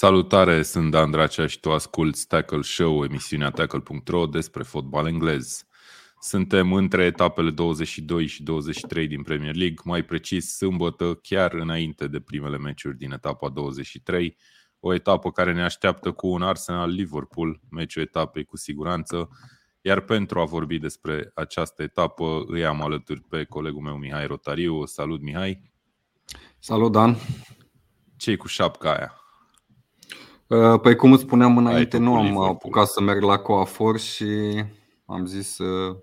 Salutare, sunt Dan Dracea și tu asculti Tackle Show, emisiunea tackle.ro despre fotbal englez. Suntem între etapele 22 și 23 din Premier League, mai precis sâmbătă, chiar înainte de primele meciuri din etapa 23, o etapă care ne așteaptă cu un Arsenal-Liverpool, meciul etapei cu siguranță, iar pentru a vorbi despre această etapă îi am alături pe colegul meu Mihai Rotariu. Salut Mihai! Salut Dan! ce cu șapca aia? Uh, păi cum îți spuneam înainte, nu am apucat să merg la coafor și am zis să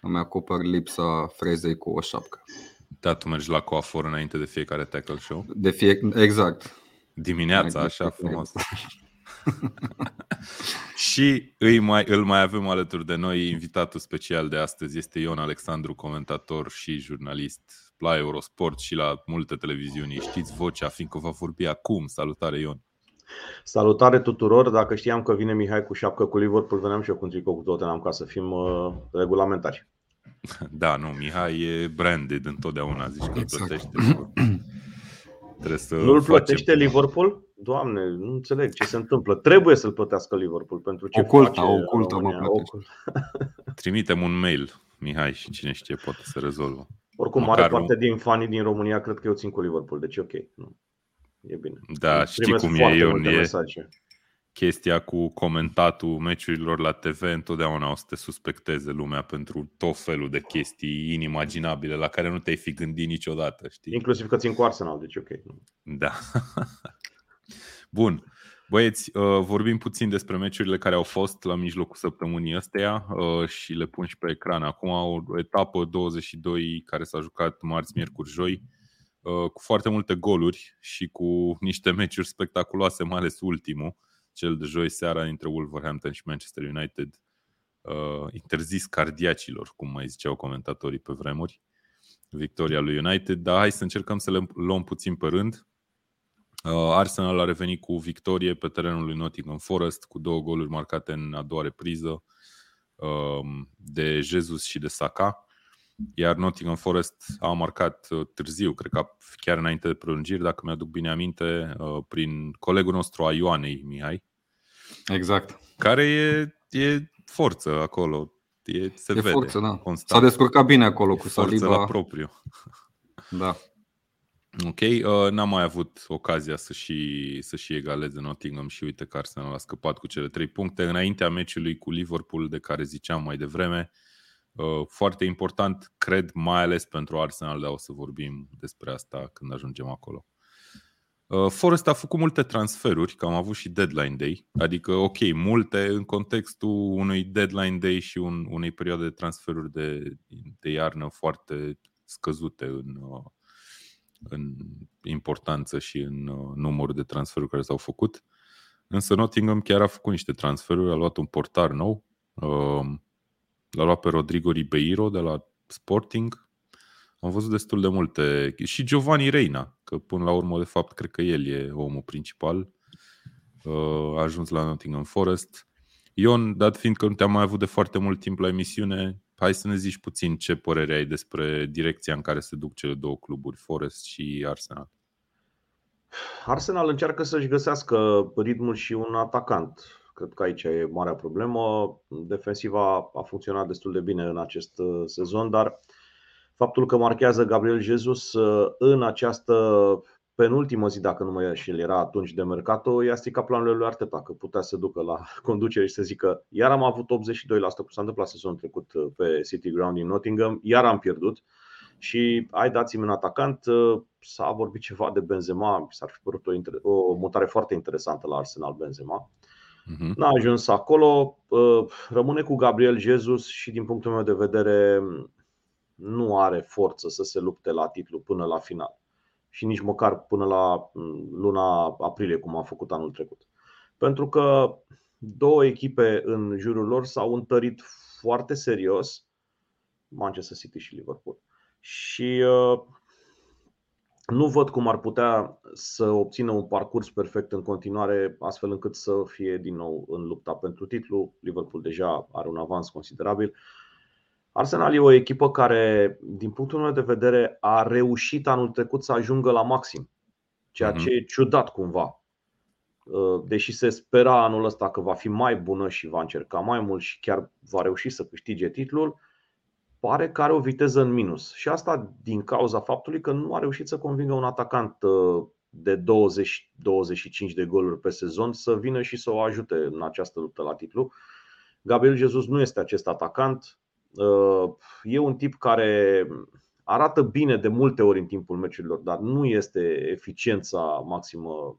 îmi acopăr lipsa frezei cu o șapcă. Da, tu mergi la coafor înainte de fiecare tackle show? De fie... Exact. Dimineața, așa frumos. și îi mai, îl mai avem alături de noi. Invitatul special de astăzi este Ion Alexandru, comentator și jurnalist la Eurosport și la multe televiziuni. Știți vocea, fiindcă va vorbi acum. Salutare, Ion! Salutare tuturor! Dacă știam că vine Mihai cu șapcă cu Liverpool, veneam și eu cu un tricou cu Tottenham ca să fim uh, regulamentari. Da, nu, Mihai e branded întotdeauna, zici că exact. plătește. Trebuie să Nu-l plătește Liverpool? Doamne, nu înțeleg ce se întâmplă. Trebuie să-l plătească Liverpool pentru ce oculta, face ocultă, mă Trimitem un mail, Mihai, și cine știe poate să rezolvă. Oricum, Măcar mare parte din fanii din România cred că eu țin cu Liverpool, deci ok. Nu. E bine. Da, știi cum e, eu e chestia cu comentatul meciurilor la TV, întotdeauna o să te suspecteze lumea pentru tot felul de chestii inimaginabile la care nu te-ai fi gândit niciodată, știi? Inclusiv că țin cu Arsenal, deci ok. Da. Bun. Băieți, uh, vorbim puțin despre meciurile care au fost la mijlocul săptămânii ăsteia uh, și le pun și pe ecran. Acum o etapă 22 care s-a jucat marți, miercuri, joi, uh, cu foarte multe goluri și cu niște meciuri spectaculoase, mai ales ultimul, cel de joi seara între Wolverhampton și Manchester United, interzis cardiacilor, cum mai ziceau comentatorii pe vremuri, victoria lui United, dar hai să încercăm să le luăm puțin pe rând. Uh, Arsenal a revenit cu victorie pe terenul lui Nottingham Forest cu două goluri marcate în a doua repriză um, de Jesus și de Saka. Iar Nottingham Forest a marcat uh, târziu, cred că chiar înainte de prelungiri, dacă mi-aduc bine aminte, uh, prin colegul nostru a Ioanei Mihai. Exact. Care e, e forță acolo. E, se e vede forță, da. Constant. S-a descurcat bine acolo cu forță Saliba. la propriu. Da. Ok, uh, n-am mai avut ocazia să și, să și egaleze Nottingham și uite că Arsenal a scăpat cu cele trei puncte înaintea meciului cu Liverpool de care ziceam mai devreme. Uh, foarte important, cred, mai ales pentru Arsenal, dar o să vorbim despre asta când ajungem acolo. Uh, Forest a făcut multe transferuri, că am avut și deadline day, adică ok, multe în contextul unui deadline day și un, unei perioade de transferuri de, de iarnă foarte scăzute în, uh, în importanță și în uh, numărul de transferuri care s-au făcut. Însă Nottingham chiar a făcut niște transferuri, a luat un portar nou, um, l-a luat pe Rodrigo Ribeiro de la Sporting. Am văzut destul de multe. Și Giovanni Reina, că până la urmă, de fapt, cred că el e omul principal. Uh, a ajuns la Nottingham Forest. Ion, dat fiind că nu te-am mai avut de foarte mult timp la emisiune, hai să ne zici puțin ce părere ai despre direcția în care se duc cele două cluburi, Forest și Arsenal. Arsenal încearcă să-și găsească ritmul și un atacant. Cred că aici e marea problemă. Defensiva a funcționat destul de bine în acest uh, sezon, dar faptul că marchează Gabriel Jesus uh, în această penultimă zi, dacă nu mă și el era atunci de Mercato, i-a stricat planurile lui Arteta, că putea să ducă la conducere și să zică iar am avut 82% cum s-a întâmplat sezonul trecut uh, pe City Ground din Nottingham, iar am pierdut și ai dați-mi un atacant, uh, s-a vorbit ceva de Benzema, s-ar fi părut o, o mutare foarte interesantă la Arsenal Benzema. Uh-huh. N-a ajuns acolo, uh, rămâne cu Gabriel Jesus și din punctul meu de vedere nu are forță să se lupte la titlu până la final și nici măcar până la mm, luna aprilie, cum a făcut anul trecut. Pentru că două echipe în jurul lor s-au întărit foarte serios, Manchester City și Liverpool. Și uh, nu văd cum ar putea să obțină un parcurs perfect în continuare, astfel încât să fie din nou în lupta pentru titlu. Liverpool deja are un avans considerabil. Arsenal e o echipă care, din punctul meu de vedere, a reușit anul trecut să ajungă la maxim, ceea ce mhm. e ciudat cumva. deși se spera anul ăsta că va fi mai bună și va încerca mai mult și chiar va reuși să câștige titlul, pare că are o viteză în minus. Și asta din cauza faptului că nu a reușit să convingă un atacant de 20-25 de goluri pe sezon să vină și să o ajute în această luptă la titlu. Gabriel Jesus nu este acest atacant. E un tip care arată bine de multe ori în timpul meciurilor, dar nu este eficiența maximă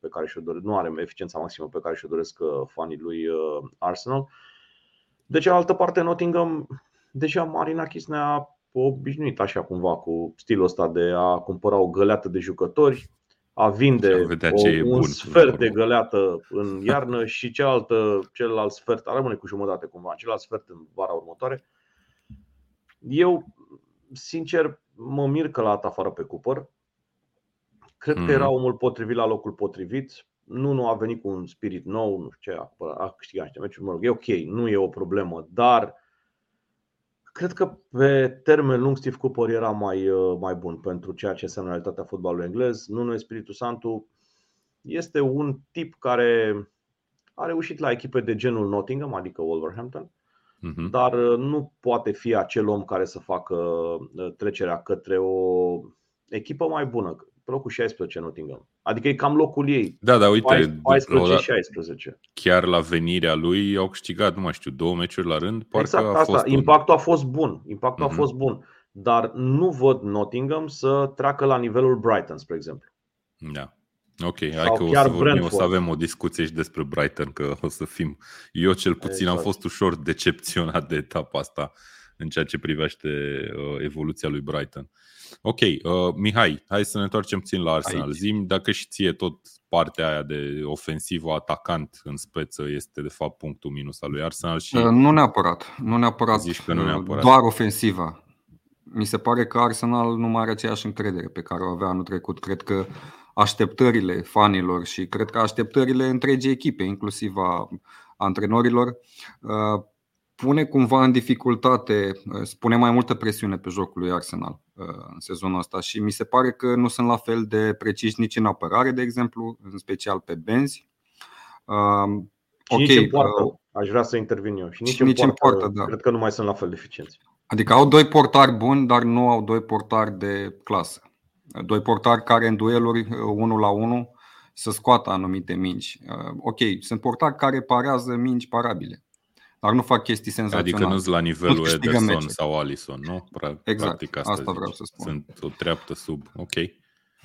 pe care și-o doresc, nu are eficiența maximă pe care și-o doresc uh, fanii lui uh, Arsenal. De cealaltă parte, Nottingham, deja Marinakis ne-a obișnuit așa cumva cu stilul ăsta de a cumpăra o găleată de jucători, a vinde o, un bun, sfert de găleată în iarnă și cealaltă, celălalt sfert, a rămâne cu jumătate cumva, celălalt sfert în vara următoare. Eu, sincer, mă mir că l-a afară pe Cooper. Cred mm. că era omul potrivit la locul potrivit. Nu, nu a venit cu un spirit nou, nu știu ce, a, a câștigat niște meciuri, mă rog, e ok, nu e o problemă, dar cred că pe termen lung Steve Cooper era mai, uh, mai bun pentru ceea ce înseamnă realitatea fotbalului englez. Nu noi Spiritul Santu este un tip care a reușit la echipe de genul Nottingham, adică Wolverhampton, uh-huh. dar uh, nu poate fi acel om care să facă uh, trecerea către o echipă mai bună locul 16 Nottingham. Adică e cam locul ei. Da, da, uite, 14-16. Chiar la venirea lui au câștigat, nu mai știu, două meciuri la rând. Parcă exact a asta. Fost Impactul un... a fost bun. Impactul uh-huh. a mhm. fost bun. Dar nu văd Nottingham să treacă la nivelul Brighton, spre exemplu. Da. Ok, hai că o să, vorbim, o să avem o discuție și despre Brighton, că o să fim. Eu cel puțin exact. am fost ușor decepționat de etapa asta în ceea ce privește uh, evoluția lui Brighton. Ok, uh, Mihai, hai să ne întoarcem puțin la Arsenal. Zim dacă și ție tot partea aia de ofensivă atacant în speță este de fapt punctul minus al lui Arsenal și... Uh, nu neapărat, nu neapărat, Zici că nu uh, neapărat. doar ofensiva. Mi se pare că Arsenal nu mai are aceeași încredere pe care o avea anul trecut. Cred că așteptările fanilor și cred că așteptările întregii echipe, inclusiv a antrenorilor, uh, pune cumva în dificultate, uh, spune mai multă presiune pe jocul lui Arsenal uh, în sezonul ăsta și mi se pare că nu sunt la fel de preciși nici în apărare, de exemplu, în special pe benzi. Uh, și okay, nici în poartă, aș vrea să intervin eu. Și nici, și în, nici poartă, în poartă, da. cred că nu mai sunt la fel de eficienți. Adică au doi portari buni, dar nu au doi portari de clasă. Doi portari care în dueluri unul la unul să scoată anumite mingi. Ok, sunt portari care parează mingi parabile dar nu fac chestii senzaționale. Adică nu sunt la nivelul nu Ederson meciuri. sau Alison, nu? Exact, Practic asta, asta vreau să spun. Sunt o treaptă sub, ok.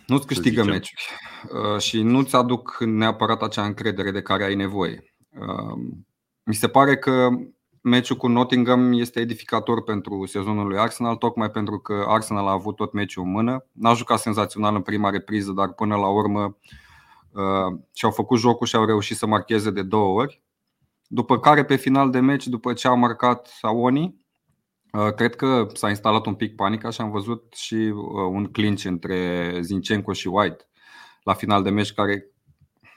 Nu-ți câștigă meciuri uh, și nu-ți aduc neapărat acea încredere de care ai nevoie. Uh, mi se pare că meciul cu Nottingham este edificator pentru sezonul lui Arsenal, tocmai pentru că Arsenal a avut tot meciul în mână. N-a jucat senzațional în prima repriză, dar până la urmă uh, și-au făcut jocul și au reușit să marcheze de două ori. După care, pe final de meci, după ce a marcat Aoni, uh, cred că s-a instalat un pic panica și am văzut și uh, un clinch între Zinchenko și White la final de meci care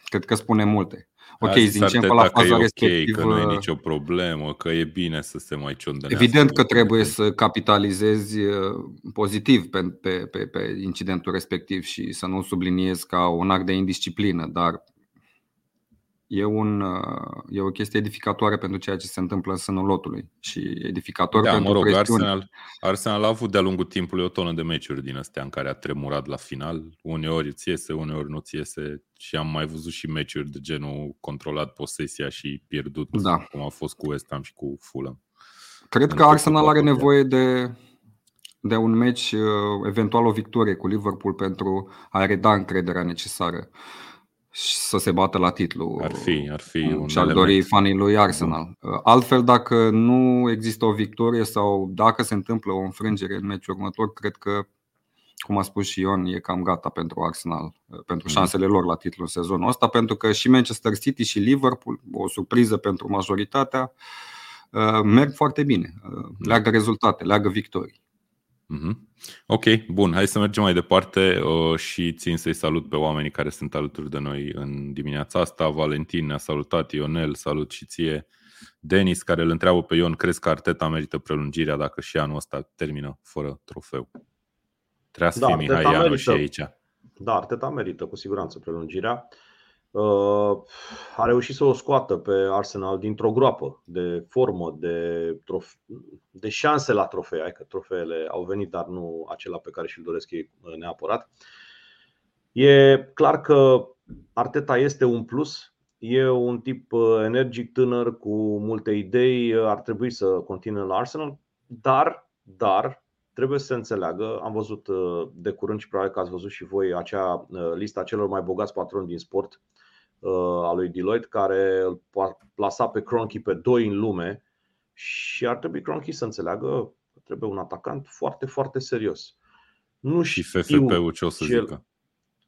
cred că spune multe. Ok, Zinchenko la faza okay, respectivă... Că nu e nicio problemă, că e bine să se mai ciondănească. Evident că trebuie să capitalizezi uh, pozitiv pe, pe, pe, pe incidentul respectiv și să nu subliniezi ca un act de indisciplină, dar e, un, uh, e o chestie edificatoare pentru ceea ce se întâmplă în sânul lotului și edificator da, pentru mă rog, Arsenal, Arsenal a avut de-a lungul timpului o tonă de meciuri din astea în care a tremurat la final. Uneori îți iese, uneori nu ți iese și am mai văzut și meciuri de genul controlat posesia și pierdut, da. cum a fost cu West Ham și cu Fulham. Cred că Arsenal are nevoie de, de un meci, uh, eventual o victorie cu Liverpool pentru a reda încrederea necesară să se bată la titlu. Ar fi, ar fi un Și ar dori fanii lui Arsenal. Altfel, dacă nu există o victorie sau dacă se întâmplă o înfrângere în meciul următor, cred că, cum a spus și Ion, e cam gata pentru Arsenal, pentru mm. șansele lor la titlul sezonul ăsta, pentru că și Manchester City și Liverpool, o surpriză pentru majoritatea, merg foarte bine. Leagă rezultate, leagă victorii. Mm-hmm. Ok, bun, hai să mergem mai departe uh, și țin să-i salut pe oamenii care sunt alături de noi în dimineața asta. Valentin ne-a salutat, Ionel, salut și ție. Denis care îl întreabă pe Ion, crezi că Arteta merită prelungirea dacă și anul ăsta termină fără trofeu? Trebuia să da, fie Mihai Ianu și aici. Da, Arteta merită cu siguranță prelungirea. Uh, a reușit să o scoată pe Arsenal dintr-o groapă de formă, de, trofe- de șanse la trofee. Hai că trofeele au venit, dar nu acela pe care și-l doresc ei uh, neapărat. E clar că Arteta este un plus, e un tip uh, energic, tânăr, cu multe idei, ar trebui să continue la Arsenal, dar, dar trebuie să se înțeleagă, am văzut de curând și probabil că ați văzut și voi acea lista celor mai bogați patroni din sport Uh, a lui Deloitte, care îl plasa pe Cronky pe 2 în lume și ar trebui Cronky să înțeleagă că trebuie un atacant foarte, foarte serios. Nu și FFP-ul ce o să cel, zică?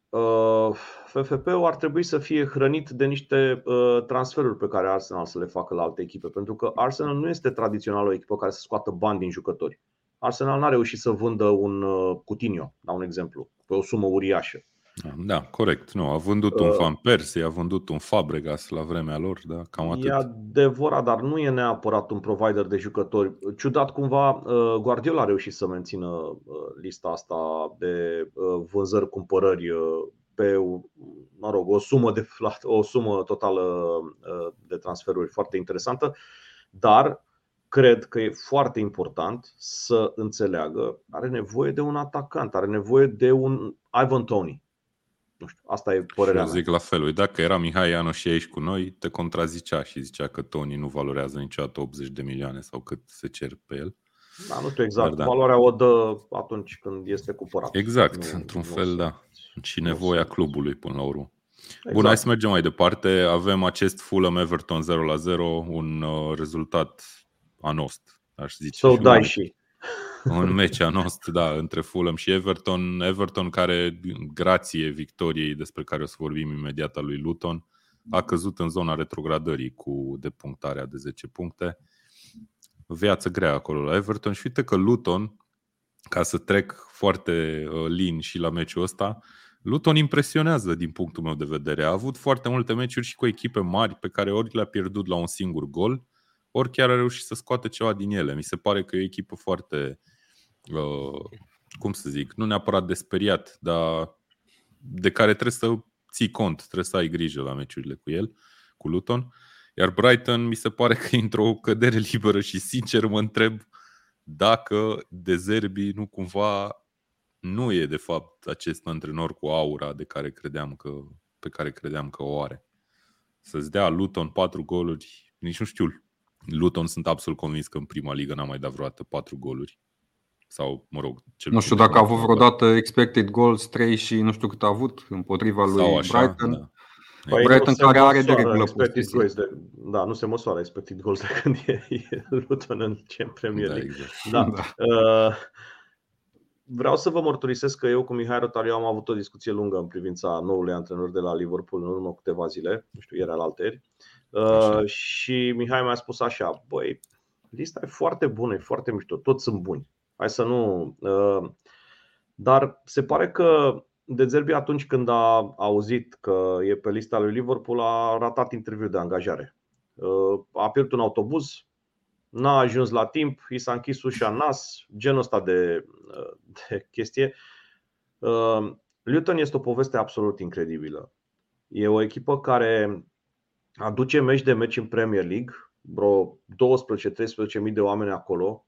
Uh, FFP-ul ar trebui să fie hrănit de niște uh, transferuri pe care Arsenal să le facă la alte echipe, pentru că Arsenal nu este tradițional o echipă care să scoată bani din jucători. Arsenal n-a reușit să vândă un uh, Coutinho, la un exemplu, pe o sumă uriașă. Da, corect. Nu, a vândut un uh, Van Persie, a vândut un Fabregas la vremea lor, da, cam atât. E adevărat, dar nu e neapărat un provider de jucători. Ciudat cumva, uh, Guardiola a reușit să mențină uh, lista asta de vânzări, cumpărări pe, mă rog, o sumă, de, o sumă totală de transferuri foarte interesantă, dar cred că e foarte important să înțeleagă, are nevoie de un atacant, are nevoie de un Ivan Tony nu știu, asta e părerea și eu zic mea. la fel. Dacă era Mihai Ianoș și aici cu noi, te contrazicea și zicea că Tony nu valorează niciodată 80 de milioane sau cât se cer pe el. Da, nu știu exact. Dar, da. Valoarea o dă atunci când este cumpărat. Exact, nu, într-un nu fel, da. Și nevoia clubului până la urmă. Exact. Bun, hai să mergem mai departe. Avem acest Fulham Everton 0 la 0, un uh, rezultat anost, aș zice. Să dai și un meci anost, da, între Fulham și Everton. Everton care, grație victoriei despre care o să vorbim imediat a lui Luton, a căzut în zona retrogradării cu depunctarea de 10 puncte. Viață grea acolo la Everton și uite că Luton, ca să trec foarte uh, lin și la meciul ăsta, Luton impresionează din punctul meu de vedere. A avut foarte multe meciuri și cu echipe mari pe care ori le-a pierdut la un singur gol, ori chiar a reușit să scoată ceva din ele. Mi se pare că e o echipă foarte, uh, cum să zic, nu neapărat de speriat, dar de care trebuie să ții cont, trebuie să ai grijă la meciurile cu el, cu Luton. Iar Brighton mi se pare că e într-o cădere liberă și sincer mă întreb dacă De Zerbi nu cumva nu e de fapt acest antrenor cu aura de care credeam că, pe care credeam că o are. Să-ți dea Luton patru goluri, nici nu știu Luton sunt absolut convins că în prima ligă n-a mai dat vreodată 4 goluri. Sau, mă rog, cel Nu știu dacă a avut vreodată expected goals 3 și nu știu cât a avut împotriva lui așa, Brighton. Da. Păi Brighton care are de regulă de, Da, nu se măsoară expected goals de când e, e Luton în Premier da, League. Da, exact. da. da. Uh, vreau să vă mărturisesc că eu cu Mihai Rotariu am avut o discuție lungă în privința noului antrenor de la Liverpool în urmă câteva zile, nu știu, ieri al alteri. Uh, și Mihai mi-a spus așa, băi, lista e foarte bună, e foarte mișto, toți sunt buni. Hai să nu. Uh, dar se pare că De Zerbi atunci când a auzit că e pe lista lui Liverpool a ratat interviul de angajare. Uh, a pierdut un autobuz, n-a ajuns la timp, i s-a închis ușa în nas, genul ăsta de, de chestie. Luton este o poveste absolut incredibilă. E o echipă care aduce meci de meci în Premier League, vreo 12-13 mii de oameni acolo,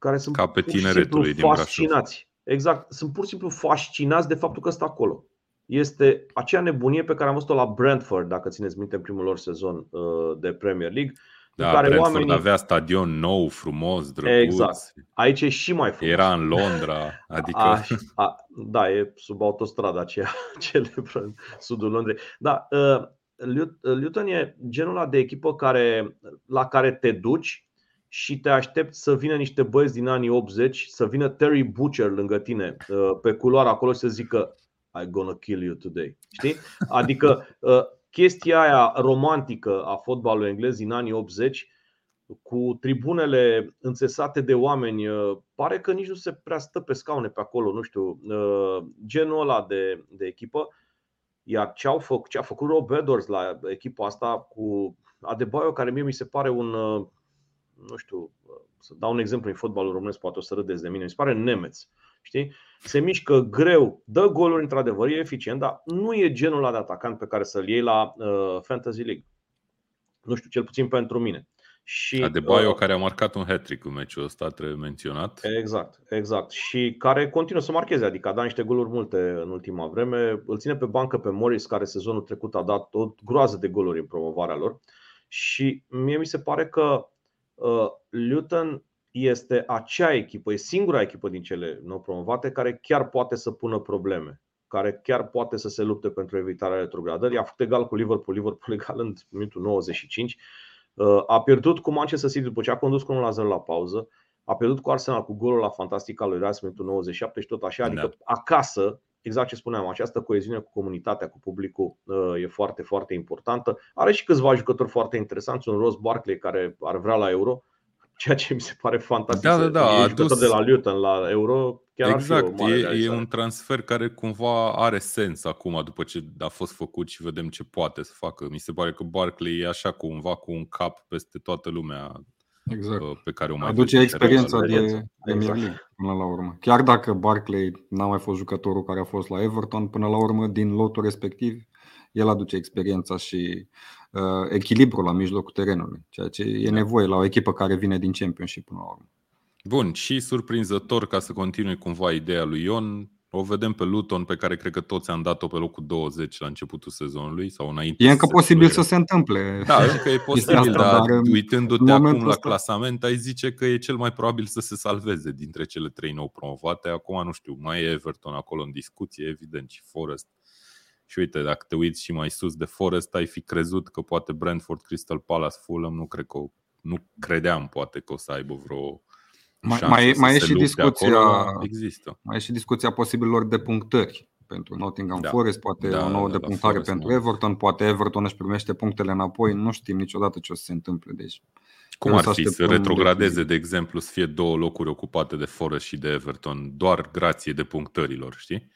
care sunt Ca pe tineretului din fascinați. Exact, sunt pur și simplu fascinați de faptul că stă acolo. Este acea nebunie pe care am văzut-o la Brentford, dacă țineți minte, în primul lor sezon uh, de Premier League. Da, care Brentford oamenii... avea stadion nou, frumos, drăguț. Exact. Aici e și mai frumos. Era în Londra, adică... Aș, a, da, e sub autostrada aceea celebră în sudul Londrei. Da, uh, Luton e genul ăla de echipă care, la care te duci și te aștepți să vină niște băieți din anii 80, să vină Terry Butcher lângă tine uh, pe culoare acolo și să zică I'm gonna kill you today. Știi? Adică uh, chestia aia romantică a fotbalului englez din anii 80 cu tribunele înțesate de oameni, uh, pare că nici nu se prea stă pe scaune pe acolo, nu știu, genul ăla de, de echipă iar ce, au făcut, ce a făcut Rob Edwards la echipa asta cu Adebayo, care mie mi se pare un, nu știu, să dau un exemplu în fotbalul românesc, poate o să râdeți de mine, mi se pare nemeț. Știi? Se mișcă greu, dă goluri într-adevăr, e eficient, dar nu e genul de atacant pe care să-l iei la uh, Fantasy League. Nu știu, cel puțin pentru mine. Și, Adebayo uh, care a marcat un hat-trick în meciul ăsta, trebuie menționat. Exact, exact. Și care continuă să marcheze, adică a dat niște goluri multe în ultima vreme. Îl ține pe bancă pe Morris, care sezonul trecut a dat o groază de goluri în promovarea lor. Și mie mi se pare că uh, Luton este acea echipă, e singura echipă din cele nou promovate care chiar poate să pună probleme care chiar poate să se lupte pentru evitarea retrogradării. A făcut egal cu Liverpool, Liverpool egal în minutul 95 Uh, a pierdut cu Manchester City după ce a condus cu 1 la 0 la pauză. A pierdut cu Arsenal cu golul la fantastic al lui Rice în 97 și tot așa. Adică da. acasă, exact ce spuneam, această coeziune cu comunitatea, cu publicul uh, e foarte, foarte importantă. Are și câțiva jucători foarte interesanți, un Ross Barkley care ar vrea la Euro, ceea ce mi se pare fantastic. Da, da, da. A dus... de la Luton la Euro chiar exact, ar fi e, e un transfer care cumva are sens acum după ce a fost făcut și vedem ce poate să facă. Mi se pare că Barkley e așa cumva cu un cap peste toată lumea exact. Uh, pe care o mai Aduce experiența de Premier exact. League până la urmă. Chiar dacă Barkley n-a mai fost jucătorul care a fost la Everton, până la urmă din lotul respectiv el aduce experiența și uh, echilibrul la mijlocul terenului, ceea ce e da. nevoie la o echipă care vine din Championship până la urmă. Bun, și surprinzător ca să continui cumva ideea lui Ion, o vedem pe Luton, pe care cred că toți am dat-o pe locul 20 la începutul sezonului sau înainte. E încă posibil să se întâmple. Da, că e posibil, asta, dar, dar uitându-te acum la clasament, ai zice că e cel mai probabil să se salveze dintre cele trei nou promovate. Acum, nu știu, mai e Everton acolo în discuție, evident, și Forest. Și uite, dacă te uiți și mai sus de Forest, ai fi crezut că poate Brentford, Crystal Palace, Fulham, nu cred că nu credeam poate că o să aibă vreo mai, mai, mai e și discuția acolo, există. Mai e și discuția posibilor de punctări pentru Nottingham da. Forest, poate da, o nouă da, depunctare da, pentru Forest, Everton, poate Everton își primește punctele înapoi, nu știm niciodată ce o să se întâmple. Deci, Cum ar fi să retrogradeze, de exemplu, să fie două locuri ocupate de Forest și de Everton, doar grație de punctărilor, știi?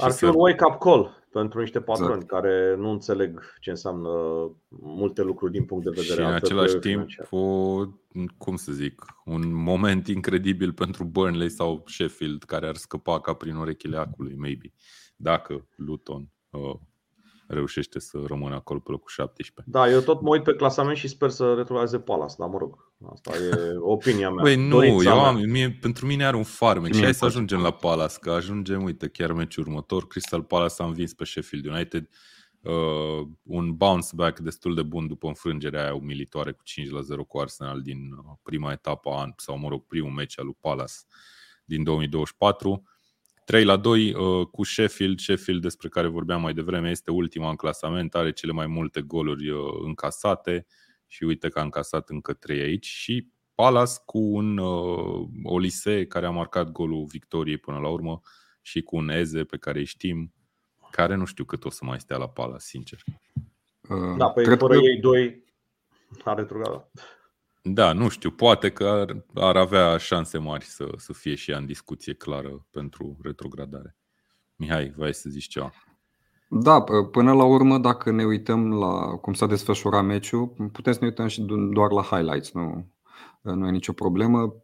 Ar fi un wake-up call pentru niște patroni exact. care nu înțeleg ce înseamnă multe lucruri din punct de vedere Și în același timp, o, cum să zic, un moment incredibil pentru Burnley sau Sheffield care ar scăpa ca prin urechile acului, maybe, dacă Luton uh, reușește să rămână acolo pe locul 17. Da, eu tot mă uit pe clasament și sper să retrogradeze Palace, dar mă rog, asta e opinia mea. Băi, nu, eu am, mie, pentru mine are un farmec și hai să ajungem la Palace, că ajungem, uite, chiar meciul următor, Crystal Palace a învins pe Sheffield United, uh, un bounce back destul de bun după înfrângerea aia umilitoare cu 5 la 0 cu Arsenal din uh, prima etapă an, sau mă rog, primul meci al lui Palace din 2024. 3 la 2 uh, cu Sheffield. Sheffield, despre care vorbeam mai devreme, este ultima în clasament, are cele mai multe goluri uh, încasate și uite că a încasat încă 3 aici. Și Palace cu un uh, Olise care a marcat golul victoriei până la urmă și cu un Eze pe care îi știm, care nu știu cât o să mai stea la Palace, sincer. Da, pe păi fără că... ei doi a retrogradat. Da, nu știu, poate că ar, ar avea șanse mari să, să fie și ea în discuție clară pentru retrogradare. Mihai, vrei să zici ceva? Da, până la urmă, dacă ne uităm la cum s-a desfășurat meciul, putem să ne uităm și doar la highlights, nu, nu e nicio problemă.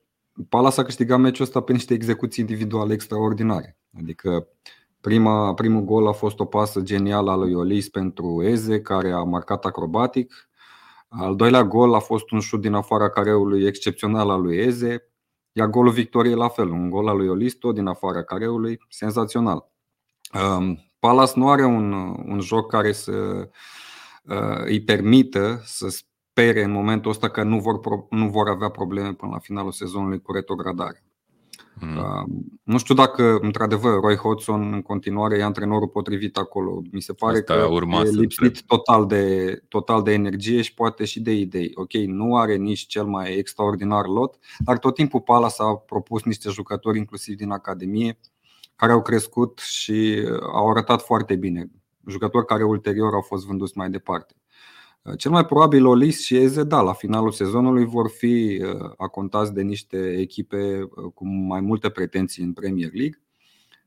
Palace a câștigat meciul ăsta pe niște execuții individuale extraordinare. Adică prima, primul gol a fost o pasă genială a lui Olis pentru Eze, care a marcat acrobatic. Al doilea gol a fost un șut din afara careului excepțional al lui Eze, iar golul victoriei la fel, un gol al lui Olisto din afara careului, senzațional. Um, Palace nu are un, un joc care să uh, îi permită să spere în momentul ăsta că nu vor, nu vor avea probleme până la finalul sezonului cu retrogradare. Mm. Uh, nu știu dacă, într-adevăr, Roy Hodgson în continuare e antrenorul potrivit acolo. Mi se pare Asta că e lipsit total de, total de energie și poate și de idei. Ok, nu are nici cel mai extraordinar lot, dar tot timpul Palace a propus niște jucători, inclusiv din Academie, care au crescut și au arătat foarte bine. Jucători care ulterior au fost vânduți mai departe. Cel mai probabil Olis și Eze, da, la finalul sezonului vor fi uh, acontați de niște echipe uh, cu mai multe pretenții în Premier League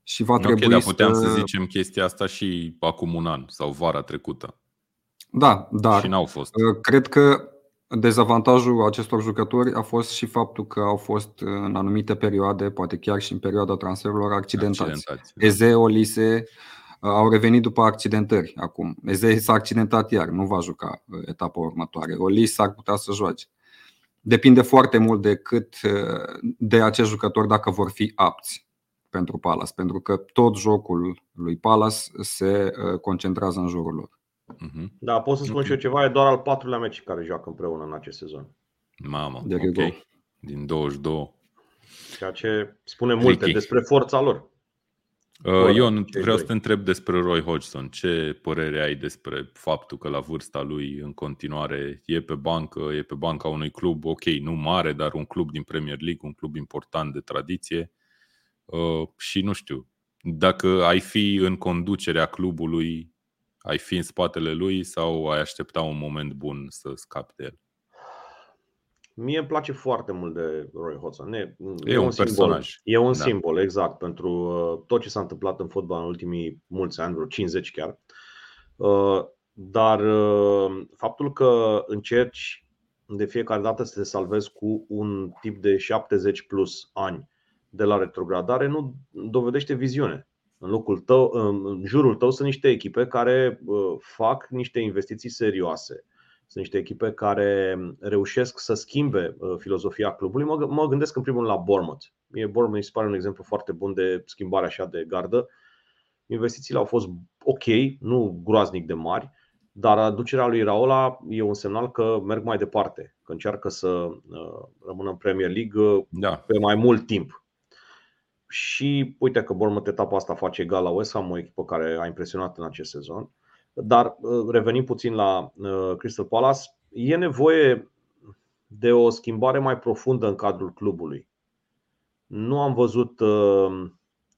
și va trebui okay, dar puteam să... să zicem chestia asta și acum un an sau vara trecută. Da, dar și n-au fost. Uh, cred că Dezavantajul acestor jucători a fost și faptul că au fost în anumite perioade, poate chiar și în perioada transferurilor, accidentați. accidentați da. Eze, Olise au revenit după accidentări acum. Eze s-a accidentat iar, nu va juca etapa următoare. Olise ar putea să joace. Depinde foarte mult de cât de acești jucători dacă vor fi apți pentru Palace, pentru că tot jocul lui Palace se concentrează în jurul lor. Uh-huh. Da, pot să spun okay. și eu ceva, e doar al patrulea meci care joacă împreună în acest sezon. Mamă, de ok. Din 22. Ceea ce spune multe Ricky. despre forța lor. Uh, Ion, vreau să te întreb despre Roy Hodgson. Ce părere ai despre faptul că la vârsta lui în continuare e pe bancă, e pe banca unui club, ok, nu mare, dar un club din Premier League, un club important de tradiție uh, și nu știu, dacă ai fi în conducerea clubului, ai fi în spatele lui sau ai aștepta un moment bun să scapi de el? Mie îmi place foarte mult de Roy Hodgson. E, e, e un, un personaj. Simbol. E un da. simbol, exact, pentru uh, tot ce s-a întâmplat în fotbal în ultimii mulți ani, vreo 50 chiar. Uh, dar uh, faptul că încerci de fiecare dată să te salvezi cu un tip de 70 plus ani de la retrogradare nu dovedește viziune. În locul tău, în jurul tău sunt niște echipe care fac niște investiții serioase sunt niște echipe care reușesc să schimbe uh, filozofia clubului. Mă, mă gândesc în primul rând la Bournemouth. Mie Bournemouth mi se pare un exemplu foarte bun de schimbare așa de gardă. Investițiile au fost ok, nu groaznic de mari, dar aducerea lui Raola e un semnal că merg mai departe, că încearcă să uh, rămână în Premier League uh, da. pe mai mult timp. Și uite că Bournemouth etapa asta face egal la West Ham, o echipă care a impresionat în acest sezon. Dar uh, revenim puțin la uh, Crystal Palace, e nevoie de o schimbare mai profundă în cadrul clubului. Nu am văzut uh,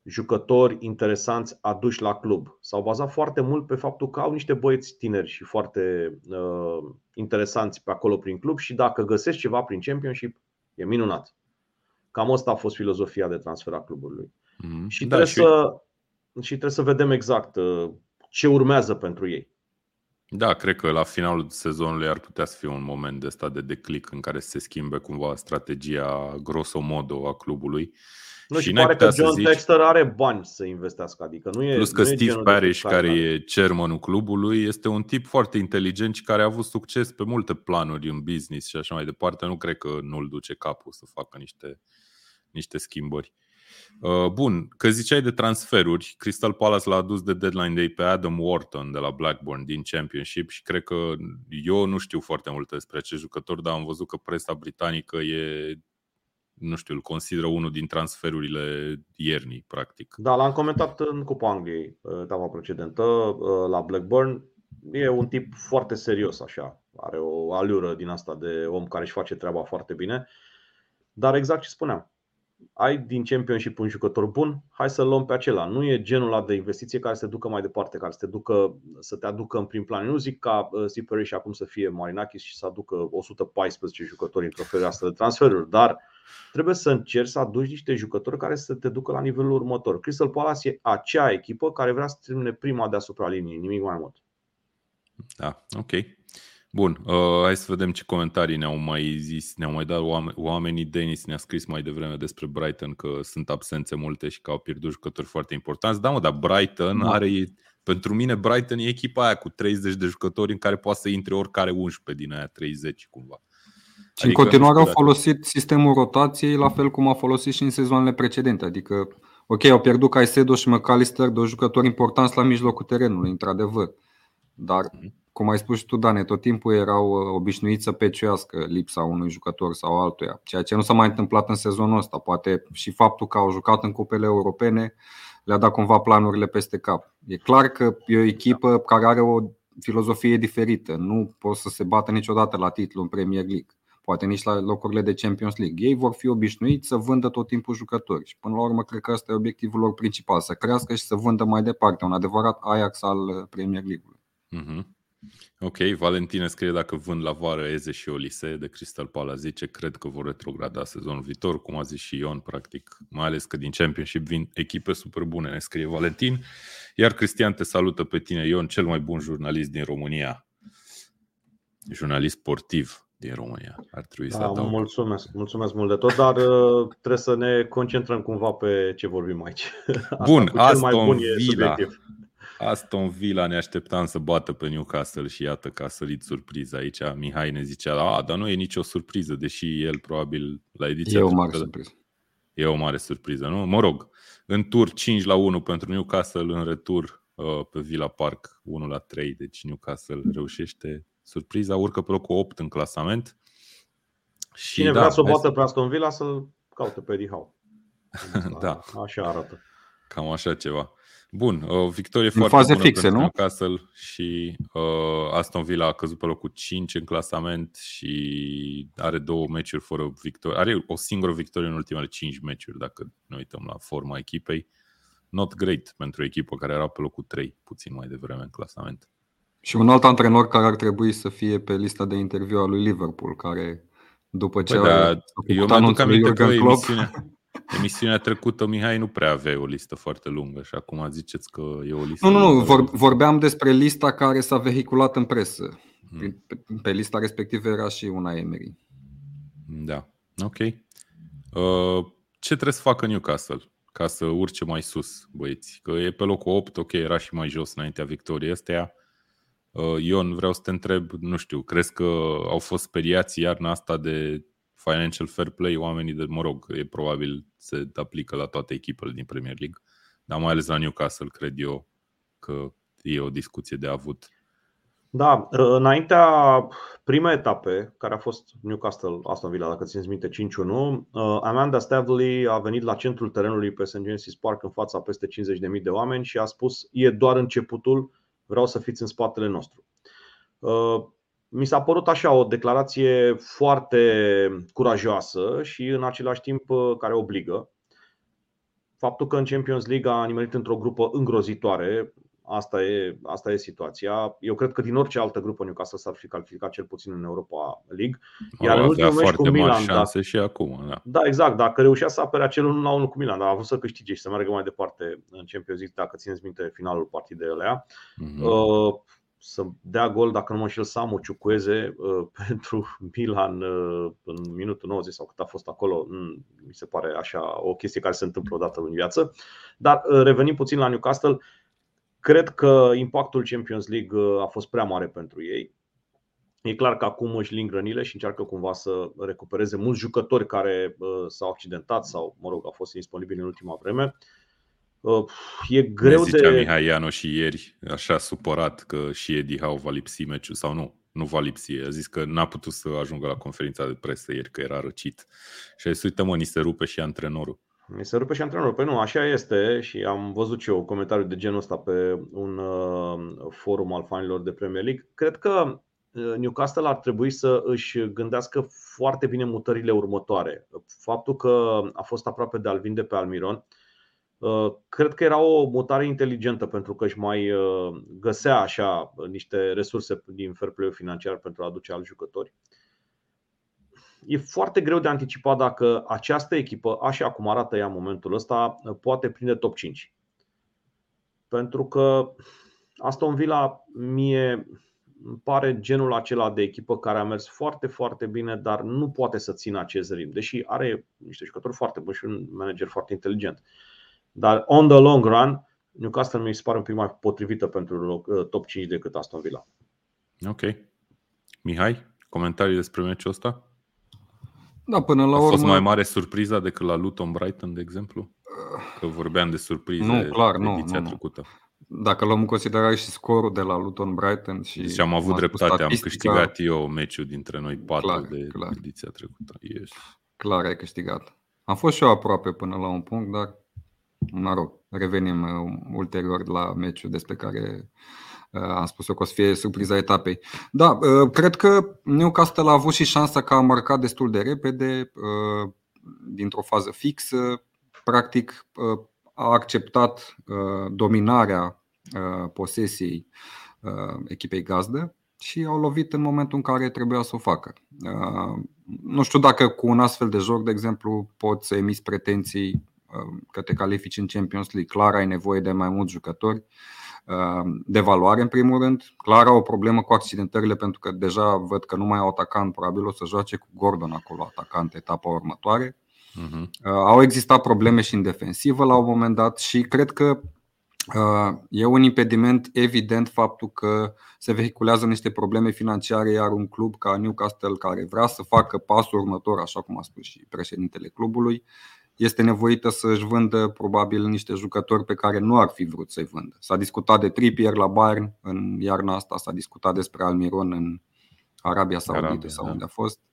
jucători interesanți aduși la club. S-au bazat foarte mult pe faptul că au niște băieți tineri și foarte uh, interesanți pe acolo prin club și dacă găsești ceva prin Championship, e minunat. Cam asta a fost filozofia de transfer a clubului. Mm-hmm. Și, da, trebuie și... Să, și trebuie să vedem exact uh, ce urmează pentru ei. Da, cred că la finalul sezonului ar putea să fie un moment de stat de declic în care se schimbe cumva strategia grosomodo a clubului. Nu, și, și pare că John zici... Texter are bani să investească, adică nu e Plus că nu Steve Parrish, care e chairmanul clubului, este un tip foarte inteligent și care a avut succes pe multe planuri în business și așa mai departe. Nu cred că nu-l duce capul să facă niște, niște schimbări. Uh, bun, că ziceai de transferuri, Crystal Palace l-a adus de deadline day pe Adam Wharton de la Blackburn din Championship și cred că eu nu știu foarte multe despre acest jucător, dar am văzut că presa britanică e nu știu, îl consideră unul din transferurile iernii, practic. Da, l-am comentat în Cupa Angliei, uh, etapa precedentă, uh, la Blackburn. E un tip foarte serios, așa. Are o alură din asta de om care își face treaba foarte bine. Dar exact ce spuneam, ai din Championship un jucător bun, hai să-l luăm pe acela. Nu e genul ăla de investiție care să te ducă mai departe, care să te, ducă, să te aducă în prim plan. Nu zic ca uh, Steve și acum să fie Marinakis și să aducă 114 jucători într-o fereastră de transferuri, dar trebuie să încerci să aduci niște jucători care să te ducă la nivelul următor. Crystal Palace e acea echipă care vrea să termine prima deasupra liniei, nimic mai mult. Da, ok. Bun, uh, hai să vedem ce comentarii ne-au mai zis, ne-au mai dat oameni, oamenii. Denis ne-a scris mai devreme despre Brighton că sunt absențe multe și că au pierdut jucători foarte importanți. Da, mă, dar Brighton da. are, pentru mine Brighton e echipa aia cu 30 de jucători în care poate să intre oricare 11 din aia 30 cumva. Și adică în continuare au folosit sistemul rotației la fel cum a folosit și în sezoanele precedente. Adică, ok, au pierdut Caicedo și McAllister, două jucători importanți la mijlocul terenului, într-adevăr. Dar mm-hmm cum ai spus și tu, Dane, tot timpul erau uh, obișnuiți să peciuiască lipsa unui jucător sau altuia, ceea ce nu s-a mai întâmplat în sezonul ăsta. Poate și faptul că au jucat în cupele europene le-a dat cumva planurile peste cap. E clar că e o echipă care are o filozofie diferită. Nu pot să se bată niciodată la titlu în Premier League, poate nici la locurile de Champions League. Ei vor fi obișnuiți să vândă tot timpul jucători și până la urmă cred că ăsta e obiectivul lor principal, să crească și să vândă mai departe, un adevărat Ajax al Premier League-ului. Mm-hmm. Ok, Valentine scrie dacă vând la vară Eze și Olise de Crystal Palace, zice cred că vor retrograda sezonul viitor, cum a zis și Ion, practic, mai ales că din Championship vin echipe super bune, ne scrie Valentin. Iar Cristian te salută pe tine, Ion, cel mai bun jurnalist din România. Jurnalist sportiv. din România. Ar trebui da, să adaug. mulțumesc, mulțumesc mult de tot, dar uh, trebuie să ne concentrăm cumva pe ce vorbim aici. Asta Bun, cel Aston mai bun Villa. Aston Villa ne așteptam să bată pe Newcastle și iată că a sărit surpriza aici. Mihai ne zicea, a, dar nu e nicio surpriză, deși el probabil la ediția E o mare surpriză. E o mare surpriză, nu? Mă rog, în tur 5 la 1 pentru Newcastle, în retur uh, pe Villa Park 1 la 3, deci Newcastle reușește surpriza, urcă pe locul 8 în clasament. Și Cine da, vrea să o bată pe Aston Villa să caute pe Dihau. da. Așa arată. Cam așa ceva. Bun, o victorie în foarte faze bună fixe, pentru nu? Newcastle și uh, Aston Villa a căzut pe locul 5 în clasament și are două meciuri fără victorie. Are o singură victorie în ultimele 5 meciuri, dacă ne uităm la forma echipei. Not great pentru o echipă care era pe locul 3 puțin mai devreme în clasament. Și un alt antrenor care ar trebui să fie pe lista de interviu a lui Liverpool, care după ce păi da, eu mi-aduc aminte că emisiunea, emisiunea trecută Mihai nu prea avea o listă foarte lungă și acum ziceți că e o listă Nu, nu, nu, vor, vorbeam despre lista care s-a vehiculat în presă. Hmm. Pe, pe lista respectivă era și una Emery. Da, ok. Uh, ce trebuie să facă Newcastle ca să urce mai sus, băieți? Că e pe locul 8, ok, era și mai jos înaintea victoriei astea Uh, Ion, vreau să te întreb, nu știu, crezi că au fost speriați iarna asta de financial fair play oamenii de, mă rog, e probabil se aplică la toate echipele din Premier League, dar mai ales la Newcastle, cred eu că e o discuție de avut. Da, înaintea prima etape, care a fost Newcastle Aston Villa, dacă țineți minte 5-1, uh, Amanda Stavely a venit la centrul terenului pe St. James's Park în fața peste 50.000 de oameni și a spus e doar începutul, vreau să fiți în spatele nostru. Uh, mi s-a părut așa o declarație foarte curajoasă și în același timp uh, care obligă. Faptul că în Champions League a nimerit într-o grupă îngrozitoare, asta e, asta e situația. Eu cred că din orice altă grupă Newcastle s-ar fi calificat cel puțin în Europa League. Iar în ultimul meci cu Milan, șanse da, și acum, da. da, exact, dacă reușea să apere acel 1 la 1 cu Milan, dar a avut să câștige și să meargă mai departe în Champions League, dacă țineți minte finalul partidei alea. Mm-hmm. Uh, să dea gol, dacă nu mă înșel, Samu Ciucueze uh, pentru Milan uh, în minutul 90 sau cât a fost acolo. Mm, mi se pare așa o chestie care se întâmplă odată în viață. Dar uh, revenim puțin la Newcastle. Cred că impactul Champions League uh, a fost prea mare pentru ei. E clar că acum își ling rănile și încearcă cumva să recupereze mulți jucători care uh, s-au accidentat sau, mă rog, au fost disponibili în ultima vreme. Uh, e greu zicea de. Mihai Ianoș și ieri, așa supărat că și Eddie Howe va lipsi meciul sau nu. Nu va lipsi. A zis că n-a putut să ajungă la conferința de presă ieri, că era răcit. Și a zis, uite mă, ni se rupe și antrenorul. Mi se rupe și antrenorul. Păi nu, așa este și am văzut și eu comentariu de genul ăsta pe un uh, forum al fanilor de Premier League. Cred că uh, Newcastle ar trebui să își gândească foarte bine mutările următoare. Faptul că a fost aproape de a-l vinde pe Almiron, uh, cred că era o mutare inteligentă pentru că își mai găsea așa niște resurse din fair play financiar pentru a aduce alți jucători e foarte greu de anticipat dacă această echipă, așa cum arată ea în momentul ăsta, poate prinde top 5. Pentru că Aston Villa mie îmi pare genul acela de echipă care a mers foarte, foarte bine, dar nu poate să țină acest ritm, deși are niște jucători foarte buni și un manager foarte inteligent. Dar on the long run, Newcastle mi se pare un pic mai potrivită pentru top 5 decât Aston Villa. Ok. Mihai, comentarii despre meciul ăsta? Da, până la A urmă... fost mai mare surpriza decât la Luton Brighton, de exemplu? Că vorbeam de surprize nu, clar, nu, ediția nu, trecută. Dacă luăm în considerare și scorul de la Luton Brighton și deci am avut dreptate, am câștigat eu meciul dintre noi patru clar, de clar. ediția trecută. Yes. Clar, ai câștigat. Am fost și eu aproape până la un punct, dar mă rog, revenim uh, ulterior la meciul despre care Uh, am spus eu că o să fie surpriza etapei. Da, uh, cred că Newcastle a avut și șansa că a marcat destul de repede, uh, dintr-o fază fixă. Practic a acceptat dominarea posesiei echipei gazdă și au lovit în momentul în care trebuia să o facă. Nu știu dacă cu un astfel de joc, de exemplu, poți să emiți pretenții că te califici în Champions League. Clar ai nevoie de mai mulți jucători de valoare în primul rând. Clar au o problemă cu accidentările pentru că deja văd că nu mai au atacant, probabil o să joace cu Gordon acolo atacant etapa următoare. Uh-huh. Au existat probleme și în defensivă la un moment dat și cred că Uh, e un impediment evident faptul că se vehiculează niște probleme financiare, iar un club ca Newcastle, care vrea să facă pasul următor, așa cum a spus și președintele clubului, este nevoită să își vândă probabil niște jucători pe care nu ar fi vrut să-i vândă. S-a discutat de Trippier la Bayern în iarna asta, s-a discutat despre Almiron în Arabia Saudită sau da. unde a fost.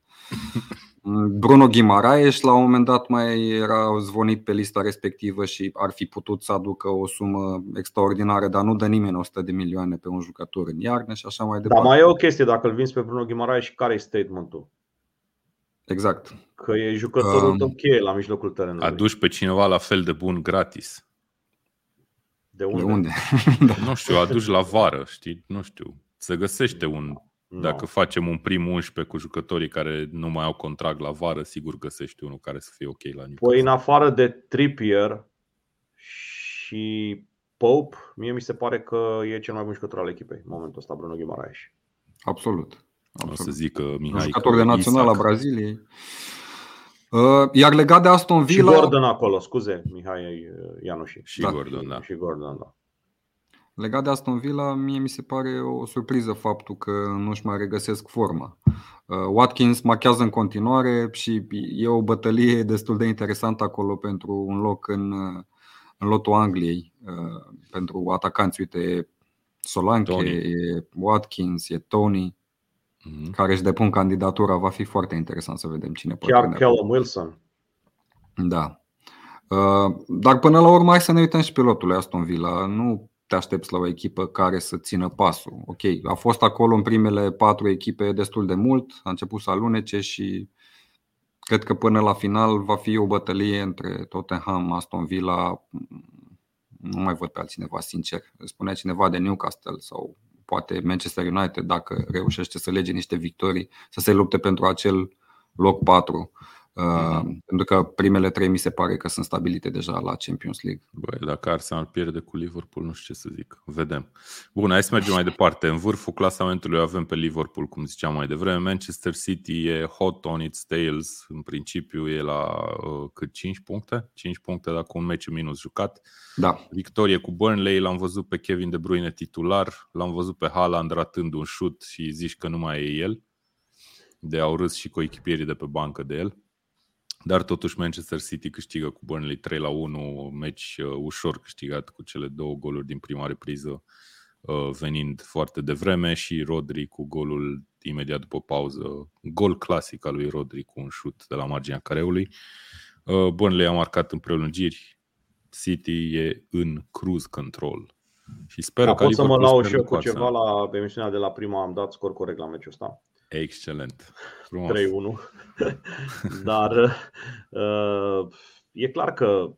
Bruno Ghimaraes la un moment dat mai era zvonit pe lista respectivă și ar fi putut să aducă o sumă extraordinară, dar nu dă nimeni 100 de milioane pe un jucător în iarnă și așa mai departe. Dar mai e o chestie, dacă îl vinzi pe Bruno Ghimaraes, care e statementul? Exact. Că e jucătorul um, top cheie la mijlocul terenului. Aduci pe cineva la fel de bun gratis. De unde? De unde? da. Nu știu, aduci la vară, știi? Nu știu. Se găsește un No. Dacă facem un prim 11 cu jucătorii care nu mai au contract la vară, sigur găsești unul care să fie ok la Newcastle. Păi în afară de Trippier și Pope, mie mi se pare că e cel mai bun jucător al echipei în momentul ăsta, Bruno Guimaraes. Absolut. Absolut. O să zic că Mihai jucător de național a Braziliei. Uh, iar legat de Aston Villa... Și Gordon acolo, scuze, Mihai Ianuși. Și da. Gordon, da. Și Gordon, da. Legat de Aston Villa, mie mi se pare o surpriză faptul că nu își mai regăsesc forma. Uh, Watkins machează în continuare și e o bătălie destul de interesantă acolo pentru un loc în, în lotul Angliei, uh, pentru atacanți. Uite, e Solanke, Tony. e Watkins, e Tony, mm-hmm. care își depun candidatura. Va fi foarte interesant să vedem cine poate. Chiar Callum Wilson. Da. Uh, dar până la urmă, hai să ne uităm și pilotul Aston Villa. Nu te aștepți la o echipă care să țină pasul. Ok, a fost acolo în primele patru echipe destul de mult, a început să alunece și cred că până la final va fi o bătălie între Tottenham, Aston Villa. Nu mai văd pe altcineva, sincer. Spunea cineva de Newcastle sau poate Manchester United dacă reușește să lege niște victorii, să se lupte pentru acel loc 4. Uh, pentru că primele trei mi se pare că sunt stabilite deja la Champions League. Băi, dacă Arsenal pierde cu Liverpool, nu știu ce să zic. Vedem. Bun, hai să mergem mai departe. În vârful clasamentului avem pe Liverpool, cum ziceam mai devreme. Manchester City e hot on its tails. În principiu e la uh, cât 5 puncte? 5 puncte dacă un meci minus jucat. Da. Victorie cu Burnley, l-am văzut pe Kevin De Bruyne titular, l-am văzut pe Haaland ratând un șut și zici că nu mai e el. De au râs și cu echipierii de pe bancă de el. Dar totuși Manchester City câștigă cu Burnley 3 la 1, meci uh, ușor câștigat cu cele două goluri din prima repriză uh, venind foarte devreme și Rodri cu golul imediat după pauză, gol clasic al lui Rodri cu un șut de la marginea careului. Uh, Burnley a marcat în prelungiri, City e în cruise control. Și sper da, că pot să mă lau și eu cu ceva la emisiunea de la prima, am dat scor corect la meciul ăsta. Excelent. Frumos. 3-1. Dar uh, e clar că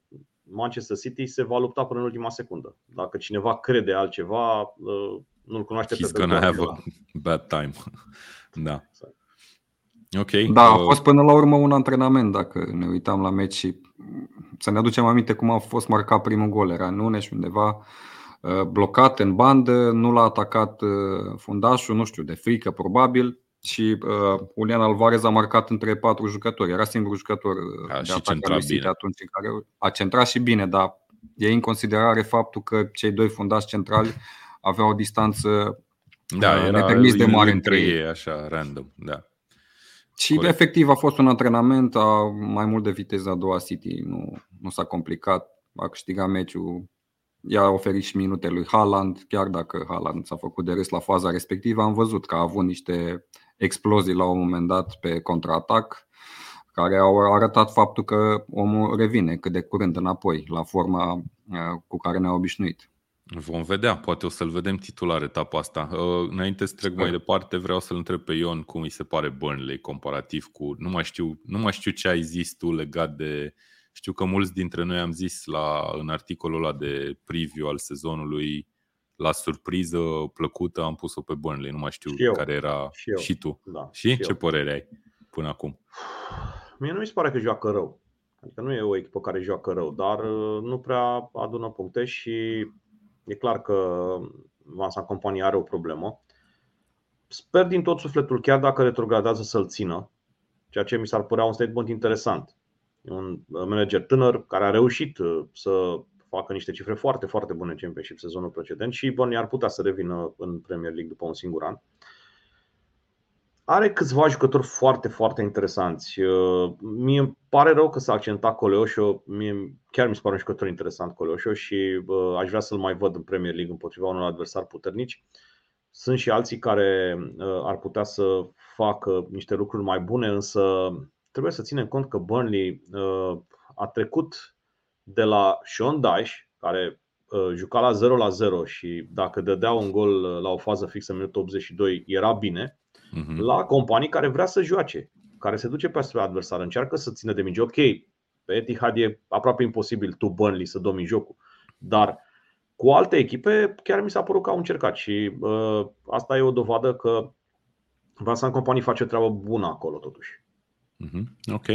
Manchester City se va lupta până în ultima secundă. Dacă cineva crede altceva, uh, nu-l cunoaște He's pe gonna have a bad time. da. Ok. Da, a uh, fost până la urmă un antrenament, dacă ne uitam la meci și să ne aducem aminte cum a fost marcat primul gol. Era Nunes undeva blocat în bandă, nu l-a atacat fundașul, nu știu, de frică probabil și uh, Julian Alvarez a marcat între patru jucători. Era singurul jucător uh, a, de atac al City atunci în care a centrat și bine, dar e în considerare faptul că cei doi fundași centrali aveau o distanță da, uh, era de mare între ei, așa, random, da. Și Corect. efectiv a fost un antrenament a mai mult de viteză a doua City, nu, nu s-a complicat, a câștigat meciul i-a oferit și minute lui Haaland, chiar dacă Haaland s-a făcut de râs la faza respectivă, am văzut că a avut niște explozii la un moment dat pe contraatac, care au arătat faptul că omul revine cât de curând înapoi la forma uh, cu care ne-a obișnuit. Vom vedea, poate o să-l vedem titular etapa asta. Uh, înainte să trec mai departe, vreau să-l întreb pe Ion cum îi se pare Burnley comparativ cu... Nu mai știu, nu mai știu ce ai zis tu legat de... Știu că mulți dintre noi am zis la, în articolul ăla de preview al sezonului la surpriză plăcută am pus-o pe Burnley, nu mai știu și care era și, și tu. Da, și, și ce eu. părere ai până acum? Mie nu mi se pare că joacă rău. Adică nu e o echipă care joacă rău, dar uh, nu prea adună puncte și E clar că Vincent Company are o problemă. Sper din tot sufletul, chiar dacă retrogradează, să-l țină, ceea ce mi s-ar părea un statement interesant. E un manager tânăr care a reușit uh, să facă niște cifre foarte, foarte bune în Championship sezonul precedent și Burnley ar putea să revină în Premier League după un singur an. Are câțiva jucători foarte, foarte interesanți. Uh, mie îmi pare rău că s-a accentat Coleoșo. Mie chiar mi se pare un jucător interesant Coleoșo și uh, aș vrea să-l mai văd în Premier League împotriva unor adversari puternici. Sunt și alții care uh, ar putea să facă niște lucruri mai bune, însă trebuie să ținem cont că Burnley a trecut de la Sean Dyche, care juca la 0 la 0 și dacă dădea un gol la o fază fixă în minutul 82 era bine, uh-huh. la companii care vrea să joace, care se duce pe adversar, încearcă să țină de minge. Ok, pe Etihad e aproape imposibil tu Burnley să domini jocul, dar cu alte echipe chiar mi s-a părut că au încercat și uh, asta e o dovadă că Vincent Company face o treabă bună acolo totuși. Uh-huh. Ok.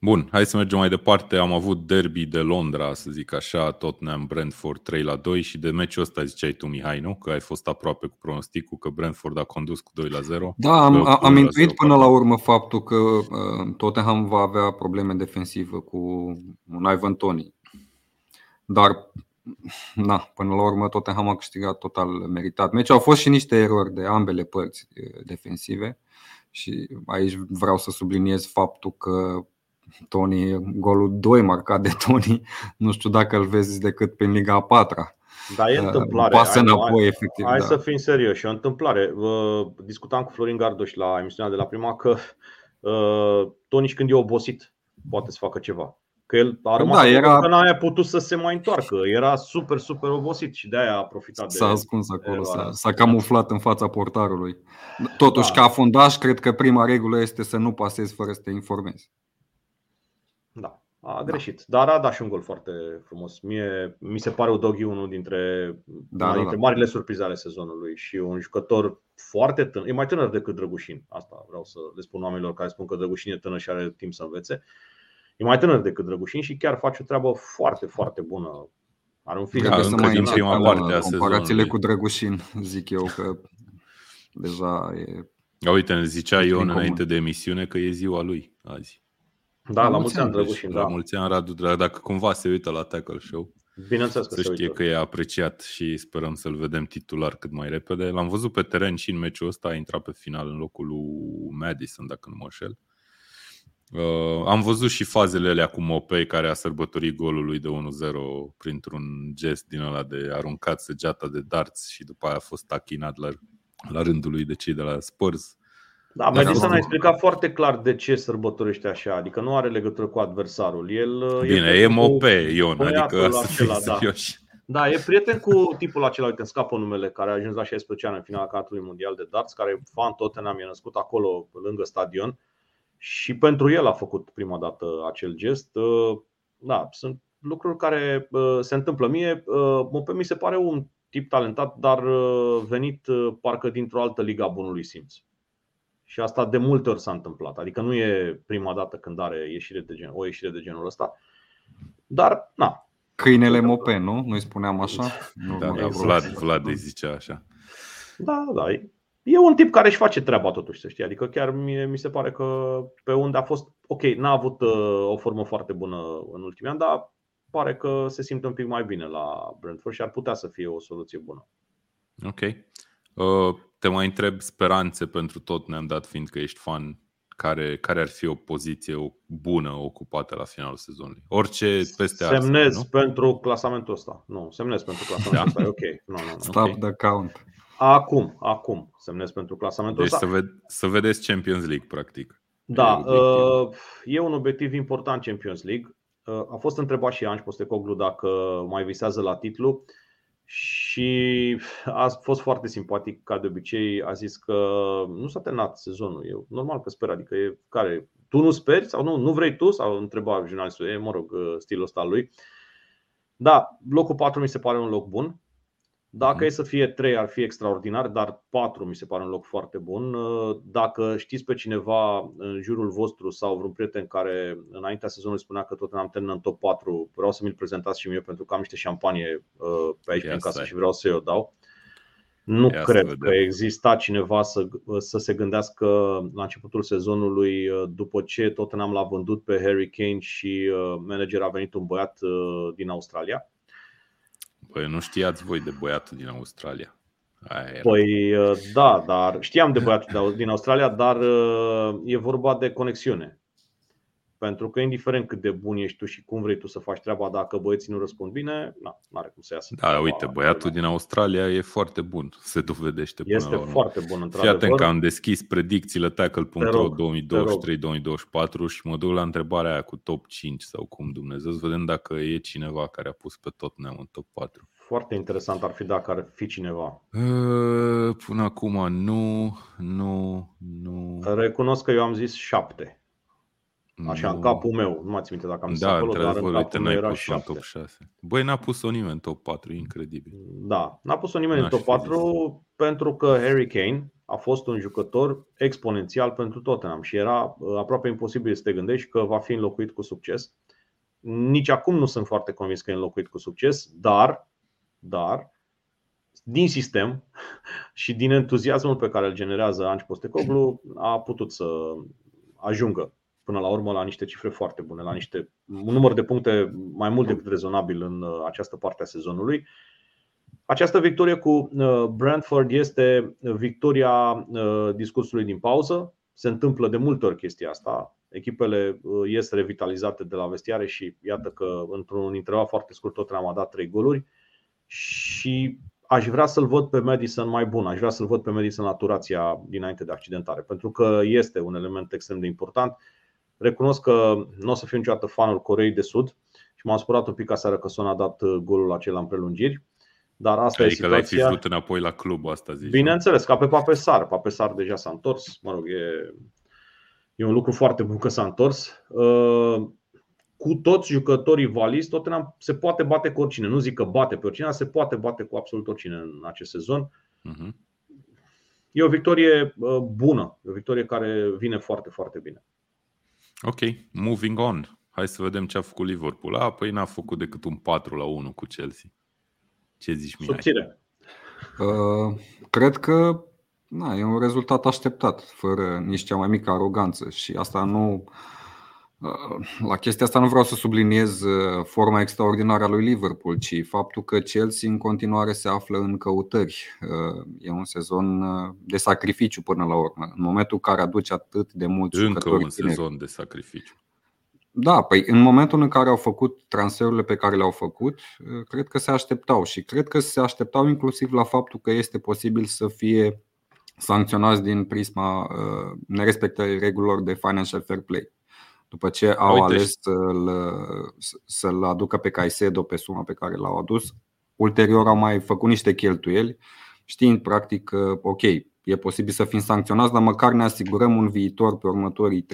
Bun, hai să mergem mai departe. Am avut derby de Londra, să zic așa, Tottenham Brentford 3 la 2 și de meciul ăsta ziceai tu, Mihai, nu? Că ai fost aproape cu pronosticul că Brentford a condus cu 2 la 0. Da, am, am intuit până la urmă faptul că uh, Tottenham va avea probleme defensive cu un Ivan Tony. Dar na, până la urmă Tottenham a câștigat total meritat. Meciul au fost și niște erori de ambele părți uh, defensive și aici vreau să subliniez faptul că Tony, golul 2 marcat de Tony, nu știu dacă îl vezi decât pe Liga a 4 da, e întâmplare. Pasă înapoi, hai, efectiv. Hai da. să fim serioși, e o întâmplare. Discutam cu Florin Gardoș la emisiunea de la prima că uh, Tony când e obosit poate să facă ceva. Că el a rămas da, era... că n-a putut să se mai întoarcă. Era super, super obosit și de-aia a profitat S-a de ascuns acolo, s-a, s-a camuflat în fața portarului. Totuși, da. ca fundaș, cred că prima regulă este să nu pasezi fără să te informezi. Da, a greșit. Da. Dar a dat și un gol foarte frumos. Mie, mi se pare Udoghi unul dintre, da, una da, dintre da. marile surprize ale sezonului și un jucător foarte tânăr. E mai tânăr decât Drăgușin. Asta vreau să le spun oamenilor care spun că Drăgușin e tânăr și are timp să învețe. E mai tânăr decât Drăgușin și chiar face o treabă foarte, foarte bună. Are un film da, încă din prima parte a Comparațiile cu Drăgușin, zic eu că deja e... Ja, uite, ne zicea Ion înainte de emisiune că e ziua lui azi. Da, la, la mulți ani, Drăgușin. Da. La mulți ani, Radu Drag, dacă cumva se uită la Tackle Show. Bineînțeles că să știe uită. că e apreciat și sperăm să-l vedem titular cât mai repede. L-am văzut pe teren și în meciul ăsta, a intrat pe final în locul lui Madison, dacă nu mă înșel. Uh, am văzut și fazele alea cu Mopei care a sărbătorit golul lui de 1-0 printr-un gest din ăla de aruncat săgeata de darts și după aia a fost tachinat la, la rândul lui de cei de la Spurs. Da, Madison a explicat foarte clar de ce sărbătorește așa, adică nu are legătură cu adversarul. El Bine, e, e Mope, Ion, adică să acela, da. Da, e prieten cu tipul acela, uite, îmi scapă numele, care a ajuns la 16 ani în finala campionatului mondial de darts, care e fan Tottenham, e născut acolo, lângă stadion și pentru el a făcut prima dată acel gest. Uh, da, sunt lucruri care uh, se întâmplă. Mie, uh, pe mi se pare un tip talentat, dar venit parcă dintr-o altă liga bunului simț. Și asta de multe ori s-a întâmplat. Adică nu e prima dată când are ieșire de gen, o ieșire de genul ăsta. Dar, na. Câinele Mope, nu? Noi spuneam așa? Nu, da, da, Vlad, Vlad îi zicea așa. Da, da, e un tip care își face treaba totuși, să știi. Adică chiar mie, mi se pare că pe unde a fost, ok, n-a avut uh, o formă foarte bună în ultimii ani, dar pare că se simte un pic mai bine la Brentford și ar putea să fie o soluție bună. Ok. Uh, te mai întreb speranțe pentru tot ne-am dat fiind că ești fan care, care ar fi o poziție bună ocupată la finalul sezonului? Orice peste Semnez Arsenal, nu? pentru clasamentul ăsta. Nu, semnez pentru clasamentul ăsta, e ok. No, no, no. Stop okay. the count. Acum, acum semnez pentru clasamentul deci ăsta. Să, ved- să vedeți Champions League, practic. Da, e, uh, e un obiectiv important Champions League. Uh, a fost întrebat și Ange Postecoglu dacă mai visează la titlu și a fost foarte simpatic, ca de obicei. A zis că nu s-a terminat sezonul. E normal că sper, adică e care. Tu nu speri sau nu? Nu vrei tu? Sau întreba jurnalistul. E, mă rog, uh, stilul ăsta lui. Da, locul 4 mi se pare un loc bun Dacă mm. e să fie 3 ar fi extraordinar, dar 4 mi se pare un loc foarte bun. Dacă știți pe cineva în jurul vostru sau vreun prieten care înaintea sezonului spunea că tot am terminat în top 4, vreau să mi-l prezentați și mie pentru că am niște șampanie pe aici în casă și vreau să o dau. Nu Ia cred că exista cineva să, să se gândească la începutul sezonului, după ce Tottenham l-a vândut pe Harry Kane și manager a venit un băiat din Australia. Păi nu știați voi de băiatul din Australia. Aia păi da, dar știam de băiatul din Australia, dar e vorba de conexiune. Pentru că indiferent cât de bun ești tu și cum vrei tu să faci treaba, dacă băieții nu răspund bine, nu are cum să iasă. Da, uite, băiatul din Australia e foarte bun, se dovedește până Este la urmă. foarte bun, într-adevăr. Fii atent că am deschis predicțiile tackle.ro 2023-2024 și mă duc la întrebarea aia cu top 5 sau cum Dumnezeu, să vedem dacă e cineva care a pus pe tot neam în top 4. Foarte interesant ar fi dacă ar fi cineva. Uh, până acum nu, nu, nu. Recunosc că eu am zis 7. Așa, în capul meu. Nu mai țin minte dacă am zis da, acolo, dar în capul meu era 7. top 6. Băi, n-a pus-o nimeni în top 4, incredibil. Da, n-a pus-o nimeni N-aș în top 4 zis. pentru că Harry Kane a fost un jucător exponențial pentru Tottenham și era uh, aproape imposibil să te gândești că va fi înlocuit cu succes. Nici acum nu sunt foarte convins că e înlocuit cu succes, dar, dar din sistem și din entuziasmul pe care îl generează Ange Postecoglou a putut să ajungă până la urmă la niște cifre foarte bune, la niște un număr de puncte mai mult decât rezonabil în uh, această parte a sezonului. Această victorie cu uh, Brentford este victoria uh, discursului din pauză. Se întâmplă de multe ori chestia asta. Echipele ies revitalizate de la vestiare și iată că într-un interval foarte scurt tot am dat trei goluri și aș vrea să-l văd pe Madison mai bun, aș vrea să-l văd pe Madison la turația dinainte de accidentare, pentru că este un element extrem de important. Recunosc că nu o să fiu niciodată fanul Coreei de Sud și m-am spărat un pic aseară că Son a dat uh, golul acela în prelungiri. Dar asta adică e situația. l-ai fi înapoi la club asta zici. Bineînțeles, ca pe Papesar. Papesar deja s-a întors. Mă rog, e, e un lucru foarte bun că s-a întors. Uh, cu toți jucătorii valizi, Tottenham se poate bate cu oricine. Nu zic că bate pe oricine, se poate bate cu absolut oricine în acest sezon. Uh-huh. E o victorie uh, bună, e o victorie care vine foarte, foarte bine. Ok, moving on. Hai să vedem ce a făcut Liverpool. A, păi n-a făcut decât un 4 la 1 cu Chelsea. Ce zici, Mihai? Subțire. Uh, cred că na, e un rezultat așteptat, fără nici cea mai mică aroganță și asta nu la chestia asta nu vreau să subliniez uh, forma extraordinară a lui Liverpool, ci faptul că Chelsea în continuare se află în căutări. Uh, e un sezon uh, de sacrificiu până la urmă. În momentul în care aduce atât de mulți Încă jucători un tineri. sezon de sacrificiu. Da, păi în momentul în care au făcut transferurile pe care le-au făcut, cred că se așteptau și cred că se așteptau inclusiv la faptul că este posibil să fie sancționați din prisma nerespectării regulilor de financial fair play. După ce au Uite ales să-l, să-l aducă pe Caicedo pe suma pe care l-au adus, ulterior au mai făcut niște cheltuieli, știind practic că, ok, e posibil să fim sancționați, dar măcar ne asigurăm un viitor pe următorii 3-4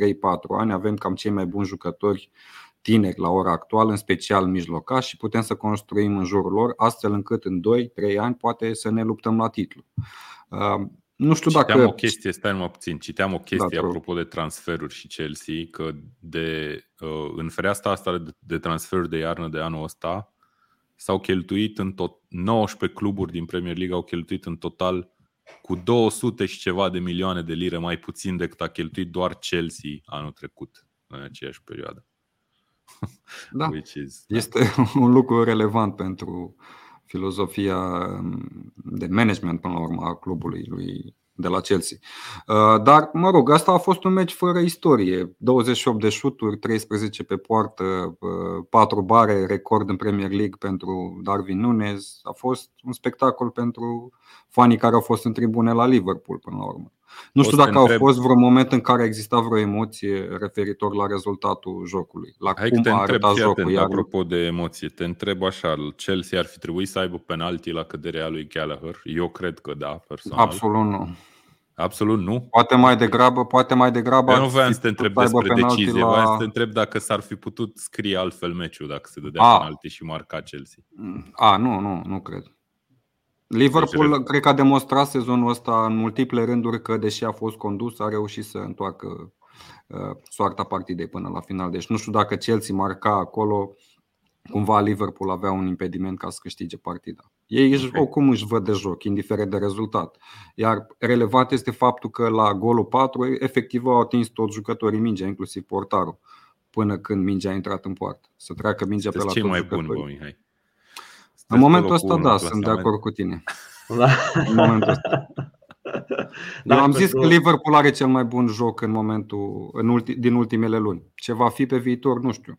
ani. Avem cam cei mai buni jucători tineri la ora actuală, în special mijlocași, și putem să construim în jurul lor, astfel încât în 2-3 ani poate să ne luptăm la titlu. Nu știu citeam dacă. o chestie, stai mă puțin, citeam o chestie da, apropo de transferuri și Chelsea, că de, uh, în fereastra asta de transferuri de iarnă de anul ăsta s-au cheltuit în tot 19 cluburi din Premier League au cheltuit în total cu 200 și ceva de milioane de lire mai puțin decât a cheltuit doar Chelsea anul trecut în aceeași perioadă. Da. is, da. este un lucru relevant pentru filozofia um, de management până la urmă a clubului lui de la Chelsea. Uh, dar, mă rog, asta a fost un meci fără istorie. 28 de șuturi, 13 pe poartă, 4 uh, bare, record în Premier League pentru Darwin Nunes. A fost un spectacol pentru fanii care au fost în tribune la Liverpool până la urmă. Nu știu dacă au fost vreo moment în care a existat vreo emoție referitor la rezultatul jocului, la Hai cum te a arătat atent, jocul. Iar... Apropo de emoție, te întreb așa, Chelsea ar fi trebuit să aibă penalti la căderea lui Gallagher? Eu cred că da, personal. Absolut nu. Absolut nu. Poate mai degrabă, poate mai degrabă. Eu nu voiam să te întreb despre decizie, la... voiam să te întreb dacă s-ar fi putut scrie altfel meciul dacă se dădea a. penalti și marca Chelsea. A, nu, nu, nu cred. Liverpool deci, cred că a demonstrat sezonul ăsta în multiple rânduri că deși a fost condus, a reușit să întoarcă uh, soarta partidei până la final. Deci nu știu dacă Chelsea marca acolo, cumva Liverpool avea un impediment ca să câștige partida. Ei okay. oricum își văd de joc, indiferent de rezultat. Iar relevant este faptul că la golul 4 efectiv au atins toți jucătorii mingea, inclusiv portarul, până când mingea a intrat în poartă. Să treacă mingea Sunteți pe la cei toți mai jucătorii. buni, bă, Mihai. În momentul ăsta, da, sunt de acord cu tine. Da. În momentul ăsta. Dar am zis că Liverpool are cel mai bun joc în momentul în ulti, din ultimele luni. Ce va fi pe viitor, nu știu.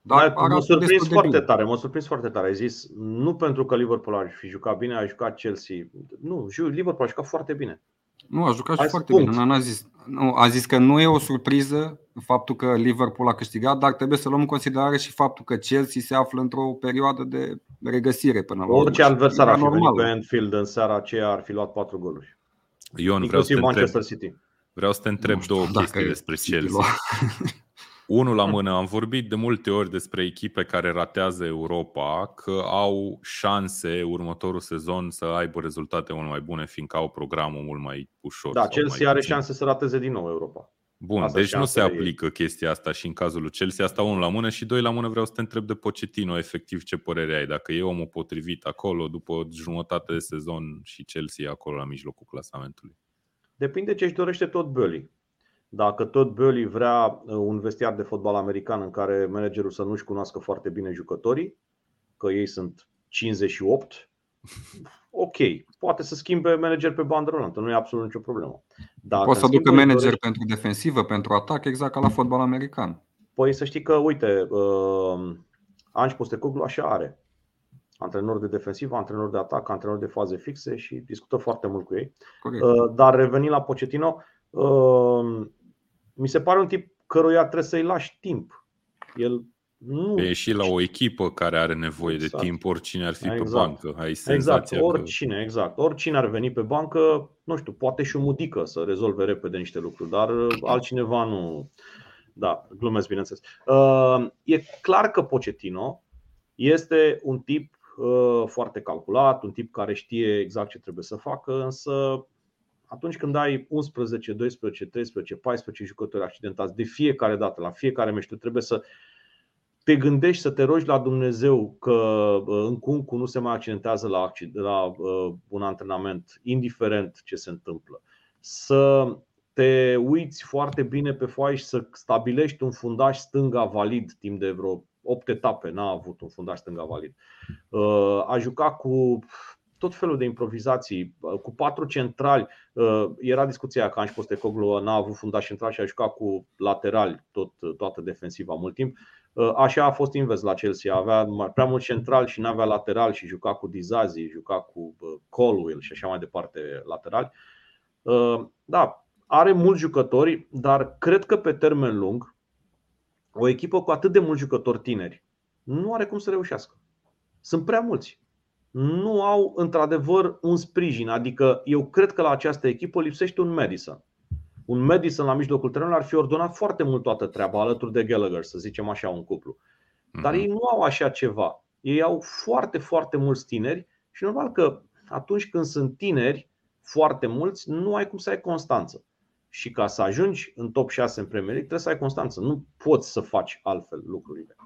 Dar da, mă surprins foarte bine. tare, mă surprins foarte tare. Ai zis, nu pentru că Liverpool a fi jucat bine, a jucat Chelsea. Nu, Liverpool a jucat foarte bine. Nu, a jucat și foarte punct. bine. Nu, a, zis, nu, a zis că nu e o surpriză faptul că Liverpool a câștigat, dar trebuie să luăm în considerare și faptul că Chelsea se află într-o perioadă de regăsire până la Orice urmă. adversar ar fi venit pe Anfield în seara aceea ar fi luat patru goluri. Ion, vreau să Manchester întreb, City. Vreau să te întreb două chestii despre Chelsea. Unul la mână, am vorbit de multe ori despre echipe care ratează Europa, că au șanse următorul sezon să aibă rezultate mult mai bune, fiindcă au programul mult mai ușor. Da, Chelsea are șanse să rateze din nou Europa. Bun, asta deci nu se aplică ei. chestia asta și în cazul lui Chelsea. Asta unul la mână și doi la mână vreau să te întreb de Pochettino efectiv ce părere ai, dacă e omul potrivit acolo după jumătate de sezon și Chelsea acolo la mijlocul clasamentului. Depinde ce își dorește tot Bălii. Dacă tot Bălii vrea uh, un vestiar de fotbal american în care managerul să nu-și cunoască foarte bine jucătorii, că ei sunt 58, ok, poate să schimbe manager pe bandă rulantă, nu e absolut nicio problemă. Dacă Poate să aducă manager dorește... pentru defensivă, pentru atac, exact ca la fotbal american. Păi să știi că, uite, uh, Ange Postecoglu așa are. Antrenor de defensivă, antrenor de atac, antrenor de faze fixe și discută foarte mult cu ei. Corect. Uh, dar revenind la Pochettino, uh, mi se pare un tip căruia trebuie să-i lași timp. El nu. E și la o echipă care are nevoie exact. de timp, oricine ar fi exact. pe bancă. Ai exact, oricine, că... exact. Oricine ar veni pe bancă, nu știu, poate și o mudică să rezolve repede niște lucruri, dar uh, altcineva nu. Da, glumesc, bineînțeles. Uh, e clar că Pochettino este un tip uh, foarte calculat, un tip care știe exact ce trebuie să facă, însă atunci când ai 11, 12, 13, 14 jucători accidentați de fiecare dată, la fiecare meci, tu trebuie să te gândești să te rogi la Dumnezeu că în Cuncu nu se mai accidentează la, la uh, un antrenament, indiferent ce se întâmplă. Să te uiți foarte bine pe foaie și să stabilești un fundaș stânga valid timp de vreo 8 etape. N-a avut un fundaș stânga valid. Uh, a jucat cu tot felul de improvizații, uh, cu patru centrali. Era discuția că Anș Postecoglu n-a avut fundaș central și a jucat cu laterali tot, toată defensiva mult timp. Uh, așa a fost invers la Chelsea. Avea prea mult central și nu avea lateral și juca cu Dizazi, juca cu uh, Colwell și așa mai departe laterali. Uh, da, are mulți jucători, dar cred că pe termen lung o echipă cu atât de mulți jucători tineri nu are cum să reușească. Sunt prea mulți. Nu au într-adevăr un sprijin. Adică eu cred că la această echipă lipsește un Madison un Madison la mijlocul terenului ar fi ordonat foarte mult toată treaba alături de Gallagher, să zicem așa, un cuplu. Dar mhm. ei nu au așa ceva. Ei au foarte, foarte mulți tineri și normal că atunci când sunt tineri, foarte mulți, nu ai cum să ai constanță. Și ca să ajungi în top 6 în Premier League, trebuie să ai constanță. Nu poți să faci altfel lucrurile.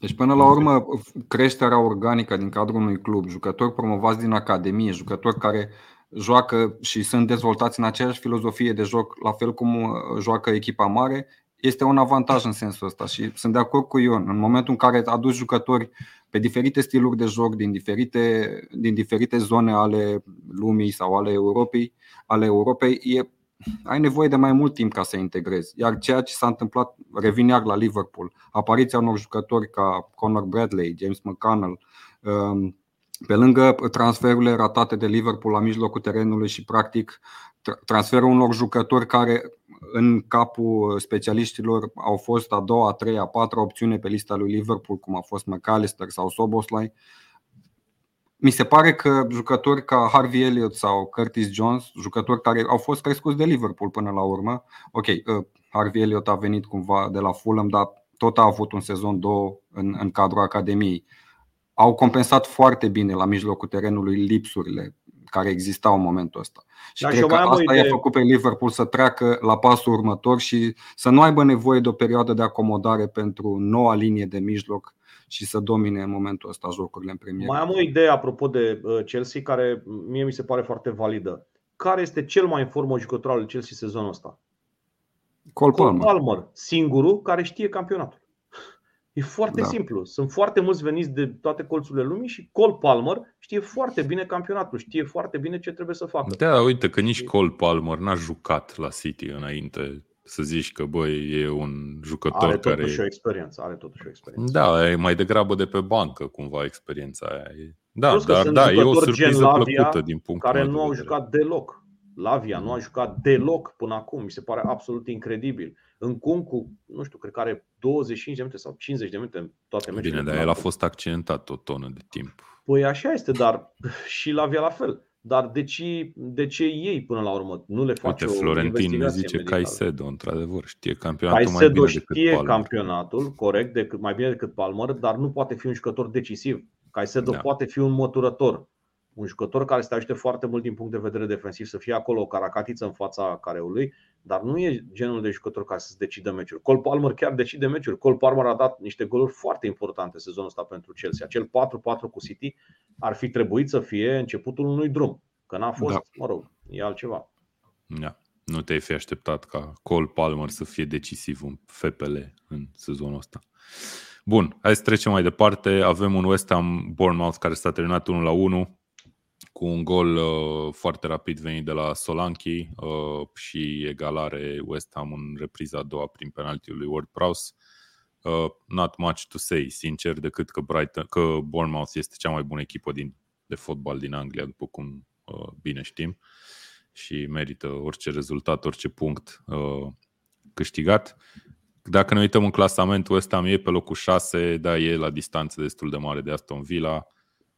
Deci până la urmă creșterea organică din cadrul unui club, jucători promovați din academie, jucători care joacă și sunt dezvoltați în aceeași filozofie de joc, la fel cum uh, joacă echipa mare, este un avantaj în sensul ăsta și sunt de acord cu Ion. În momentul în care aduci jucători pe diferite stiluri de joc din diferite, din diferite zone ale lumii sau ale Europei, ale Europei e, ai nevoie de mai mult timp ca să integrezi. Iar ceea ce s-a întâmplat, revin iar la Liverpool, apariția unor jucători ca Conor Bradley, James McConnell, um, pe lângă transferurile ratate de Liverpool la mijlocul terenului și practic transferul unor jucători care în capul specialiștilor au fost a doua, a treia, a patra opțiune pe lista lui Liverpool, cum a fost McAllister sau Soboslai. Mi se pare că jucători ca Harvey Elliott sau Curtis Jones, jucători care au fost crescuți de Liverpool până la urmă, ok, uh, Harvey Elliott a venit cumva de la Fulham, dar tot a avut un sezon, două în, în cadrul Academiei au compensat foarte bine la mijlocul terenului lipsurile care existau în momentul ăsta. Și da, cred că asta i-a făcut pe Liverpool să treacă la pasul următor și să nu aibă nevoie de o perioadă de acomodare pentru noua linie de mijloc și să domine în momentul ăsta jocurile în Premier. Mai am o idee apropo de uh, Chelsea care mie mi se pare foarte validă. Care este cel mai în formă jucător al Chelsea sezonul ăsta? Cole Palmer. Palmer, singurul care știe campionatul. E foarte da. simplu. Sunt foarte mulți veniți de toate colțurile lumii și Cole Palmer știe foarte bine campionatul, știe foarte bine ce trebuie să facă. Da, uite că nici Cole Palmer n-a jucat la City înainte să zici că băi, e un jucător are care... Are o experiență, are totuși o experiență. Da, e mai degrabă de pe bancă cumva experiența aia. Da, Plus dar da, e o surpriză plăcută din punctul care nu au jucat deloc. Lavia nu a jucat deloc până acum, mi se pare absolut incredibil. În Cuncu, nu știu, cred că are 25 de minute sau 50 de minute în toate meciurile. Bine, dar el a fost accidentat o tonă de timp. Păi așa este, dar și Lavia la fel. Dar de ce, de ce ei până la urmă nu le face Uite, o Florentin ne zice medicală? Caicedo, într-adevăr, știe campionatul Caicedo mai bine decât știe Palmer. campionatul, corect, decât, mai bine decât Palmer, dar nu poate fi un jucător decisiv. Caicedo da. poate fi un măturător un jucător care să te ajute foarte mult din punct de vedere defensiv, să fie acolo o caracatiță în fața careului, dar nu e genul de jucător care să-ți decidă meciuri. Cole Palmer chiar decide meciuri. Cole Palmer a dat niște goluri foarte importante sezonul ăsta pentru Chelsea. Acel 4-4 cu City ar fi trebuit să fie începutul unui drum. Că n-a fost, da. mă rog, e altceva. Da. Nu te-ai fi așteptat ca Cole Palmer să fie decisiv în FPL în sezonul ăsta. Bun, hai să trecem mai departe. Avem un West Ham Bournemouth care s-a terminat 1 la 1 cu un gol uh, foarte rapid venit de la Solanki uh, și egalare West Ham în repriza a doua prin penaltiul lui Ward Prowse. Uh, not much to say, sincer, decât că, Brighton, că Bournemouth este cea mai bună echipă din, de fotbal din Anglia, după cum uh, bine știm, și merită orice rezultat, orice punct uh, câștigat. Dacă ne uităm în clasament, West Ham e pe locul 6, dar e la distanță destul de mare de Aston Villa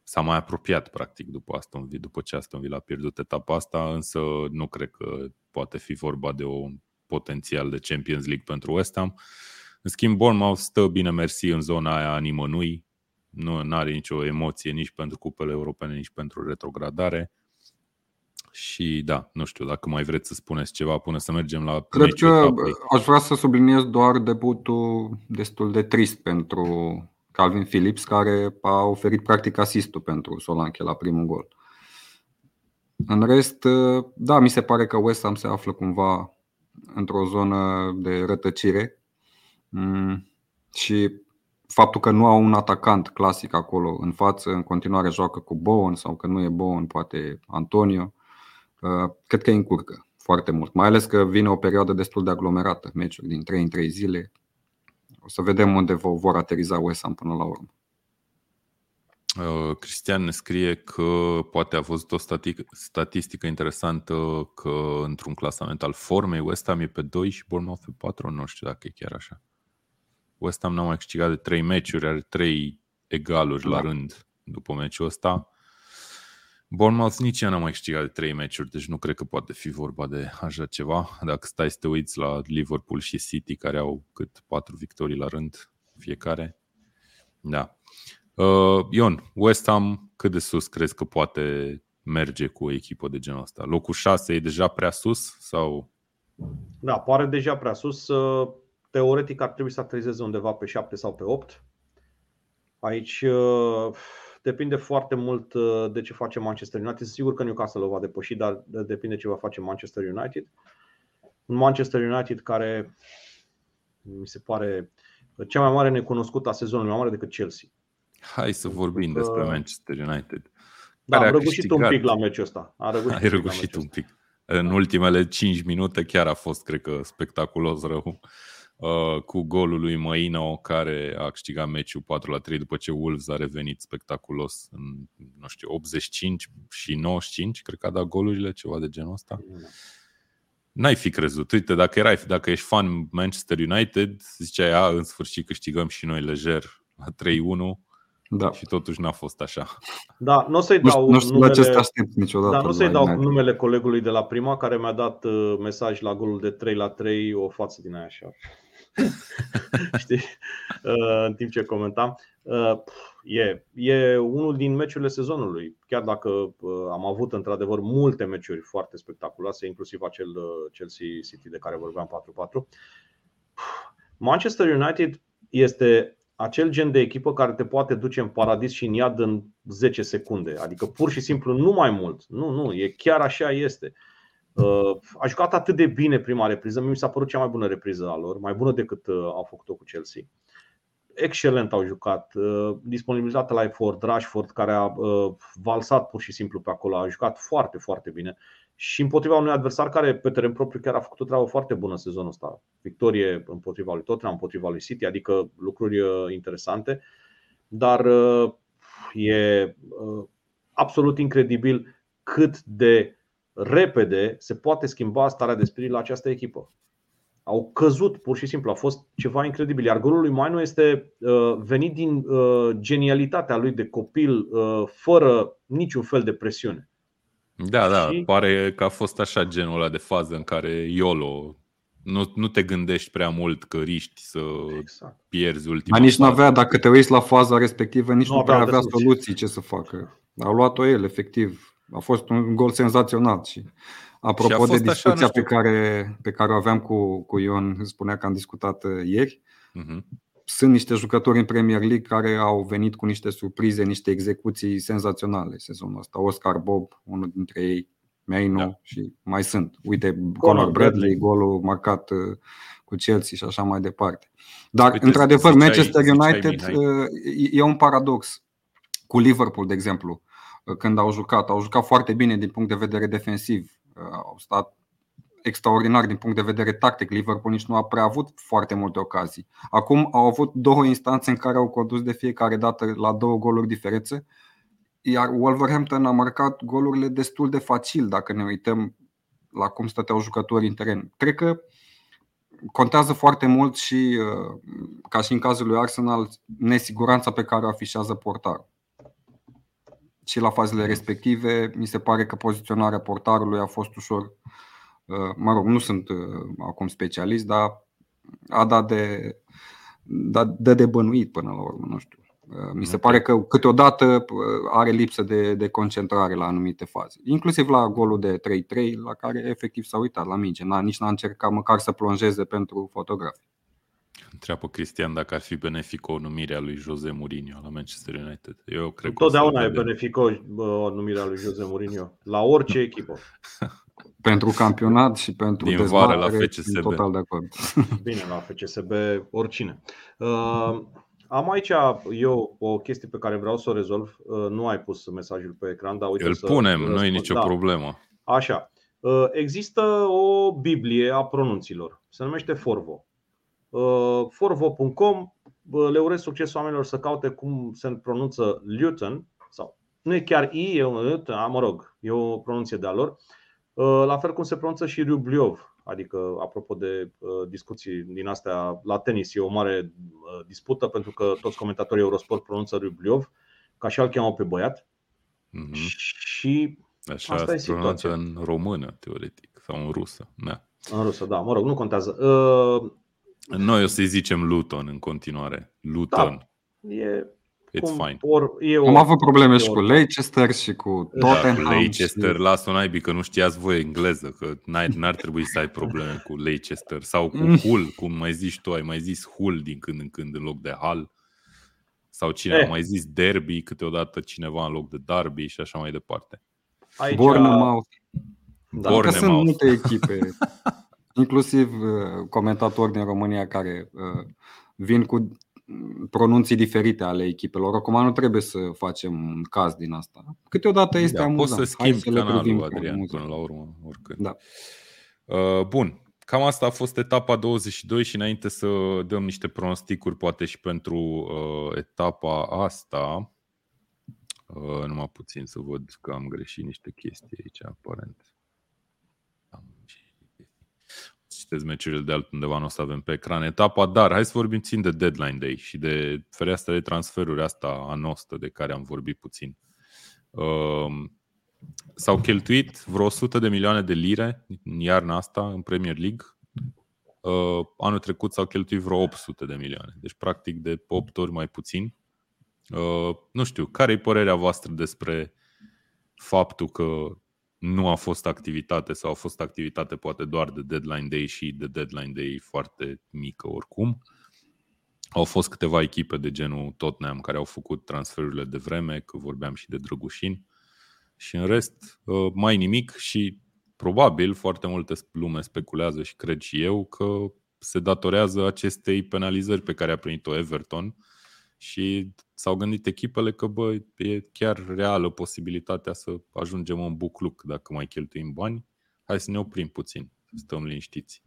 s-a mai apropiat practic după, Aston Villa, după ce Aston Villa a pierdut etapa asta, însă nu cred că poate fi vorba de un potențial de Champions League pentru West Ham. În schimb, Bournemouth stă bine mersi în zona aia a nimănui, nu are nicio emoție nici pentru cupele europene, nici pentru retrogradare. Și da, nu știu, dacă mai vreți să spuneți ceva până să mergem la Cred că etapei. aș vrea să subliniez doar debutul destul de trist pentru Calvin Phillips, care a oferit practic asistul pentru Solanke la primul gol. În rest, da, mi se pare că West Ham se află cumva într-o zonă de rătăcire mm, și faptul că nu au un atacant clasic acolo în față, în continuare joacă cu Bowen sau că nu e Bowen, poate Antonio, uh, cred că îi încurcă foarte mult. Mai ales că vine o perioadă destul de aglomerată, meciuri din 3 în 3 zile, o să vedem unde vor ateriza West Ham până la urmă. Uh, Cristian ne scrie că poate a văzut o statistică interesantă că într-un clasament al formei West Ham e pe 2 și Bournemouth pe 4, nu știu dacă e chiar așa. West Ham n-a mai câștigat de 3 meciuri, are 3 egaluri da. la rând după meciul ăsta. Bournemouth nici ea n-a mai câștigat de 3 meciuri, deci nu cred că poate fi vorba de așa ceva. Dacă stai să te uiți la Liverpool și City, care au cât 4 victorii la rând fiecare. Da. Uh, Ion, West Ham cât de sus crezi că poate merge cu o echipă de genul ăsta? Locul 6 e deja prea sus sau? Da, pare deja prea sus. Uh, teoretic ar trebui să aterizeze undeva pe 7 sau pe 8. Aici uh, Depinde foarte mult uh, de ce face Manchester United. Sigur că Newcastle o va depăși, dar depinde ce va face Manchester United. Un Manchester United care mi se pare cea mai mare necunoscută a sezonului, mai mare decât Chelsea. Hai să vorbim că... despre Manchester United. Da, am răgușit un pic la meciul ăsta. Am răgușit Ai răgușit un pic. În ultimele 5 minute chiar a fost, cred că, spectaculos rău. Uh, cu golul lui Măino care a câștigat meciul 4 la 3 după ce Wolves a revenit spectaculos în, nu știu, 85 și 95, cred că a dat golurile, ceva de genul ăsta. N-ai fi crezut. Uite, dacă, erai, dacă ești fan Manchester United, ziceai, a, în sfârșit câștigăm și noi lejer la 3-1 da. și totuși n-a fost așa. Da, nu o să-i dau nu, știu numele, ce niciodată. Da, nu să-i dau numele colegului de la prima care mi-a dat uh, mesaj la golul de 3 la 3 o față din aia așa. Știi? Uh, în timp ce comentam. Uh, e, e unul din meciurile sezonului. Chiar dacă am avut într-adevăr multe meciuri foarte spectaculoase, inclusiv acel Chelsea City de care vorbeam 4-4. Manchester United este acel gen de echipă care te poate duce în paradis și în iad în 10 secunde. Adică pur și simplu nu mai mult. Nu, nu, e chiar așa este. Uh, a jucat atât de bine prima repriză, mi s-a părut cea mai bună repriză a lor, mai bună decât uh, au făcut-o cu Chelsea. Excelent au jucat, uh, disponibilitate la efort, Rashford care a valsat pur și simplu pe acolo, a jucat foarte, foarte bine și împotriva unui adversar care pe teren propriu chiar a făcut o treabă foarte bună sezonul ăsta. Victorie împotriva lui Tottenham, împotriva lui City, adică lucruri interesante, dar e absolut incredibil cât de repede se poate schimba starea de spirit la această echipă. Au căzut pur și simplu, a fost ceva incredibil. Iar golul lui Mainu este uh, venit din uh, genialitatea lui de copil, uh, fără niciun fel de presiune. Da, da, și... pare că a fost așa genul ăla de fază în care YOLO nu, nu te gândești prea mult că riști să exact. pierzi ultima Dar nici nu avea, dacă te uiți la faza respectivă, nici nu, nu prea avea soluții ce să facă. Au luat-o el, efectiv. A fost un gol senzațional și apropo și de discuția așa, pe, care, pe care o aveam cu, cu Ion, spunea că am discutat uh, ieri, uh-huh. sunt niște jucători în Premier League care au venit cu niște surprize, niște execuții senzaționale sezonul ăsta. Oscar Bob, unul dintre ei, Meino da. și mai sunt. Uite, Conor Bradley, golul marcat uh, cu Chelsea și așa mai departe. Dar, Uite, într-adevăr, Manchester United uh, e un paradox. Cu Liverpool, de exemplu, când au jucat. Au jucat foarte bine din punct de vedere defensiv. Au stat extraordinar din punct de vedere tactic. Liverpool nici nu a prea avut foarte multe ocazii. Acum au avut două instanțe în care au condus de fiecare dată la două goluri diferențe, iar Wolverhampton a marcat golurile destul de facil dacă ne uităm la cum stăteau jucătorii în teren. Cred că contează foarte mult și, ca și în cazul lui Arsenal, nesiguranța pe care o afișează portarul și la fazele respective. Mi se pare că poziționarea portarului a fost ușor, uh, mă rog, nu sunt uh, acum specialist, dar a dat de, da, de, de bănuit până la urmă, nu știu. Uh, mi se pare că câteodată are lipsă de, de concentrare la anumite faze, inclusiv la golul de 3-3, la care efectiv s-a uitat la minge, n-a, nici n-a încercat măcar să plonjeze pentru fotografie. Întreabă Cristian dacă ar fi benefic o numire a lui Jose Mourinho la Manchester United. Eu cred Totdeauna că e benefic o, o numire a lui Jose Mourinho la orice echipă. pentru campionat și pentru Din vară la FCSB. Total de acord. Bine, la FCSB oricine. Uh, am aici eu o chestie pe care vreau să o rezolv. Uh, nu ai pus mesajul pe ecran, dar uite Îl să punem, nu e nicio da. problemă. Așa. Uh, există o Biblie a pronunților. Se numește Forvo. Uh, forvo.com le urez succes oamenilor să caute cum se pronunță Luton sau nu e chiar I, e un a, mă rog, e o pronunție de-a lor. Uh, la fel cum se pronunță și Rubliov, adică apropo de uh, discuții din astea la tenis, e o mare dispută pentru că toți comentatorii Eurosport pronunță Rubliov, ca și al cheamă pe băiat. Mm-hmm. Și Așa asta se pronunță în română, teoretic, sau în rusă. Da. În rusă, da, mă rog, nu contează. Noi o să-i zicem Luton în continuare. Luton. Da, e It's cum, fine. Or, e o, Am avut probleme și cu Leicester și cu Tottenham. Da, cu Leicester, și... lasă o naibii că nu știați voi engleză, că n-ar trebui să ai probleme cu Leicester sau cu mm. Hull, cum mai zici tu, ai mai zis Hull din când în când în loc de Hull. Sau cine eh. a mai zis Derby, câteodată cineva în loc de Derby și așa mai departe. Aici... Bournemouth. Da. Bournemouth. Că sunt multe echipe. inclusiv uh, comentatori din România care uh, vin cu pronunții diferite ale echipelor. Acum nu trebuie să facem un caz din asta. Câteodată este da, amuzant. Poți să schimbi să canalul, Adrian, până la urmă, oricând. Da. Uh, bun, cam asta a fost etapa 22 și înainte să dăm niște pronosticuri poate și pentru uh, etapa asta, uh, numai puțin să văd că am greșit niște chestii aici, aparent. Citesc meciurile de altundeva, nu o să avem pe ecran etapa, dar hai să vorbim țin de deadline day și de fereastra de transferuri asta a noastră de care am vorbit puțin. Uh, s-au cheltuit vreo 100 de milioane de lire în iarna asta în Premier League. uh, anul trecut s-au cheltuit vreo 800 de milioane, deci practic de 8 ori mai puțin. Uh, nu știu, care e părerea voastră despre faptul că nu a fost activitate sau a fost activitate poate doar de deadline day și de deadline day foarte mică oricum. Au fost câteva echipe de genul Tottenham care au făcut transferurile de vreme, că vorbeam și de Drăgușin. Și în rest, uh, mai nimic și probabil foarte multe lume speculează și cred și eu că se datorează acestei penalizări pe care a primit-o Everton și s-au gândit echipele că bă, e chiar reală posibilitatea să ajungem în bucluc dacă mai cheltuim bani. Hai să ne oprim puțin, să stăm liniștiți.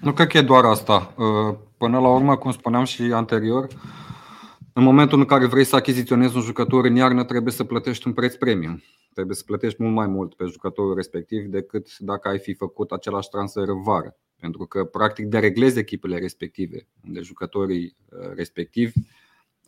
Nu cred că e doar asta. Uh, până la urmă, cum spuneam și anterior, în momentul în care vrei să achiziționezi un jucător în iarnă, trebuie să plătești un preț premium. Trebuie să plătești mult mai mult pe jucătorul respectiv decât dacă ai fi făcut același transfer în vară. Pentru că, practic, dereglezi echipele respective, unde jucătorii uh, respectivi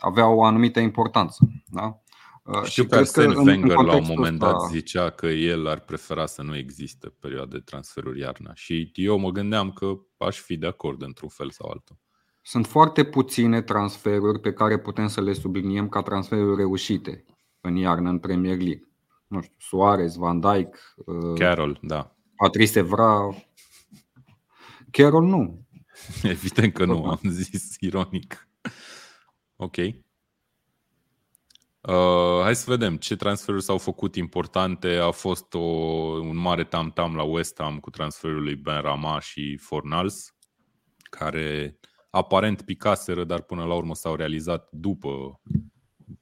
aveau o anumită importanță. Da? Uh, Știu că Arsene Wenger la un moment dat zicea că el ar prefera să nu existe perioade de transferuri iarna și eu mă gândeam că aș fi de acord într-un fel sau altul. Sunt foarte puține transferuri pe care putem să le subliniem ca transferuri reușite în iarnă în Premier League. Nu știu, Suarez, Van Dijk, uh, Carroll, da. Patrice Evra. Carroll nu. Evident că nu, am zis ironic. Ok. Uh, hai să vedem ce transferuri s-au făcut importante. A fost o, un mare tam-tam la West Ham cu transferul lui Ben Rama și Fornals, care aparent picaseră, dar până la urmă s-au realizat după,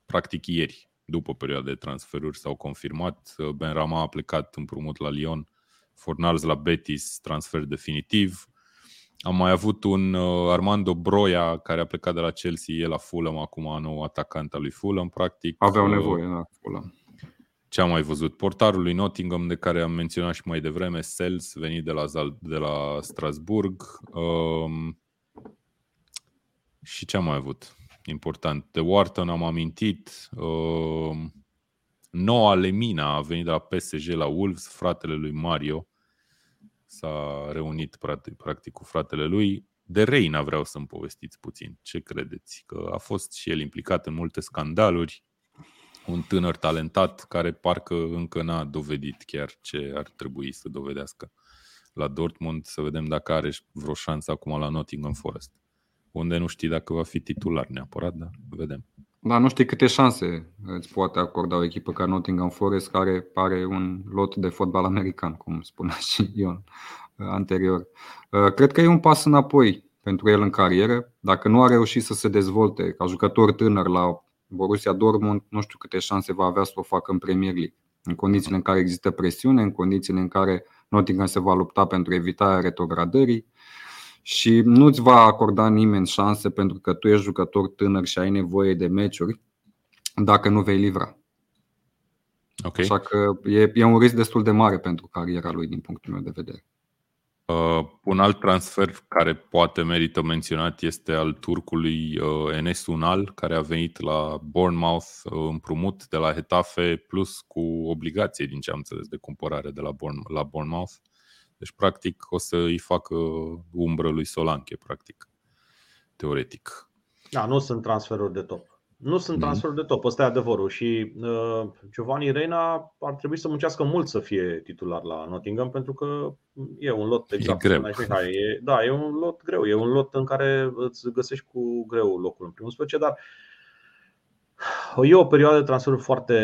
practic ieri, după perioada de transferuri s-au confirmat. Ben Rama a plecat împrumut la Lyon, Fornals la Betis, transfer definitiv. Am mai avut un uh, Armando Broia care a plecat de la Chelsea, el la Fulham, acum nou atacant al lui Fulham, practic. Aveau uh, nevoie, da, Fulham. Ce am mai văzut? Portarul lui Nottingham, de care am menționat și mai devreme, Sels, venit de la, de la Strasburg. Um, și ce am mai avut? Important. De Wharton am amintit. Um, Noua Lemina a venit de la PSG la Wolves, fratele lui Mario s-a reunit practic, practic cu fratele lui. De Reina vreau să-mi povestiți puțin. Ce credeți? Că a fost și el implicat în multe scandaluri, un tânăr talentat care parcă încă n-a dovedit chiar ce ar trebui să dovedească la Dortmund, să vedem dacă are vreo șansă acum la Nottingham Forest, unde nu știi dacă va fi titular neapărat, dar vedem. Da, nu știi câte șanse îți poate acorda o echipă ca Nottingham Forest, care pare un lot de fotbal american, cum spunea și Ion uh, anterior. Uh, cred că e un pas înapoi pentru el în carieră. Dacă nu a reușit să se dezvolte ca jucător tânăr la Borussia Dortmund, nu știu câte șanse va avea să o facă în Premier League. În condițiile în care există presiune, în condițiile în care Nottingham se va lupta pentru evitarea retrogradării și nu-ți va acorda nimeni șanse pentru că tu ești jucător tânăr și ai nevoie de meciuri dacă nu vei livra. Okay. Așa că e, e un risc destul de mare pentru cariera lui din punctul meu de vedere. Uh, un alt transfer care poate merită menționat este al turcului uh, Enes Unal, care a venit la Bournemouth uh, împrumut de la Hetafe plus cu obligație, din ce am înțeles, de cumpărare de la, Bourne, la Bournemouth. Deci, practic, o să îi facă umbră lui Solanche, practic, teoretic. Da, nu sunt transferuri de top. Nu sunt mm. transferuri de top, ăsta e adevărul. Și uh, Giovanni Reina ar trebui să muncească mult să fie titular la Nottingham, pentru că e un lot exact. E greu. E, da, e un lot greu. E un lot în care îți găsești cu greu locul în primul specie, dar e o perioadă de transferuri foarte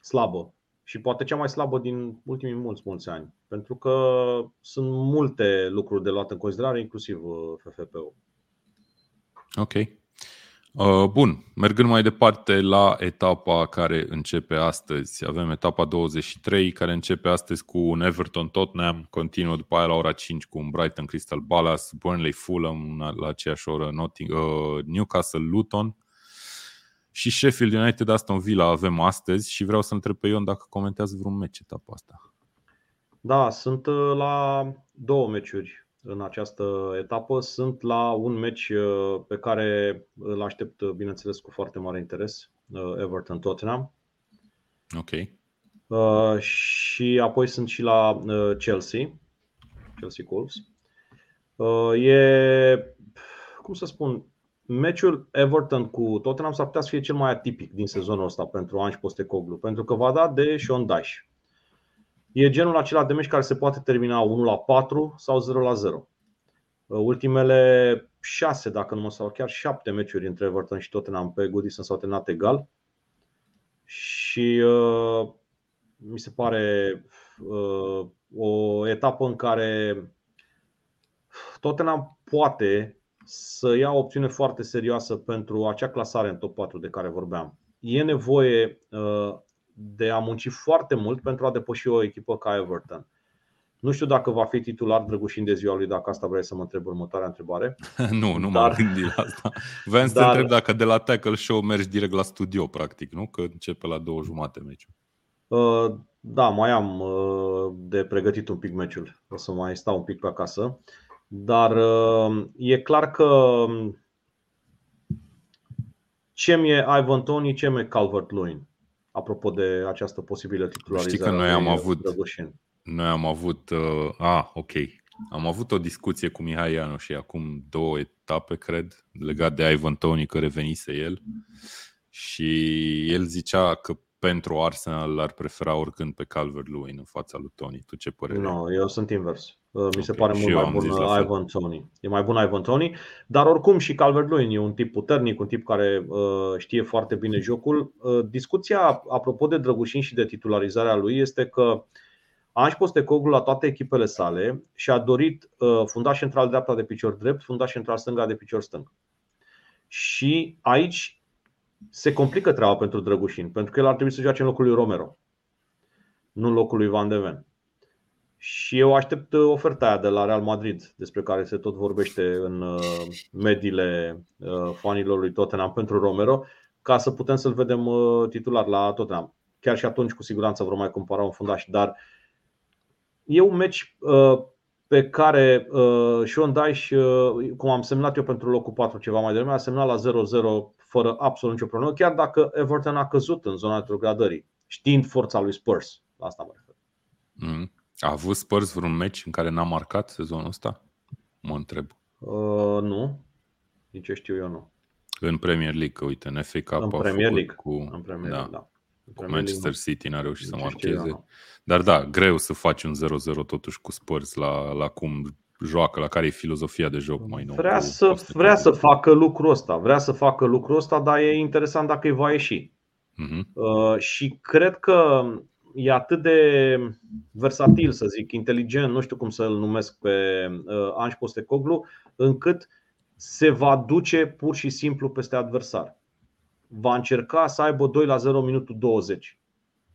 slabă și poate cea mai slabă din ultimii mulți, mulți ani. Pentru că sunt multe lucruri de luat în considerare, inclusiv uh, FFP-ul. Ok. Uh, bun, mergând mai departe la etapa care începe astăzi. Avem etapa 23 care începe astăzi cu un Everton Tottenham, continuă după aia la ora 5 cu un Brighton Crystal Palace, Burnley Fulham la aceeași oră, Notting, uh, Newcastle Luton și Sheffield United Aston Villa avem astăzi și vreau să întreb pe Ion dacă comentează vreun meci etapa asta. Da, sunt uh, la două meciuri în această etapă. Sunt la un meci uh, pe care îl aștept, uh, bineînțeles, cu foarte mare interes, Everton-Tottenham. Ok. Și apoi sunt și la Chelsea, Chelsea Wolves. E, cum să spun, meciul Everton cu Tottenham s-ar putea să fie cel mai atipic din sezonul ăsta pentru Ange Postecoglou, pentru că va da de Sean Dyche. E genul acela de meci care se poate termina 1 la 4 sau 0 la 0. Ultimele 6, dacă nu mă sau chiar 7 meciuri între Everton și Tottenham pe Goodison s-au terminat egal. Și uh, mi se pare uh, o etapă în care Tottenham poate să ia o opțiune foarte serioasă pentru acea clasare în top 4 de care vorbeam. E nevoie uh, de a munci foarte mult pentru a depăși o echipă ca Everton. Nu știu dacă va fi titular Drăgușin de ziua lui, dacă asta vrei să mă întreb următoarea întrebare. nu, nu dar, m-am gândit la asta. Vreau să dar, te întreb dacă de la Tackle Show mergi direct la studio, practic, nu? Că începe la două jumate meciul. Uh, da, mai am uh, de pregătit un pic meciul. O să mai stau un pic pe acasă. Dar uh, e clar că um, ce mi-e Ivan Tony, ce mi-e Calvert-Lewin. Apropo de această posibilă titularizare. Știi că noi am avut, noi am avut, uh, ah, ok, am avut o discuție cu Mihai Ianu și acum două etape, cred, legat de Ivan Tony, că revenise el. Și el zicea că pentru Arsenal ar prefera oricând pe Calvert-Lewin în fața lui Tony. Tu ce părere Nu, no, eu sunt invers. Uh, mi se okay. pare mult mai bun Ivan Tony. E mai bun Ivan Tony, dar oricum și Calvert-Lewin e un tip puternic, un tip care uh, știe foarte bine jocul. Uh, discuția apropo de Drăgușin și de titularizarea lui este că Ange Postecoglou la toate echipele sale și-a dorit uh, fundaș central dreapta de picior drept, fundaș central stânga de picior stâng. Și aici se complică treaba pentru Drăgușin, pentru că el ar trebui să joace în locul lui Romero, nu în locul lui Van de Ven. Și eu aștept uh, oferta aia de la Real Madrid, despre care se tot vorbește în uh, mediile uh, fanilor lui Tottenham pentru Romero, ca să putem să-l vedem titular la Tottenham. Chiar și atunci, cu siguranță, vor mai cumpăra un fundaș, dar e un meci pe care Sean Dyche, cum am semnat eu pentru locul 4 ceva mai devreme, a semnat la 0-0 fără absolut nicio problemă, chiar dacă Everton a căzut în zona retrogradării, știind forța lui Spurs. La asta mă refer. Mm. A avut Spurs vreun meci în care n-a marcat sezonul ăsta? Mă întreb. Uh, nu. Nici ce știu eu nu. În Premier League, că uite, în FA Cup în Premier League. cu, în Premier League, da. da. Cu Manchester City n-a reușit să marcheze. Eu, Dar da, greu să faci un 0-0 totuși cu Spurs la, la cum joacă, la care e filozofia de joc mai nouă. Vrea, să, vrea să facă lucrul ăsta, vrea să facă lucrul ăsta, dar e interesant dacă îi va ieși. Uh-huh. Uh, și cred că e atât de versatil, să zic, inteligent, nu știu cum să-l numesc pe uh, Anș Postecoglu, încât se va duce pur și simplu peste adversar. Va încerca să aibă 2 la 0 minutul 20.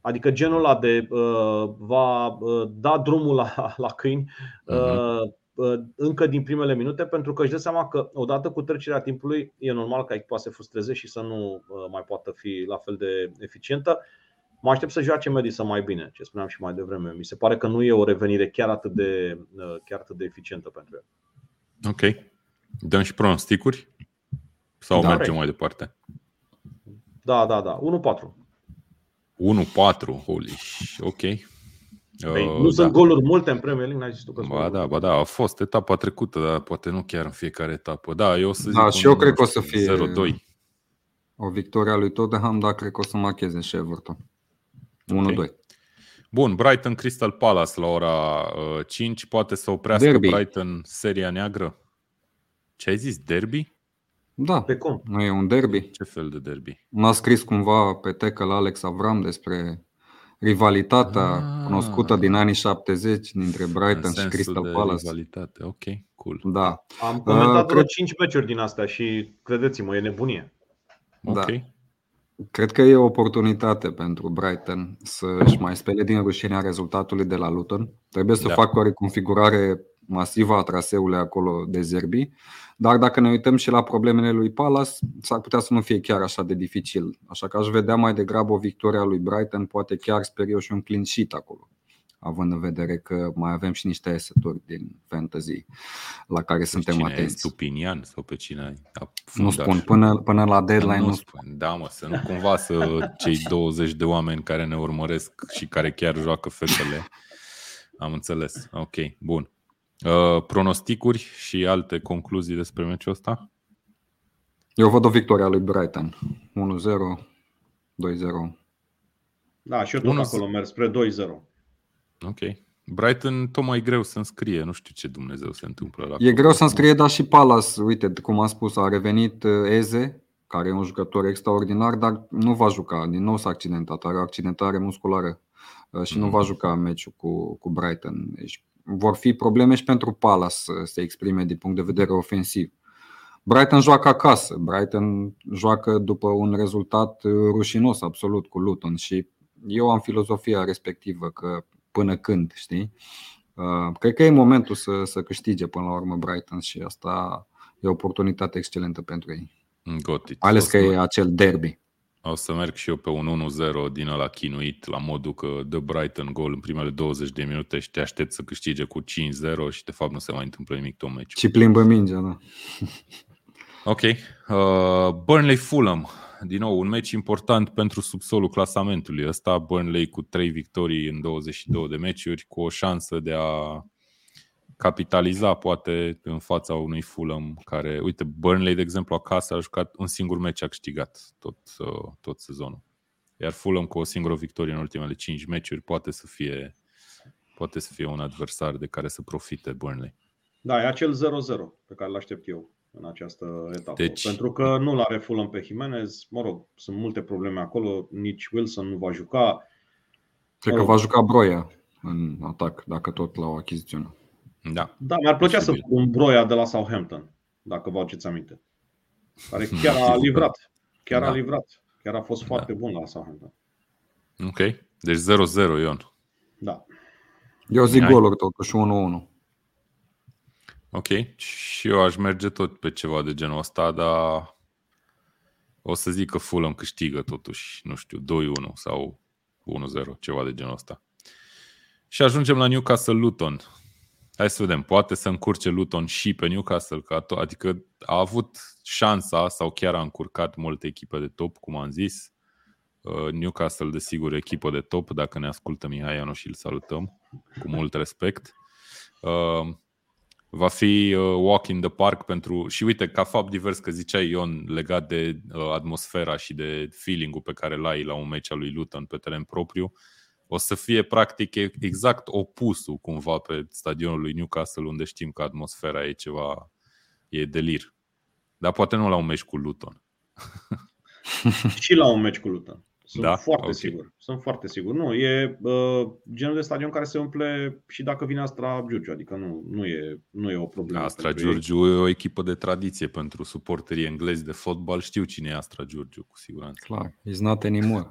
Adică genul ăla de uh, va uh, da drumul la, la câini uh, uh, încă din primele minute, pentru că își dă seama că odată cu trecerea timpului e normal ca echipa să se frustreze și să nu uh, mai poată fi la fel de eficientă. Mă aștept să joace Madison mai bine, ce spuneam și mai devreme. Mi se pare că nu e o revenire chiar atât de, uh, chiar atât de eficientă pentru el. Ok. Dăm și pronosticuri? Sau da, mergem mai departe? Da, da, da. 1-4. 1-4, holy ok. Păi, uh, nu da. sunt goluri multe în Premier League, n-ai zis tu că Ba da, ba da, a fost etapa trecută, dar poate nu chiar în fiecare etapă. Da, eu să da, zic și eu cred că o să fie 0-2. O victoria lui Tottenham, dar cred că o să macheze și Everton. 1-2. Okay. Bun, Brighton Crystal Palace la ora 5 uh, poate să oprească derby. Brighton seria neagră. Ce ai zis? Derby? Da, pe cum? Nu e un derby. Ce fel de derby? M-a scris cumva pe tecă la Alex Avram despre rivalitatea ah, cunoscută din anii 70 dintre Brighton și Crystal Palace. Rivalitate. Ok, cool. Da. Am comentat uh, vreo 5 meciuri din astea și credeți-mă, e nebunie. Da. Okay. Cred că e o oportunitate pentru Brighton să-și mai spele din rușinea rezultatului de la Luton. Trebuie să da. facă o reconfigurare masivă a traseului acolo de Zerbi, dar dacă ne uităm și la problemele lui Palace, s-ar putea să nu fie chiar așa de dificil. Așa că aș vedea mai degrabă o victorie a lui Brighton, poate chiar sper eu și un clean sheet acolo având în vedere că mai avem și niște eseturi din fantasy la care pe suntem cine atenți. Stupinian sau pe cine Nu spun, până, până la deadline nu, nu spun. Da, mă, să nu cumva să cei 20 de oameni care ne urmăresc și care chiar joacă fetele. Am înțeles. Ok, bun. Uh, pronosticuri și alte concluzii despre meciul ăsta? Eu văd o victorie a lui Brighton. 1-0, 2-0. Da, și eu tot 1 acolo merg spre 2-0. Ok. Brighton tot mai greu să înscrie, nu știu ce Dumnezeu se întâmplă la E greu să înscrie, dar și Palace, uite, cum am spus, a revenit uh, Eze, care e un jucător extraordinar, dar nu va juca, din nou s-a accidentat, are o accidentare musculară uh, și mm. nu va juca meciul cu, cu Brighton. Deci vor fi probleme și pentru Palace să se exprime din punct de vedere ofensiv. Brighton joacă acasă, Brighton joacă după un rezultat uh, rușinos absolut cu Luton și eu am filozofia respectivă că până când, știi? Uh, cred că e momentul să, să câștige până la urmă Brighton și asta e o oportunitate excelentă pentru ei. Got it. Ales că e acel derby. O să merg și eu pe un 1-0 din ăla chinuit, la modul că dă Brighton gol în primele 20 de minute și te aștept să câștige cu 5-0 și de fapt nu se mai întâmplă nimic tot meciul. Și plimbă mingea, da. Ok. Uh, Burnley-Fulham. Din nou, un meci important pentru subsolul clasamentului. Ăsta Burnley cu 3 victorii în 22 de meciuri, cu o șansă de a capitaliza poate în fața unui Fulham care, uite, Burnley, de exemplu, acasă a jucat un singur meci, a câștigat tot, uh, tot sezonul. Iar Fulham cu o singură victorie în ultimele 5 meciuri poate să fie poate să fie un adversar de care să profite Burnley. Da, e acel 0-0 pe care îl aștept eu în această etapă. Deci... Pentru că nu l-are Fulham pe Jimenez, mă rog, sunt multe probleme acolo, nici Wilson nu va juca. Cred că va juca Broia în atac, dacă tot la o achizițiune. Da. Da, mi-ar plăcea să un Broia de la Southampton, dacă vă aduceți aminte. Care chiar a livrat. Chiar da. a livrat. Chiar a fost da. foarte bun la Southampton. Ok. Deci 0-0, Ion. Da. Eu zic Ai. goluri totuși, 1-1. Ok. Și eu aș merge tot pe ceva de genul ăsta, dar o să zic că Fulham câștigă totuși, nu știu, 2-1 sau 1-0, ceva de genul ăsta. Și ajungem la Newcastle Luton. Hai să vedem, poate să încurce Luton și pe Newcastle, adică a avut șansa sau chiar a încurcat multe echipe de top, cum am zis. Uh, Newcastle, desigur, echipă de top, dacă ne ascultă Mihai și îl salutăm cu mult respect. Uh, va fi uh, walk in the park pentru... Și uite, ca fapt divers că ziceai Ion legat de atmosfera și de feeling-ul pe care l-ai la un meci al lui Luton pe teren propriu, o să fie practic exact opusul cumva pe stadionul lui Newcastle unde știm că atmosfera e ceva, e delir. Dar poate nu la un meci cu Luton. și la un meci cu Luton. Sunt da? foarte okay. sigur. Sunt foarte sigur. Nu, e uh, genul de stadion care se umple și dacă vine Astra Giurgiu, adică nu, nu, e, nu e o problemă. Astra Giurgiu e o echipă de tradiție pentru suporterii englezi de fotbal. Știu cine e Astra Giurgiu, cu siguranță. Clar, he's not anymore.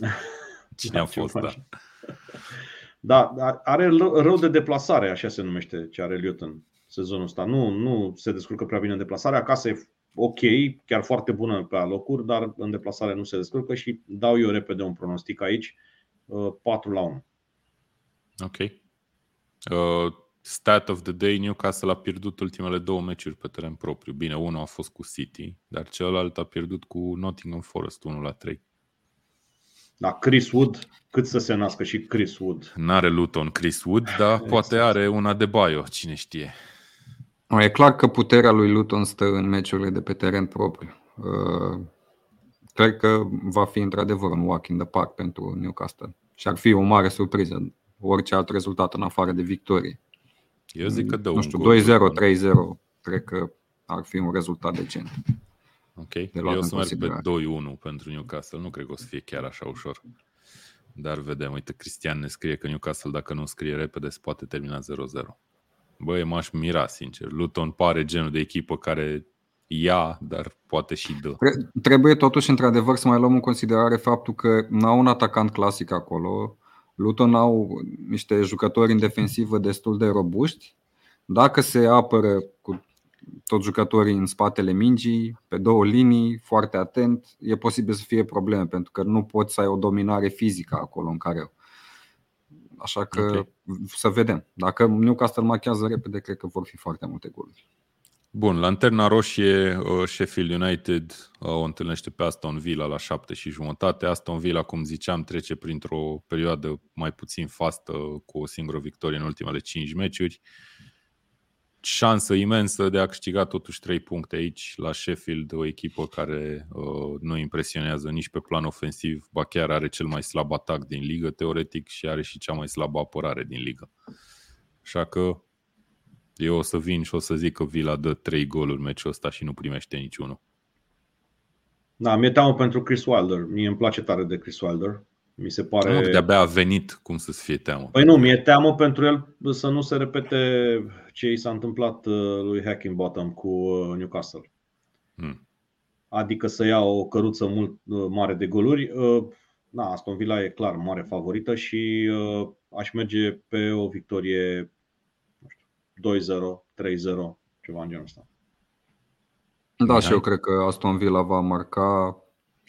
Cine a fost, da. Da, are rău de deplasare, așa se numește ce are Luton sezonul ăsta. Nu, nu se descurcă prea bine în deplasare. Acasă e ok, chiar foarte bună pe alocuri, dar în deplasare nu se descurcă și dau eu repede un pronostic aici. 4 uh, la 1. Ok. Uh, stat of the day, Newcastle a pierdut ultimele două meciuri pe teren propriu. Bine, unul a fost cu City, dar celălalt a pierdut cu Nottingham Forest 1 la 3. Da, Chris Wood, cât să se nască și Chris Wood. N-are Luton Chris Wood, dar exact. poate are una de Baio, cine știe. E clar că puterea lui Luton stă în meciurile de pe teren propriu. Uh, cred că va fi într-adevăr un walk in the park pentru Newcastle. Și ar fi o mare surpriză orice alt rezultat în afară de victorie. Eu zic că dă Nu știu, 2-0, 3-0, cred că ar fi un rezultat decent. Ok, eu o să merg pe 2-1 pentru Newcastle, nu cred că o să fie chiar așa ușor. Dar vedem, uite, Cristian ne scrie că Newcastle, dacă nu scrie repede, se poate termina 0-0. Băi, m-aș mira, sincer. Luton pare genul de echipă care ia, dar poate și dă. Trebuie totuși, într-adevăr, să mai luăm în considerare faptul că n-au un atacant clasic acolo. Luton au niște jucători în defensivă destul de robuști. Dacă se apără cu toți jucătorii în spatele mingii, pe două linii, foarte atent, e posibil să fie probleme pentru că nu poți să ai o dominare fizică acolo în care Așa că okay. să vedem. Dacă Newcastle machează repede, cred că vor fi foarte multe goluri. Bun, lanterna roșie, uh, Sheffield United uh, o întâlnește pe Aston Villa la 7 și jumătate. Aston Villa, cum ziceam, trece printr-o perioadă mai puțin fastă cu o singură victorie în ultimele 5 meciuri. Șansă imensă de a câștiga totuși 3 puncte aici la Sheffield, o echipă care uh, nu impresionează nici pe plan ofensiv, ba chiar are cel mai slab atac din ligă, teoretic, și are și cea mai slabă apărare din ligă. Așa că eu o să vin și o să zic că Villa dă 3 goluri meciul ăsta și nu primește niciunul. Da, mi-e teamă pentru Chris Wilder. Mie îmi place tare de Chris Wilder. Mi se pare... Nu, de-abia a venit, cum să-ți fie teamă? Păi nu, mi-e teamă pentru el să nu se repete ce i s-a întâmplat uh, lui Hackingbottom cu uh, Newcastle. Hmm. Adică să ia o căruță mult uh, mare de goluri. Na, Aston Villa e clar mare favorită și aș merge pe o victorie nu știu, 2-0, 3-0, ceva în genul ăsta. Da, și eu cred că Aston Villa va marca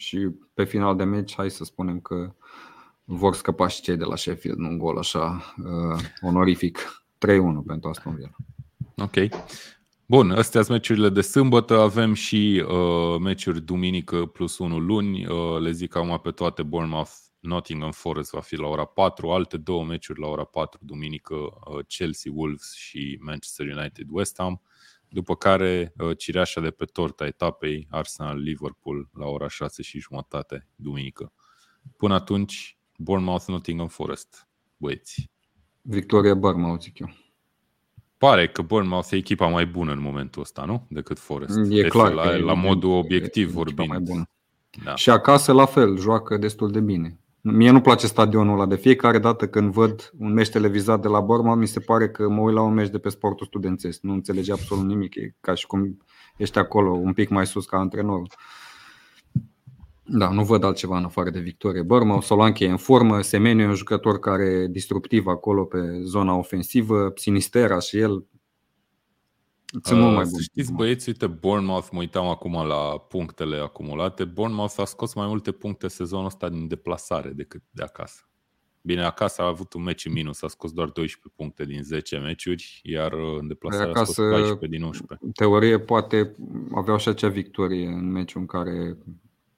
și pe final de meci, hai să spunem că vor scăpa și cei de la Sheffield, un gol așa uh, onorific. 3-1 pentru Aston Villa. Ok. Bun, astea sunt meciurile de sâmbătă, avem și uh, meciuri duminică plus 1 luni, uh, le zic acum pe toate, Bournemouth, Nottingham Forest va fi la ora 4, alte două meciuri la ora 4 duminică, uh, Chelsea Wolves și Manchester United West Ham. După care uh, cireașa de pe torta etapei Arsenal-Liverpool la ora 6 și jumătate duminică. Până atunci, Bournemouth-Nottingham Forest, băieți. Victoria Bournemouth, zic eu. Pare că Bournemouth e echipa mai bună în momentul ăsta, nu? Decât Forest. E deci clar. La, la modul obiectiv e vorbind. Mai bună. Da. Și acasă la fel, joacă destul de bine. Mie nu place stadionul ăla. De fiecare dată când văd un meci televizat de la Borma, mi se pare că mă uit la un meci de pe sportul studențesc. Nu înțelege absolut nimic. E ca și cum ești acolo un pic mai sus ca antrenor. Da, nu văd altceva în afară de victorie. Bărma, Solanche e în formă, Semeniu e un jucător care e disruptiv acolo pe zona ofensivă, Sinistera și el sunt uh, mult mai bun. Să știți, băieți, uite, Bournemouth, mă uitam acum la punctele acumulate. Bournemouth a scos mai multe puncte sezonul ăsta din deplasare decât de acasă. Bine, acasă a avut un meci în minus, a scos doar 12 puncte din 10 meciuri, iar uh, în deplasare de acasă, a scos 14 din 11. Teorie poate aveau și acea victorie în meciul în care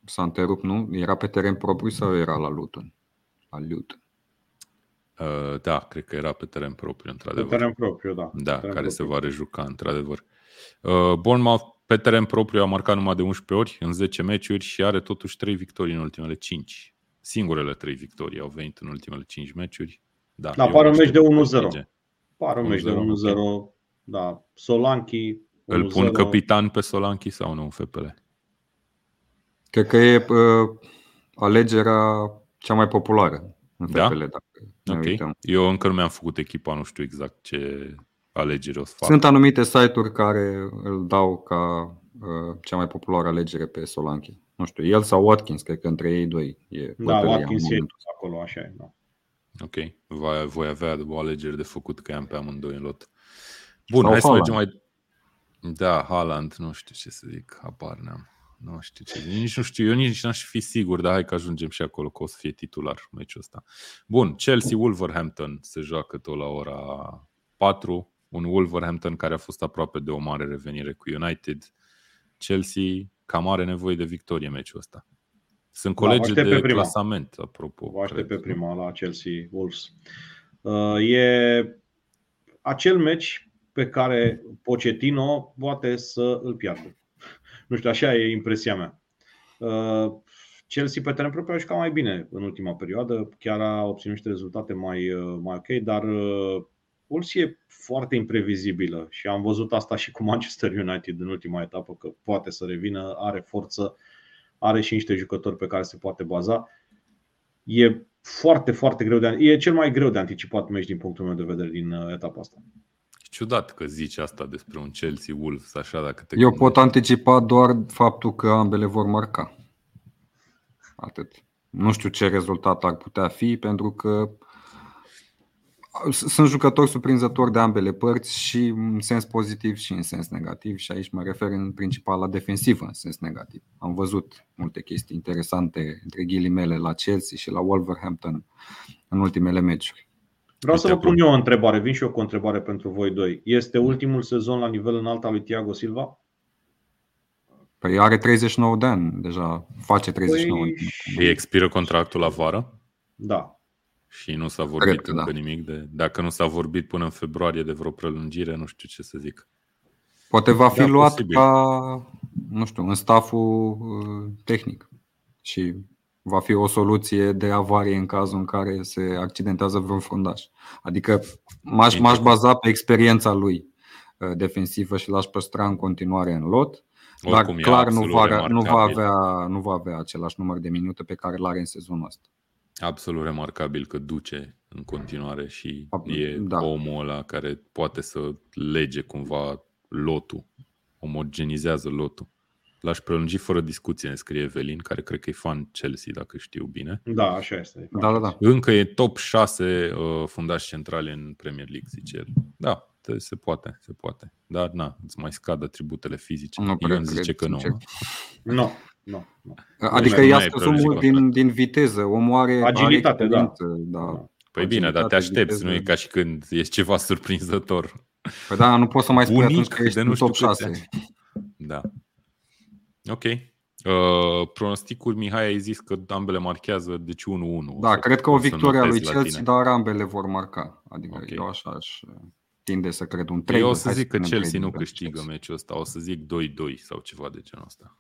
s-a întrerupt, nu? Era pe teren propriu sau era la Luton? La Luton. Uh, da, cred că era pe teren propriu, într-adevăr. Pe teren propriu, da. Da, care propriu. se va rejuca, într-adevăr. Uh, Bournemouth pe teren propriu a marcat numai de 11 ori în 10 meciuri și are totuși 3 victorii în ultimele 5. Singurele 3 victorii au venit în ultimele 5 meciuri. Da, da pare un meci de 1-0. Pare un meci de 1-0. Da, Solanchi. Îl pun capitan pe Solanchi sau nu în FPL? Cred că e uh, alegerea cea mai populară în da? FPL. Dacă ok. Eu încă nu mi-am făcut echipa, nu știu exact ce alegere o să fac. Sunt anumite site-uri care îl dau ca uh, cea mai populară alegere pe Solanchi. Nu știu, el sau Watkins, cred că între ei doi e Da, Watkins e acolo, așa e, da. Ok, voi, voi avea o alegere de făcut că am pe amândoi în lot. Bun, sau hai Haaland. să mergem mai... Da, Haaland, nu știu ce să zic, apar n-am. Nu știu ce. Nici nu știu, eu nici n-aș fi sigur, dar hai că ajungem și acolo că o să fie titular meciul ăsta. Bun, Chelsea-Wolverhampton se joacă tot la ora 4. Un Wolverhampton care a fost aproape de o mare revenire cu United. Chelsea cam are nevoie de victorie meciul ăsta. Sunt da, colegi da, de prima. clasament, apropo. Vă aștept pe prima la Chelsea Wolves. Uh, e acel meci pe care Pochettino poate să îl piardă. Nu știu, așa e impresia mea. Uh, Chelsea pe teren propriu a jucat mai bine în ultima perioadă, chiar a obținut niște rezultate mai, uh, mai ok, dar uh, Wolves e foarte imprevizibilă și am văzut asta și cu Manchester United în ultima etapă, că poate să revină, are forță, are și niște jucători pe care se poate baza. E foarte, foarte greu de E cel mai greu de anticipat meci din punctul meu de vedere din etapa asta ciudat că zici asta despre un Chelsea Wolves așa dacă te Eu gândești. pot anticipa doar faptul că ambele vor marca. Atât. Nu știu ce rezultat ar putea fi pentru că sunt jucători surprinzători de ambele părți și în sens pozitiv și în sens negativ și aici mă refer în principal la defensivă în sens negativ. Am văzut multe chestii interesante între ghilimele la Chelsea și la Wolverhampton în ultimele meciuri. Vreau să vă pun eu o întrebare, vin și eu cu o întrebare pentru voi doi. Este ultimul sezon la nivel înalt al lui Thiago Silva? Păi are 39 de ani deja, face 39 păi... de Îi expiră contractul la vară? Da. Și nu s-a vorbit Cred încă da. nimic de... Dacă nu s-a vorbit până în februarie de vreo prelungire, nu știu ce să zic. Poate va fi da, luat posibil. ca, nu știu, în staful uh, tehnic și va fi o soluție de avarie în cazul în care se accidentează vreun fundaș. Adică m-aș, m-aș baza pe experiența lui uh, defensivă și l-aș păstra în continuare în lot. Dar clar nu va, nu, va avea, nu va avea același număr de minute pe care l are în sezonul ăsta. Absolut remarcabil că duce în continuare și e da. omul ăla care poate să lege cumva lotul, omogenizează lotul. L-aș prelungi fără discuție, ne scrie Evelin, care cred că e fan Chelsea, dacă știu bine. Da, așa este. Da, da, da. Încă e top 6 uh, fundași centrale în Premier League, zice el. Da, se poate, se poate. Dar na, îți mai scad atributele fizice. Nu Ion zice că nu. Nu, nu, nu. Adică i-a scăzut mult din, din viteză. Omul are agilitate, are da. da. Păi bine, dar te aștepți, viteză. nu e ca și când ești ceva surprinzător. Păi da, nu poți să mai spui Unic, atunci că ești de nu top 6. Da. Ok. Uh, pronosticuri, Mihai, ai zis că ambele marchează, deci 1-1. Da, cred că o victorie a lui Chelsea, dar ambele vor marca. Adică okay. eu așa aș tinde să cred un 3 Eu o să zic că Chelsea nu câștigă Chelsea. meciul ăsta, o să zic 2-2 sau ceva de genul ăsta.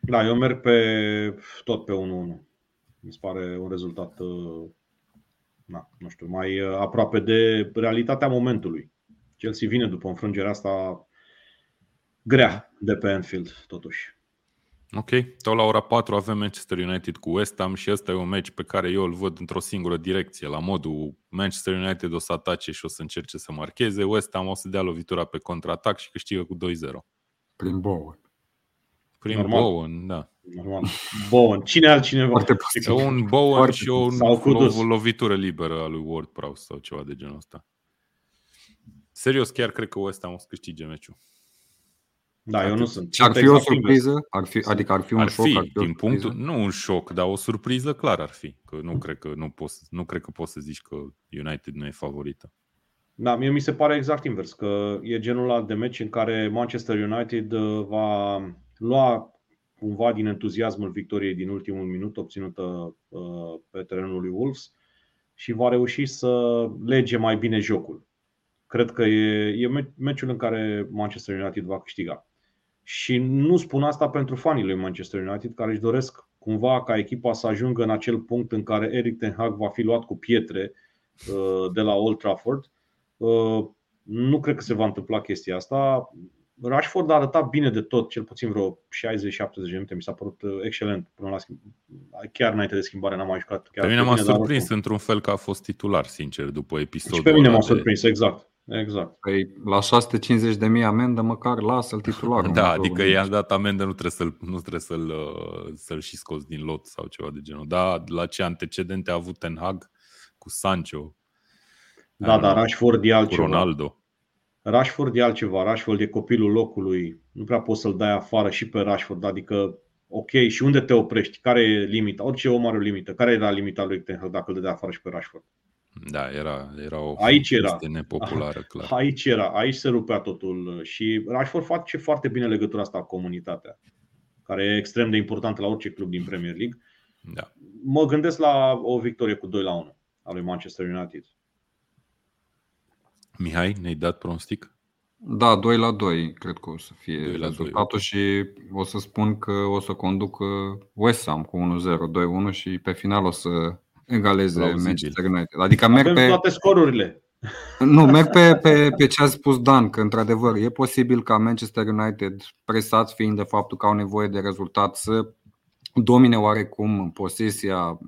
Da, eu merg pe tot pe 1-1. Mi se pare un rezultat uh, na, nu știu, mai uh, aproape de realitatea momentului. Chelsea vine după înfrângerea asta grea de pe Anfield, totuși. Ok, tot la ora 4 avem Manchester United cu West Ham și ăsta e un meci pe care eu îl văd într-o singură direcție, la modul Manchester United o să atace și o să încerce să marcheze, West Ham o să dea lovitura pe contraatac și câștigă cu 2-0. Prin Bowen. Prin Normal. Bowen, da. Normal. Bowen. Cine altcineva? Foarte un Bowen Foarte și o, o lovitură liberă a lui Ward Prowse sau ceva de genul ăsta. Serios, chiar cred că West Ham o să câștige meciul. Da, Atât. eu nu sunt. Ar fi exact o surpriză? Ar fi, adică ar fi un ar șoc? Fi, ar fi din punctul, nu un șoc, dar o surpriză clar ar fi. Că nu cred că, nu poți, nu cred că poți să zici că United nu e favorită. Da, mie mi se pare exact invers, că e genul ăla de meci în care Manchester United uh, va lua cumva din entuziasmul victoriei din ultimul minut obținută uh, pe terenul lui Wolves și va reuși să lege mai bine jocul. Cred că e, e meciul în care Manchester United va câștiga. Și nu spun asta pentru fanii lui Manchester United care își doresc cumva ca echipa să ajungă în acel punct în care Eric Ten Hag va fi luat cu pietre uh, de la Old Trafford. Uh, nu cred că se va întâmpla chestia asta. Rashford a arătat bine de tot, cel puțin vreo 60-70 de minute. Mi s-a părut uh, excelent până la schimb... Chiar înainte de schimbare n-am mai jucat. Chiar pe mine m-a surprins într-un fel că a fost titular, sincer, după episodul Și pe mine m-a surprins, de... exact. Exact. Păi la 650 de mii amendă, măcar lasă-l titular. Da, adică i-a dat amendă, nu trebuie să-l, nu trebuie să-l, uh, să-l și scos din lot sau ceva de genul. Da, la ce antecedente a avut Ten Hag cu Sancho. Da, dar Rashford e altceva. Cu Ronaldo. Rashford e altceva. Rashford e copilul locului. Nu prea poți să-l dai afară și pe Rashford. Adică, ok, și unde te oprești? Care e limita? Orice om are o limită. Care era limita lui Ten Hag dacă îl dădea afară și pe Rashford? Da, era, era o aici era. nepopulară, clar. Aici era, aici se rupea totul și Rashford face foarte bine legătura asta cu comunitatea, care e extrem de importantă la orice club din Premier League. Da. Mă gândesc la o victorie cu 2 la 1 a lui Manchester United. Mihai, ne-ai dat pronostic? Da, 2 la 2 cred că o să fie rezultatul 2. și o să spun că o să conduc West Ham cu 1-0, 2-1 și pe final o să egaleze Plauzibil. Manchester United. Adică merg Avem pe toate scorurile. Nu, merg pe, pe, pe ce a spus Dan, că într-adevăr e posibil ca Manchester United, presați fiind de faptul că au nevoie de rezultat, să domine oarecum posesia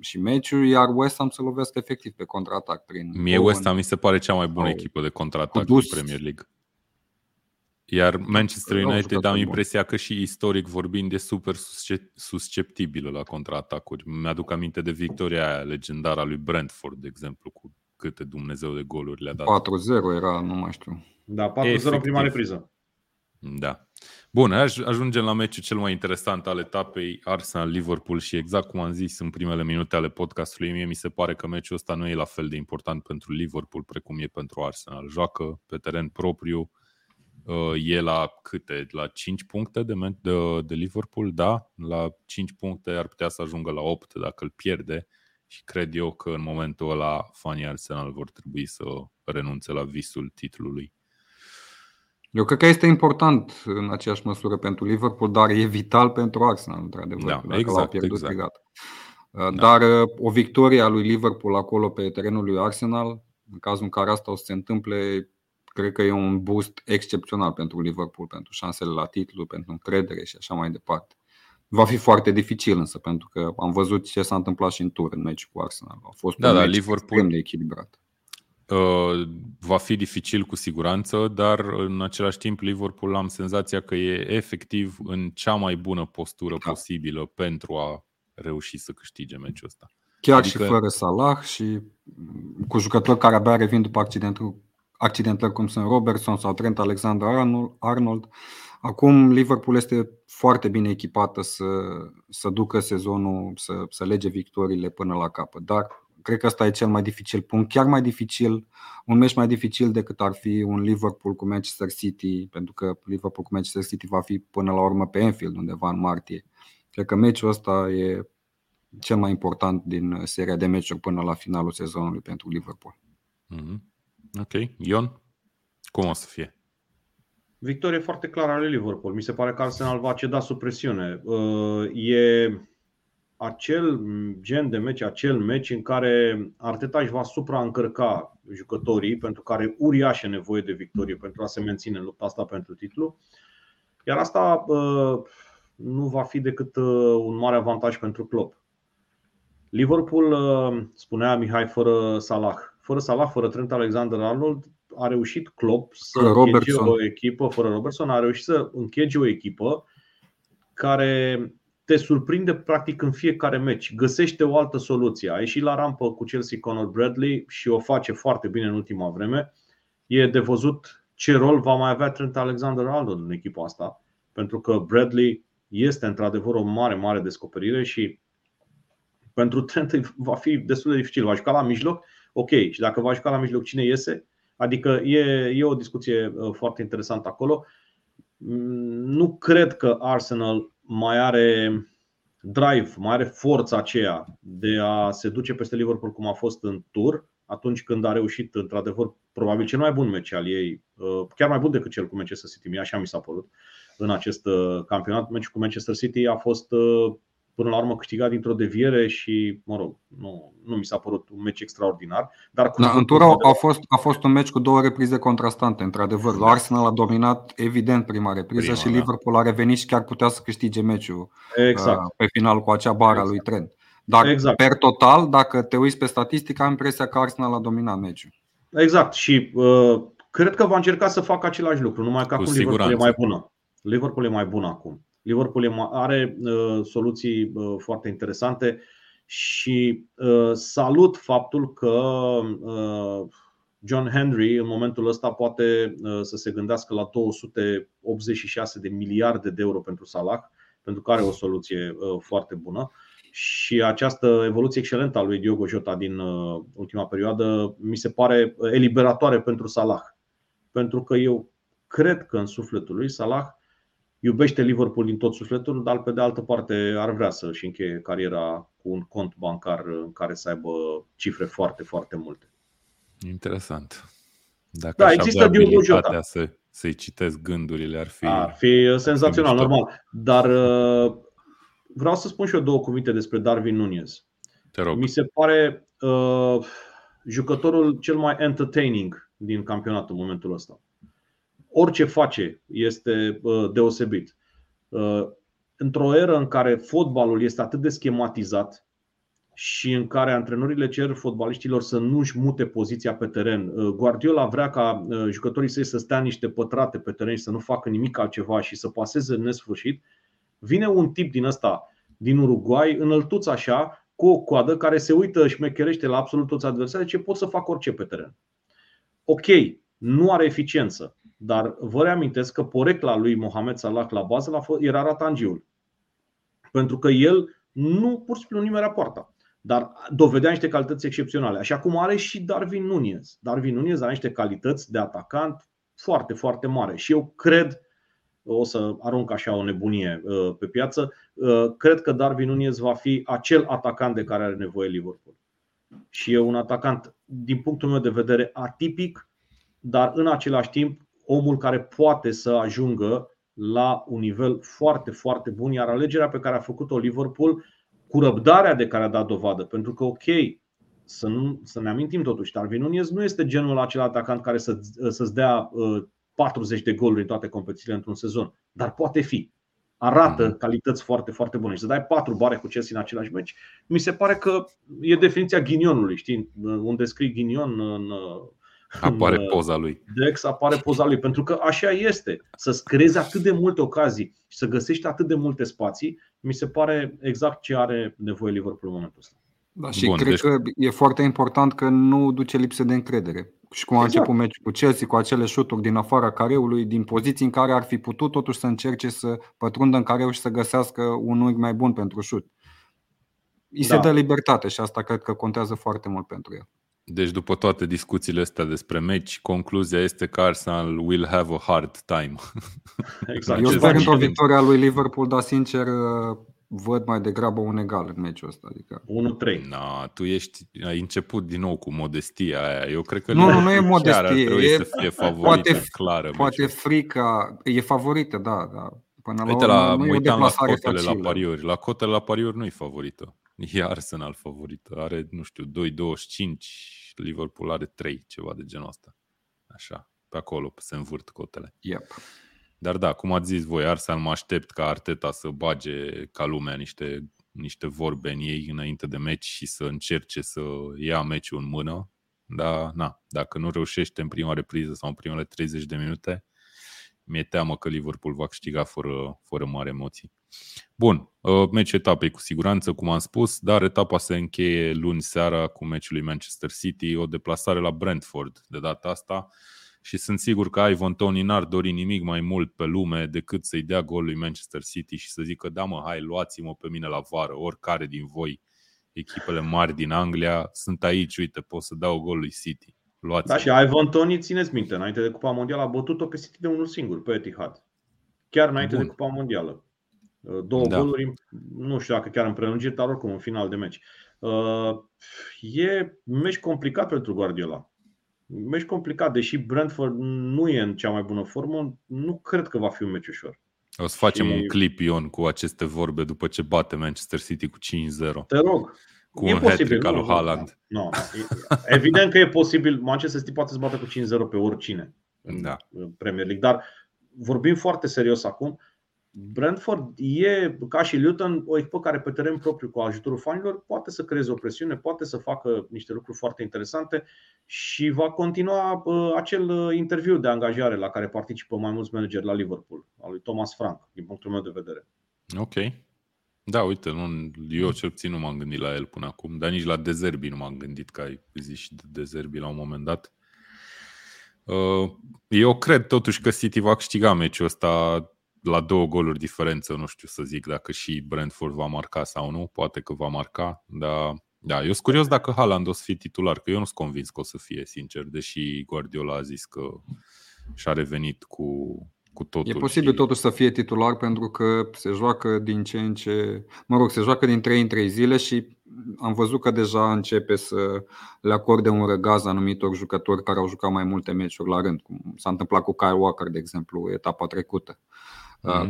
și meciul, iar West Ham să lovească efectiv pe contraatac. Prin Mie West Ham mi se pare cea mai bună echipă de contraatac în Premier League. Iar Manchester United am impresia că și istoric vorbind e super susceptibilă la contraatacuri. Mi-aduc aminte de victoria aia legendară a lui Brentford, de exemplu, cu câte Dumnezeu de goluri le-a dat. 4-0 era, nu mai știu. Da, 4-0 prima repriză. Da. Bun, ajungem la meciul cel mai interesant al etapei, Arsenal-Liverpool și exact cum am zis în primele minute ale podcastului, mie mi se pare că meciul ăsta nu e la fel de important pentru Liverpool precum e pentru Arsenal. Joacă pe teren propriu, Uh, e la câte? La 5 puncte de, de, de Liverpool, da? La 5 puncte ar putea să ajungă la 8 dacă îl pierde și cred eu că în momentul ăla fanii Arsenal vor trebui să renunțe la visul titlului. Eu cred că este important în aceeași măsură pentru Liverpool, dar e vital pentru Arsenal, într-adevăr. Da, dacă exact, l-au pierdut, exact. Gata. Da. Dar uh, o victorie a lui Liverpool acolo pe terenul lui Arsenal, în cazul în care asta o să se întâmple, cred că e un boost excepțional pentru Liverpool, pentru șansele la titlu, pentru încredere și așa mai departe. Va fi foarte dificil însă, pentru că am văzut ce s-a întâmplat și în tur în meci cu Arsenal. A fost da, un da, Liverpool, extrem de echilibrat. Uh, va fi dificil cu siguranță, dar în același timp Liverpool am senzația că e efectiv în cea mai bună postură da. posibilă pentru a reuși să câștige meciul ăsta. Chiar adică... și fără Salah și cu jucători care abia revin după accidentul, accidentări cum sunt Robertson sau Trent Alexander-Arnold. Acum Liverpool este foarte bine echipată să, să ducă sezonul, să, să lege victoriile până la capăt. Dar cred că ăsta e cel mai dificil punct, chiar mai dificil, un meci mai dificil decât ar fi un Liverpool cu Manchester City, pentru că Liverpool cu Manchester City va fi până la urmă pe Enfield undeva în martie. Cred că meciul ăsta e cel mai important din seria de meciuri până la finalul sezonului pentru Liverpool. Mm-hmm. Ok. Ion, cum o să fie? Victorie foarte clară a lui Liverpool. Mi se pare că Arsenal va ceda sub presiune. Uh, e acel gen de meci, acel meci în care Arteta își va supraîncărca jucătorii pentru care are uriașă nevoie de victorie pentru a se menține în lupta asta pentru titlu. Iar asta uh, nu va fi decât uh, un mare avantaj pentru Klopp. Liverpool, uh, spunea Mihai, fără Salah. Fără Salah, fără Trent Alexander-Arnold, a reușit Klopp să închege o echipă, fără Robertson, a reușit să închege o echipă care te surprinde practic în fiecare meci. Găsește o altă soluție. A ieșit la rampă cu Chelsea Conor Bradley și o face foarte bine în ultima vreme. E de văzut ce rol va mai avea Trent Alexander-Arnold în echipa asta, pentru că Bradley este într-adevăr o mare, mare descoperire și pentru Trent va fi destul de dificil. Va juca la mijloc, ok, și dacă va juca la mijloc, cine iese? Adică e, e o discuție uh, foarte interesantă acolo. Mm, nu cred că Arsenal mai are drive, mai are forța aceea de a se duce peste Liverpool cum a fost în tur, atunci când a reușit, într-adevăr, probabil cel mai bun meci al ei, uh, chiar mai bun decât cel cu Manchester City, mie așa mi s-a părut, în acest uh, campionat. Meciul cu Manchester City a fost până la urmă câștigat dintr-o deviere și, mă rog, nu, nu mi s-a părut un meci extraordinar. Dar cu da, în tură a fost, a fost un meci cu două reprize contrastante, într-adevăr. Da. Arsenal a dominat evident prima repriză prima, și da. Liverpool a revenit și chiar putea să câștige meciul exact. Uh, pe final cu acea bară exact. lui Trent. Dar exact. per total, dacă te uiți pe statistică, am impresia că Arsenal a dominat meciul. Exact și uh, cred că va încerca să facă același lucru, numai că cu acum siguranță. Liverpool e mai bună. Liverpool e mai bun acum. Liverpool are uh, soluții uh, foarte interesante și uh, salut faptul că John Henry în momentul ăsta poate să se gândească la 286 de miliarde de euro pentru Salah, pentru că are o soluție foarte bună. Și această evoluție excelentă a lui Diogo Jota din ultima perioadă mi se pare eliberatoare pentru Salah. Pentru că eu cred că în sufletul lui Salah iubește Liverpool din tot sufletul, dar pe de altă parte ar vrea să-și încheie cariera cu un cont bancar în care să aibă cifre foarte, foarte multe. Interesant. Dacă da, există Diogo Jota. Să, să-i citesc gândurile, ar fi... Ar fi senzațional, fi normal. Dar uh, vreau să spun și eu două cuvinte despre Darwin Nunez. Te rog. Mi se pare uh, jucătorul cel mai entertaining din campionat în momentul ăsta orice face este deosebit. Într-o eră în care fotbalul este atât de schematizat și în care antrenorile cer fotbaliștilor să nu-și mute poziția pe teren. Guardiola vrea ca jucătorii săi să stea niște pătrate pe teren și să nu facă nimic altceva și să paseze în nesfârșit. Vine un tip din ăsta, din Uruguay, înăltuț așa, cu o coadă care se uită și șmecherește la absolut toți adversarii, ce pot să fac orice pe teren. Ok, nu are eficiență, dar vă reamintesc că porecla lui Mohamed Salah la bază era ratangiul. Pentru că el nu pur și simplu nimerea poarta. Dar dovedea niște calități excepționale. Așa cum are și Darwin Nunez. Darwin Nunez are niște calități de atacant foarte, foarte mare. Și eu cred, o să arunc așa o nebunie uh, pe piață, uh, cred că Darwin Nunez va fi acel atacant de care are nevoie Liverpool. și e un atacant, din punctul meu de vedere, atipic, dar în același timp omul care poate să ajungă la un nivel foarte, foarte bun, iar alegerea pe care a făcut-o Liverpool, cu răbdarea de care a dat dovadă, pentru că, ok, să, nu, să ne amintim totuși, Darwin Nunez nu este genul acela atacant care să, să-ți dea uh, 40 de goluri în toate competițiile într-un sezon, dar poate fi. Arată mm-hmm. calități foarte, foarte bune și să dai patru bare cu Chelsea în același meci, mi se pare că e definiția ghinionului, știi? Unde scrii ghinion în, Apare în poza lui. Dex apare poza lui, pentru că așa este. Să-ți creezi atât de multe ocazii și să găsești atât de multe spații, mi se pare exact ce are nevoie Liverpool în momentul ăsta. Da, și Bun, cred deci... că e foarte important că nu duce lipsă de încredere. Și cum a exact. început meciul cu Chelsea, cu acele șuturi din afara careului, din poziții în care ar fi putut totuși să încerce să pătrundă în careu și să găsească un unghi mai bun pentru șut. Îi da. se dă libertate și asta cred că contează foarte mult pentru el. Deci după toate discuțiile astea despre meci, concluzia este că Arsenal will have a hard time. Exact. Eu sper într-o victoria lui Liverpool, dar sincer văd mai degrabă un egal în meciul ăsta. Adică... 1-3. No, tu ești, ai început din nou cu modestia aia. Eu cred că nu, nu, nu e modestie. E, să fie favorită, poate, clară. Poate frica, e favorită, da, da. Până Uite, la, la, mă uitam la cotele facilă. la pariuri. La cotele la pariuri nu e favorită. E Arsenal favorită. Are, nu știu, 2-25, Liverpool are 3, ceva de genul ăsta. Așa, pe acolo se învârt cotele. Yep. Dar da, cum ați zis voi, Arsenal mă aștept ca Arteta să bage ca lumea niște, niște vorbe în ei înainte de meci și să încerce să ia meciul în mână. Dar na, dacă nu reușește în prima repriză sau în primele 30 de minute, mi-e teamă că Liverpool va câștiga fără, fără mare emoții. Bun, uh, meci etapei cu siguranță, cum am spus, dar etapa se încheie luni seara cu meciul lui Manchester City, o deplasare la Brentford de data asta și sunt sigur că Ivan Tony n-ar dori nimic mai mult pe lume decât să-i dea gol lui Manchester City și să zică da mă, hai luați-mă pe mine la vară, oricare din voi, echipele mari din Anglia, sunt aici, uite, pot să dau gol lui City. Luați da, și Ivan Tony, țineți minte, înainte de Cupa Mondială a bătut-o pe City de unul singur, pe Etihad. Chiar înainte Bun. de Cupa Mondială. Uh, două da. goluri, nu știu dacă chiar în prelungiri, dar oricum în final de meci. Uh, e meci complicat pentru Guardiola. Meci complicat, deși Brentford nu e în cea mai bună formă, nu cred că va fi un meci ușor. O să facem și... un clip, Ion, cu aceste vorbe după ce bate Manchester City cu 5-0. Te rog. Cu e un hat al lui Haaland. Nu, evident că e posibil. Manchester City poate să bată cu 5-0 pe oricine da. în Premier League, dar vorbim foarte serios acum. Brentford e, ca și Luton, o echipă care pe teren propriu, cu ajutorul fanilor, poate să creeze o presiune, poate să facă niște lucruri foarte interesante și va continua uh, acel uh, interviu de angajare la care participă mai mulți manageri la Liverpool, al lui Thomas Frank, din punctul meu de vedere. Ok. Da, uite, nu, eu cel puțin nu m-am gândit la el până acum, dar nici la Dezerbi nu m-am gândit, că ai zis și de Dezerbi la un moment dat. Uh, eu cred totuși că City va câștiga meciul ăsta la două goluri diferență, nu știu să zic dacă și Brentford va marca sau nu, poate că va marca, dar da, eu sunt curios dacă Haaland o să fie titular, că eu nu sunt convins că o să fie, sincer, deși Guardiola a zis că și-a revenit cu, cu totul. E posibil și... totuși să fie titular pentru că se joacă din ce în ce, mă rog, se joacă din 3 în 3 zile și am văzut că deja începe să le acorde un răgaz anumitor jucători care au jucat mai multe meciuri la rând, cum s-a întâmplat cu Kyle Walker, de exemplu, etapa trecută. Mm-hmm.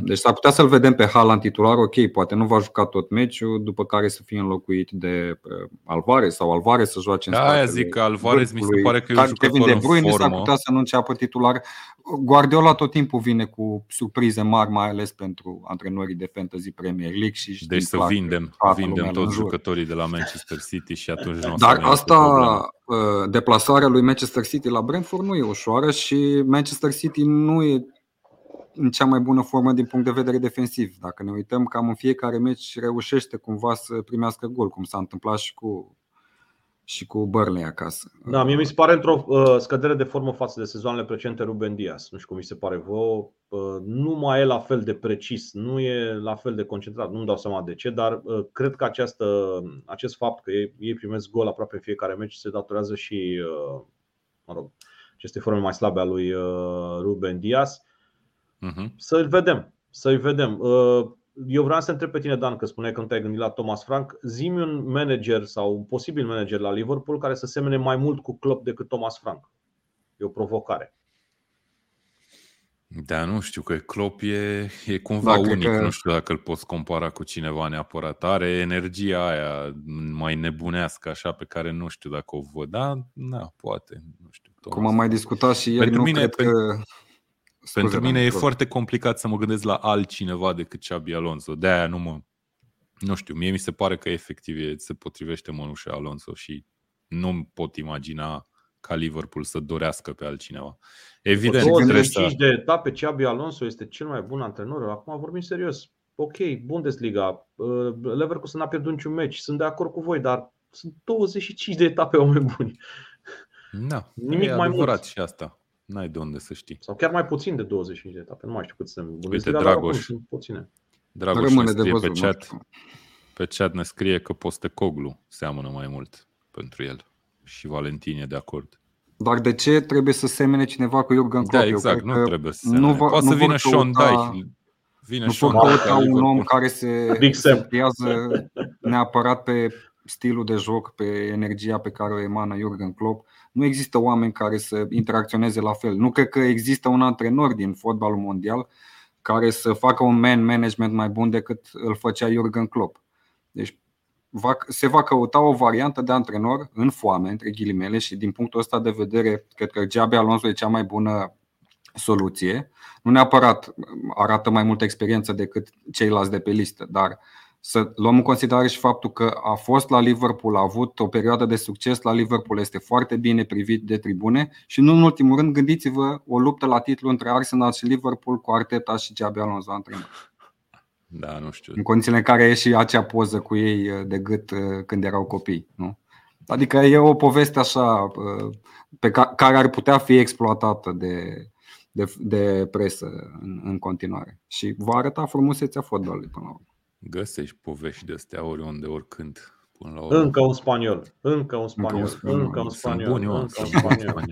Deci s-ar putea să-l vedem pe Haaland titular, ok, poate nu va juca tot meciul, după care să fie înlocuit de uh, Alvarez sau Alvarez să joace în da, aia zic că Alvarez mi se pare că e un jucător de Bruyne s-ar putea să nu înceapă titular. Guardiola tot timpul vine cu surprize mari, mai ales pentru antrenorii de Fantasy Premier League și Deci să vindem, vindem toți jucătorii de la Manchester City și atunci nu Dar asta uh, deplasarea lui Manchester City la Brentford nu e ușoară și Manchester City nu e în cea mai bună formă din punct de vedere defensiv. Dacă ne uităm, cam în fiecare meci reușește cumva să primească gol, cum s-a întâmplat și cu și cu Burnley acasă. Da, mie mi se pare într-o uh, scădere de formă față de sezoanele precedente Ruben Diaz. Nu știu cum mi se pare vouă. Uh, nu mai e la fel de precis, nu e la fel de concentrat. Nu-mi dau seama de ce, dar uh, cred că această, acest fapt că ei, ei primesc gol aproape în fiecare meci se datorează și uh, mă rog, aceste forme mai slabe a lui uh, Ruben Diaz. Uh-huh. Să-l vedem. Să-i vedem. Uh, eu vreau să întreb pe tine, Dan, că spuneai că nu te-ai gândit la Thomas Frank. Zimi un manager sau un posibil manager la Liverpool care să semene mai mult cu Klopp decât Thomas Frank. E o provocare. Da, nu știu că Klopp e, e cumva da, unic, că... nu știu dacă îl poți compara cu cineva neapărat. Are energia aia mai nebunească așa pe care nu știu dacă o văd, da, na, poate, nu știu. Thomas. Cum am mai discutat și ieri, pentru nu mine, cred pe... că Scuze, Pentru mine e foarte complicat să mă gândesc la altcineva decât Xabi Alonso. De-aia nu mă... Nu știu, mie mi se pare că efectiv se potrivește Mănușa Alonso și nu pot imagina ca Liverpool să dorească pe altcineva. Evident, 25 să... de etape, Xabi Alonso este cel mai bun antrenor. Acum vorbim serios. Ok, Bundesliga, uh, Leverkusen n-a pierdut niciun meci, sunt de acord cu voi, dar sunt 25 de etape oameni buni. Da, Nimic e mai mult. și asta. N-ai de unde să știi. Sau chiar mai puțin de 25 de etape. Nu mai știu cât sunt. Uite, Dragoș. Sunt puține. Dragoș Rămâne ne scrie de văzut, pe chat. Pe chat ne scrie că Postecoglu seamănă mai mult pentru el. Și Valentin e de acord. Dar de ce trebuie să semene cineva cu Jurgen Klopp? Da, exact, nu trebuie să semene. Nu va, Poate nu să vină Sean Dyche. Vine nu Sean Dyche un om care se concentrează neapărat pe stilul de joc, pe energia pe care o emană Jurgen Klopp nu există oameni care să interacționeze la fel. Nu cred că există un antrenor din fotbalul mondial care să facă un man management mai bun decât îl făcea Jurgen Klopp. Deci va, se va căuta o variantă de antrenor în foame, între ghilimele, și din punctul ăsta de vedere, cred că Giabi Alonso e cea mai bună soluție. Nu neapărat arată mai multă experiență decât ceilalți de pe listă, dar să luăm în considerare și faptul că a fost la Liverpool, a avut o perioadă de succes la Liverpool, este foarte bine privit de tribune și nu în ultimul rând gândiți-vă o luptă la titlu între Arsenal și Liverpool cu Arteta și Xabi Alonso antrenor. Da, nu știu. În condițiile în care e și acea poză cu ei uh, de gât uh, când erau copii, nu? Adică e o poveste așa uh, pe care ar putea fi exploatată de, de, de presă în, în continuare și va arăta frumusețea fotbalului până la urmă. Găsești povești de astea oriunde, oricând. Până la Încă un spaniol, încă un spaniol, încă un spaniol, buni, încă un spaniol.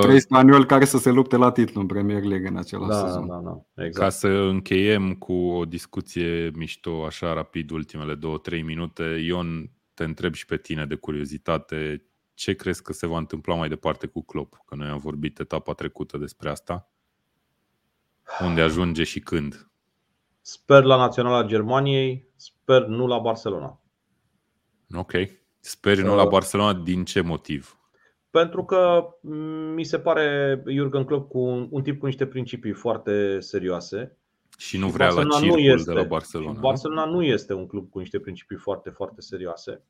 Trei spanioli care să se lupte la titlu în Premier League în același da, sezon. Da, da, exact. Ca să încheiem cu o discuție mișto, așa rapid, ultimele două-trei minute, Ion, te întreb și pe tine de curiozitate, ce crezi că se va întâmpla mai departe cu Klopp? Că noi am vorbit etapa trecută despre asta. Unde ajunge și când? Sper la Naționala Germaniei, sper nu la Barcelona. Ok. Sper nu la uh, Barcelona din ce motiv? Pentru că mi se pare Jurgen Klopp cu un, un tip cu niște principii foarte serioase. Și nu vrea Barcelona la circul este, de la Barcelona. Barcelona nu este un club cu niște principii foarte, foarte serioase.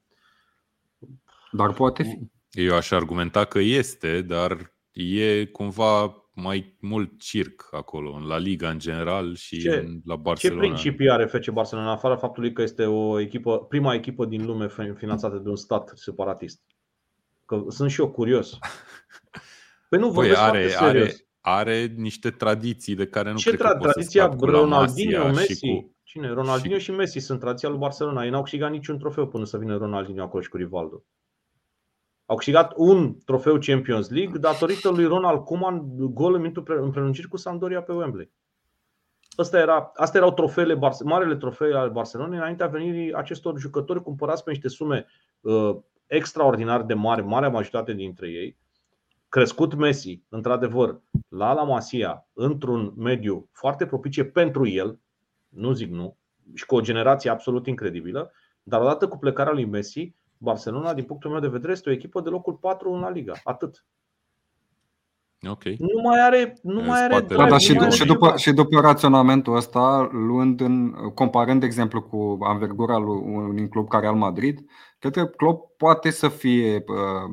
Dar poate fi. Eu aș argumenta că este, dar e cumva mai mult circ acolo, în La Liga în general și ce, în, la Barcelona. Ce principii are FC Barcelona, în afară faptului că este o echipă, prima echipă din lume finanțată de un stat separatist? Că sunt și eu curios. Păi nu păi are, are, are niște tradiții de care nu Ce cred tra- că tradiția Ronaldinho, Messi? Cu... Cine? Ronaldinho și... și Messi sunt tradiția lui Barcelona. Ei n-au câștigat niciun trofeu până să vină Ronaldinho acolo și cu Rivaldo. Au câștigat un trofeu Champions League datorită lui Ronald Koeman gol în în prelungiri cu Sampdoria pe Wembley. Asta era, astea erau trofeele, marele trofee ale Barcelonei înaintea venirii acestor jucători cumpărați pe niște sume uh, extraordinar de mari, marea majoritate dintre ei. Crescut Messi, într-adevăr, la La Masia, într-un mediu foarte propice pentru el, nu zic nu, și cu o generație absolut incredibilă, dar odată cu plecarea lui Messi, Barcelona, din punctul meu de vedere, este o echipă de locul 4 în La Liga. Atât. Ok. Nu mai are. Nu mai are da, dar și, și, după, și după raționamentul ăsta, luând în, comparând, de exemplu, cu anvergura lui unui club ca Real Madrid, cred că Klopp poate să fie uh,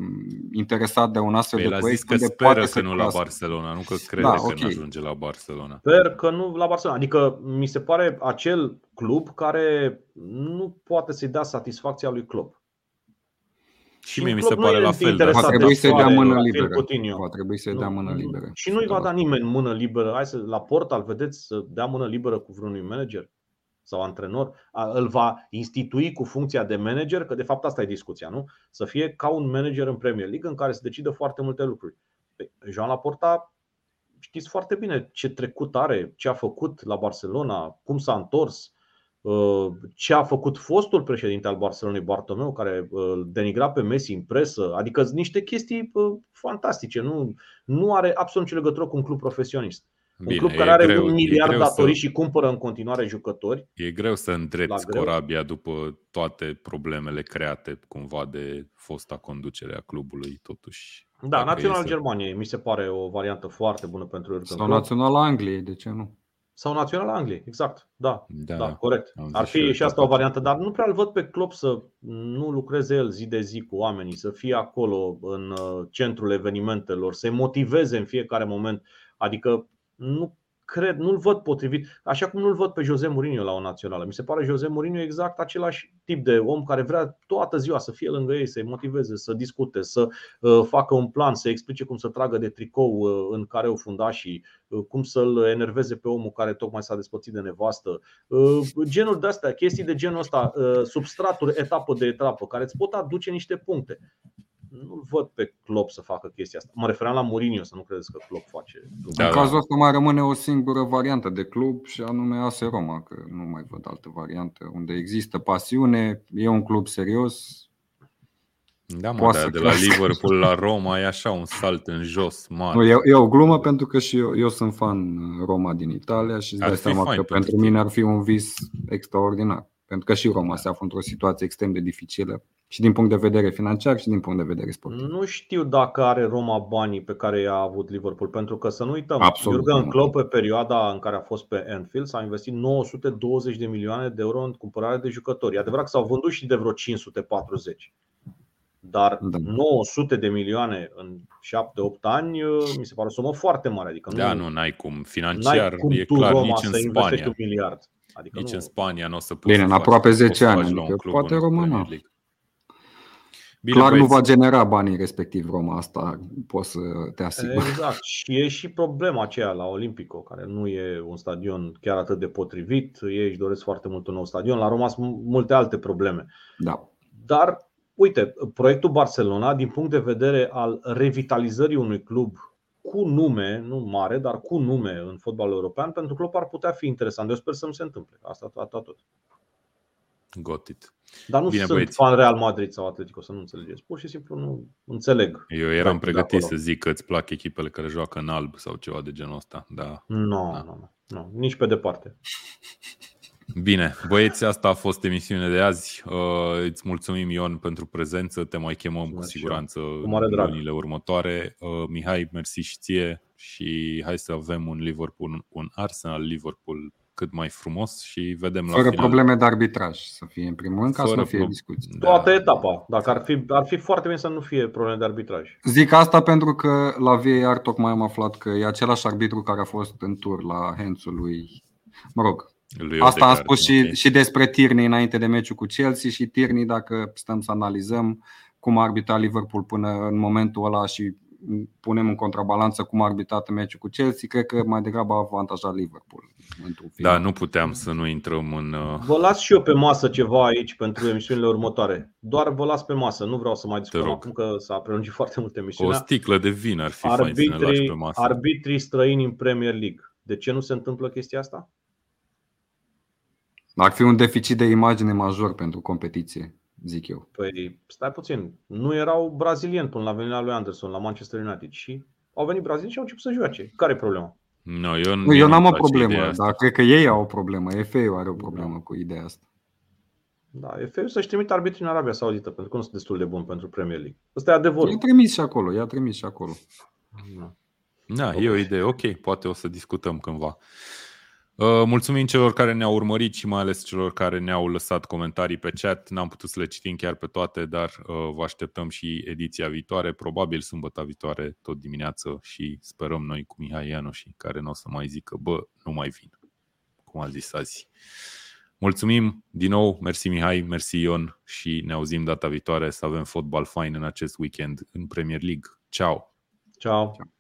interesat de un astfel păi de proiect. că speră poate că nu la Barcelona, nu că crede da, okay. că nu ajunge la Barcelona. Sper că nu la Barcelona. Adică mi se pare acel club care nu poate să-i dea satisfacția lui Klopp. Și mie mi se pare la fel. Va trebui să-i dea mână liberă. Va trebui să-i dea mână liberă. Și nu-i va da nimeni mână liberă. Hai să, la portal, vedeți, să dea mână liberă cu vreunui manager sau antrenor. Îl va institui cu funcția de manager, că de fapt asta e discuția, nu? Să fie ca un manager în Premier League în care se decidă foarte multe lucruri. Păi, Joan Laporta știți foarte bine ce trecut are, ce a făcut la Barcelona, cum s-a întors, uh, ce a făcut fostul președinte al Barcelonei, Bartomeu, care uh, denigra pe Messi în presă, adică niște chestii fantastice. Nu, nu are absolut nicio legătură cu un club profesionist. Bine, un club care are greu, un miliard datorii să... și cumpără în continuare jucători. E greu să îndrepți corabia după toate problemele create cumva de fosta conducere a clubului, totuși. Da, Național să... Germaniei mi se pare o variantă foarte bună pentru Jurgen Sau Național Angliei, de ce nu? Sau Național Angliei, exact. Da, da, da corect. Ar fi și asta o variantă, dar nu prea îl văd pe Klopp să nu lucreze el zi de zi cu oamenii, să fie acolo în uh, centrul evenimentelor, să-i motiveze în fiecare moment. Adică nu cred, nu-l văd potrivit, așa cum nu-l văd pe Jose Mourinho la o națională. Mi se pare Jose Mourinho exact același tip de om care vrea toată ziua să fie lângă ei, să-i motiveze, să discute, să uh, facă un plan, să explice cum să tragă de tricou uh, în care o fundașii, uh, cum să-l enerveze pe omul care tocmai s-a despățit de nevastă. Genul de astea, chestii de genul ăsta, substraturi etapă de etapă, care îți pot aduce niște puncte nu văd pe Klopp să facă chestia asta. Mă referam la Mourinho, să nu credeți că Klopp face. Da, în cazul ăsta mai rămâne o singură variantă de club și anume AS Roma, că nu mai văd altă variantă. Unde există pasiune, e un club serios, da, mă, dar de la Liverpool la Roma e așa un salt în jos mare. Nu, e, e o glumă pentru că și eu, eu sunt fan Roma din Italia și îți dai seama că pentru mine ar fi un vis extraordinar. Pentru că și Roma se află într-o situație extrem de dificilă și din punct de vedere financiar și din punct de vedere sportiv. Nu știu dacă are Roma banii pe care i-a avut Liverpool, pentru că să nu uităm, Absolut, Jurgen Klopp pe perioada în care a fost pe Anfield s-a investit 920 de milioane de euro în cumpărare de jucători. E adevărat că s-au vândut și de vreo 540. Dar da. 900 de milioane în 7-8 ani mi se pare o sumă foarte mare. Adică da, nu, nu ai cum. Financiar cum e clar Roma nici în Spania. Un miliard. Adică nici nu... în Spania nu o să poți Bine, în aproape 10 ani. Adică poate România. Bine, Clar băieți. nu va genera banii respectiv Roma, asta poți să te asiguri. Exact. Și e și problema aceea la Olimpico, care nu e un stadion chiar atât de potrivit. Ei își doresc foarte mult un nou stadion. La Roma sunt multe alte probleme. Da. Dar, uite, proiectul Barcelona, din punct de vedere al revitalizării unui club cu nume, nu mare, dar cu nume în fotbalul european, pentru club ar putea fi interesant. Eu sper să nu se întâmple. Asta tot. tot. Got it. Dar nu Bine, sunt băieți. fan Real Madrid sau Atletico, să nu înțelegeți. Pur și simplu nu înțeleg. Eu eram pregătit să zic că îți plac echipele care joacă în alb sau ceva de genul ăsta. Da. Nu, da. nu, nu, nici pe departe. Bine, băieți, asta a fost emisiunea de azi. Uh, îți mulțumim, Ion, pentru prezență. Te mai chemăm cu siguranță în lunile următoare. Uh, Mihai, mersi și ție și hai să avem un Liverpool, un Arsenal Liverpool cât mai frumos și vedem Fără la final. probleme de arbitraj să fie în primul rând, ca Fără să nu fie pro- discuții. Da. Toată etapa. Dacă ar fi, ar fi foarte bine să nu fie probleme de arbitraj. Zic asta pentru că la VAR tocmai am aflat că e același arbitru care a fost în tur la Hențul lui, mă rog, lui Asta am spus și, okay. și despre Tierney înainte de meciul cu Chelsea și Tierney, dacă stăm să analizăm cum a arbitrat Liverpool până în momentul ăla și punem în contrabalanță cum a arbitrat meciul cu Chelsea, cred că mai degrabă a avantajat Liverpool. Da, nu puteam să nu intrăm în. Uh, vă las și eu pe masă ceva aici pentru emisiunile următoare. Doar vă las pe masă, nu vreau să mai discutăm acum că s-a prelungit foarte mult emisiunea. O sticlă de vin ar fi arbitrii, fain să ne lași pe masă. Arbitrii străini în Premier League. De ce nu se întâmplă chestia asta? Ar fi un deficit de imagine major pentru competiție zic eu. Păi, stai puțin. Nu erau brazilieni până la venirea lui Anderson la Manchester United și au venit brazilieni și au început să joace. Care e problema? No, eu, nu, eu n-am o problemă, dar cred că ei au o problemă. FA are o problemă da. cu ideea asta. Da, FA să-și trimite arbitrii în Arabia Saudită, pentru că nu sunt destul de bun pentru Premier League. Asta e adevărul. I-a trimis și acolo, i-a trimis și acolo. Da, da e o idee. Ok, poate o să discutăm cândva. Uh, mulțumim celor care ne-au urmărit și mai ales celor care ne-au lăsat comentarii pe chat. N-am putut să le citim chiar pe toate, dar uh, vă așteptăm și ediția viitoare, probabil sâmbătă viitoare, tot dimineață și sperăm noi cu Mihai Ianoși, care nu o să mai zică, bă, nu mai vin, cum a zis azi. Mulțumim din nou, mersi Mihai, mersi Ion și ne auzim data viitoare să avem fotbal fain în acest weekend în Premier League. Ciao! Ciao! Ciao.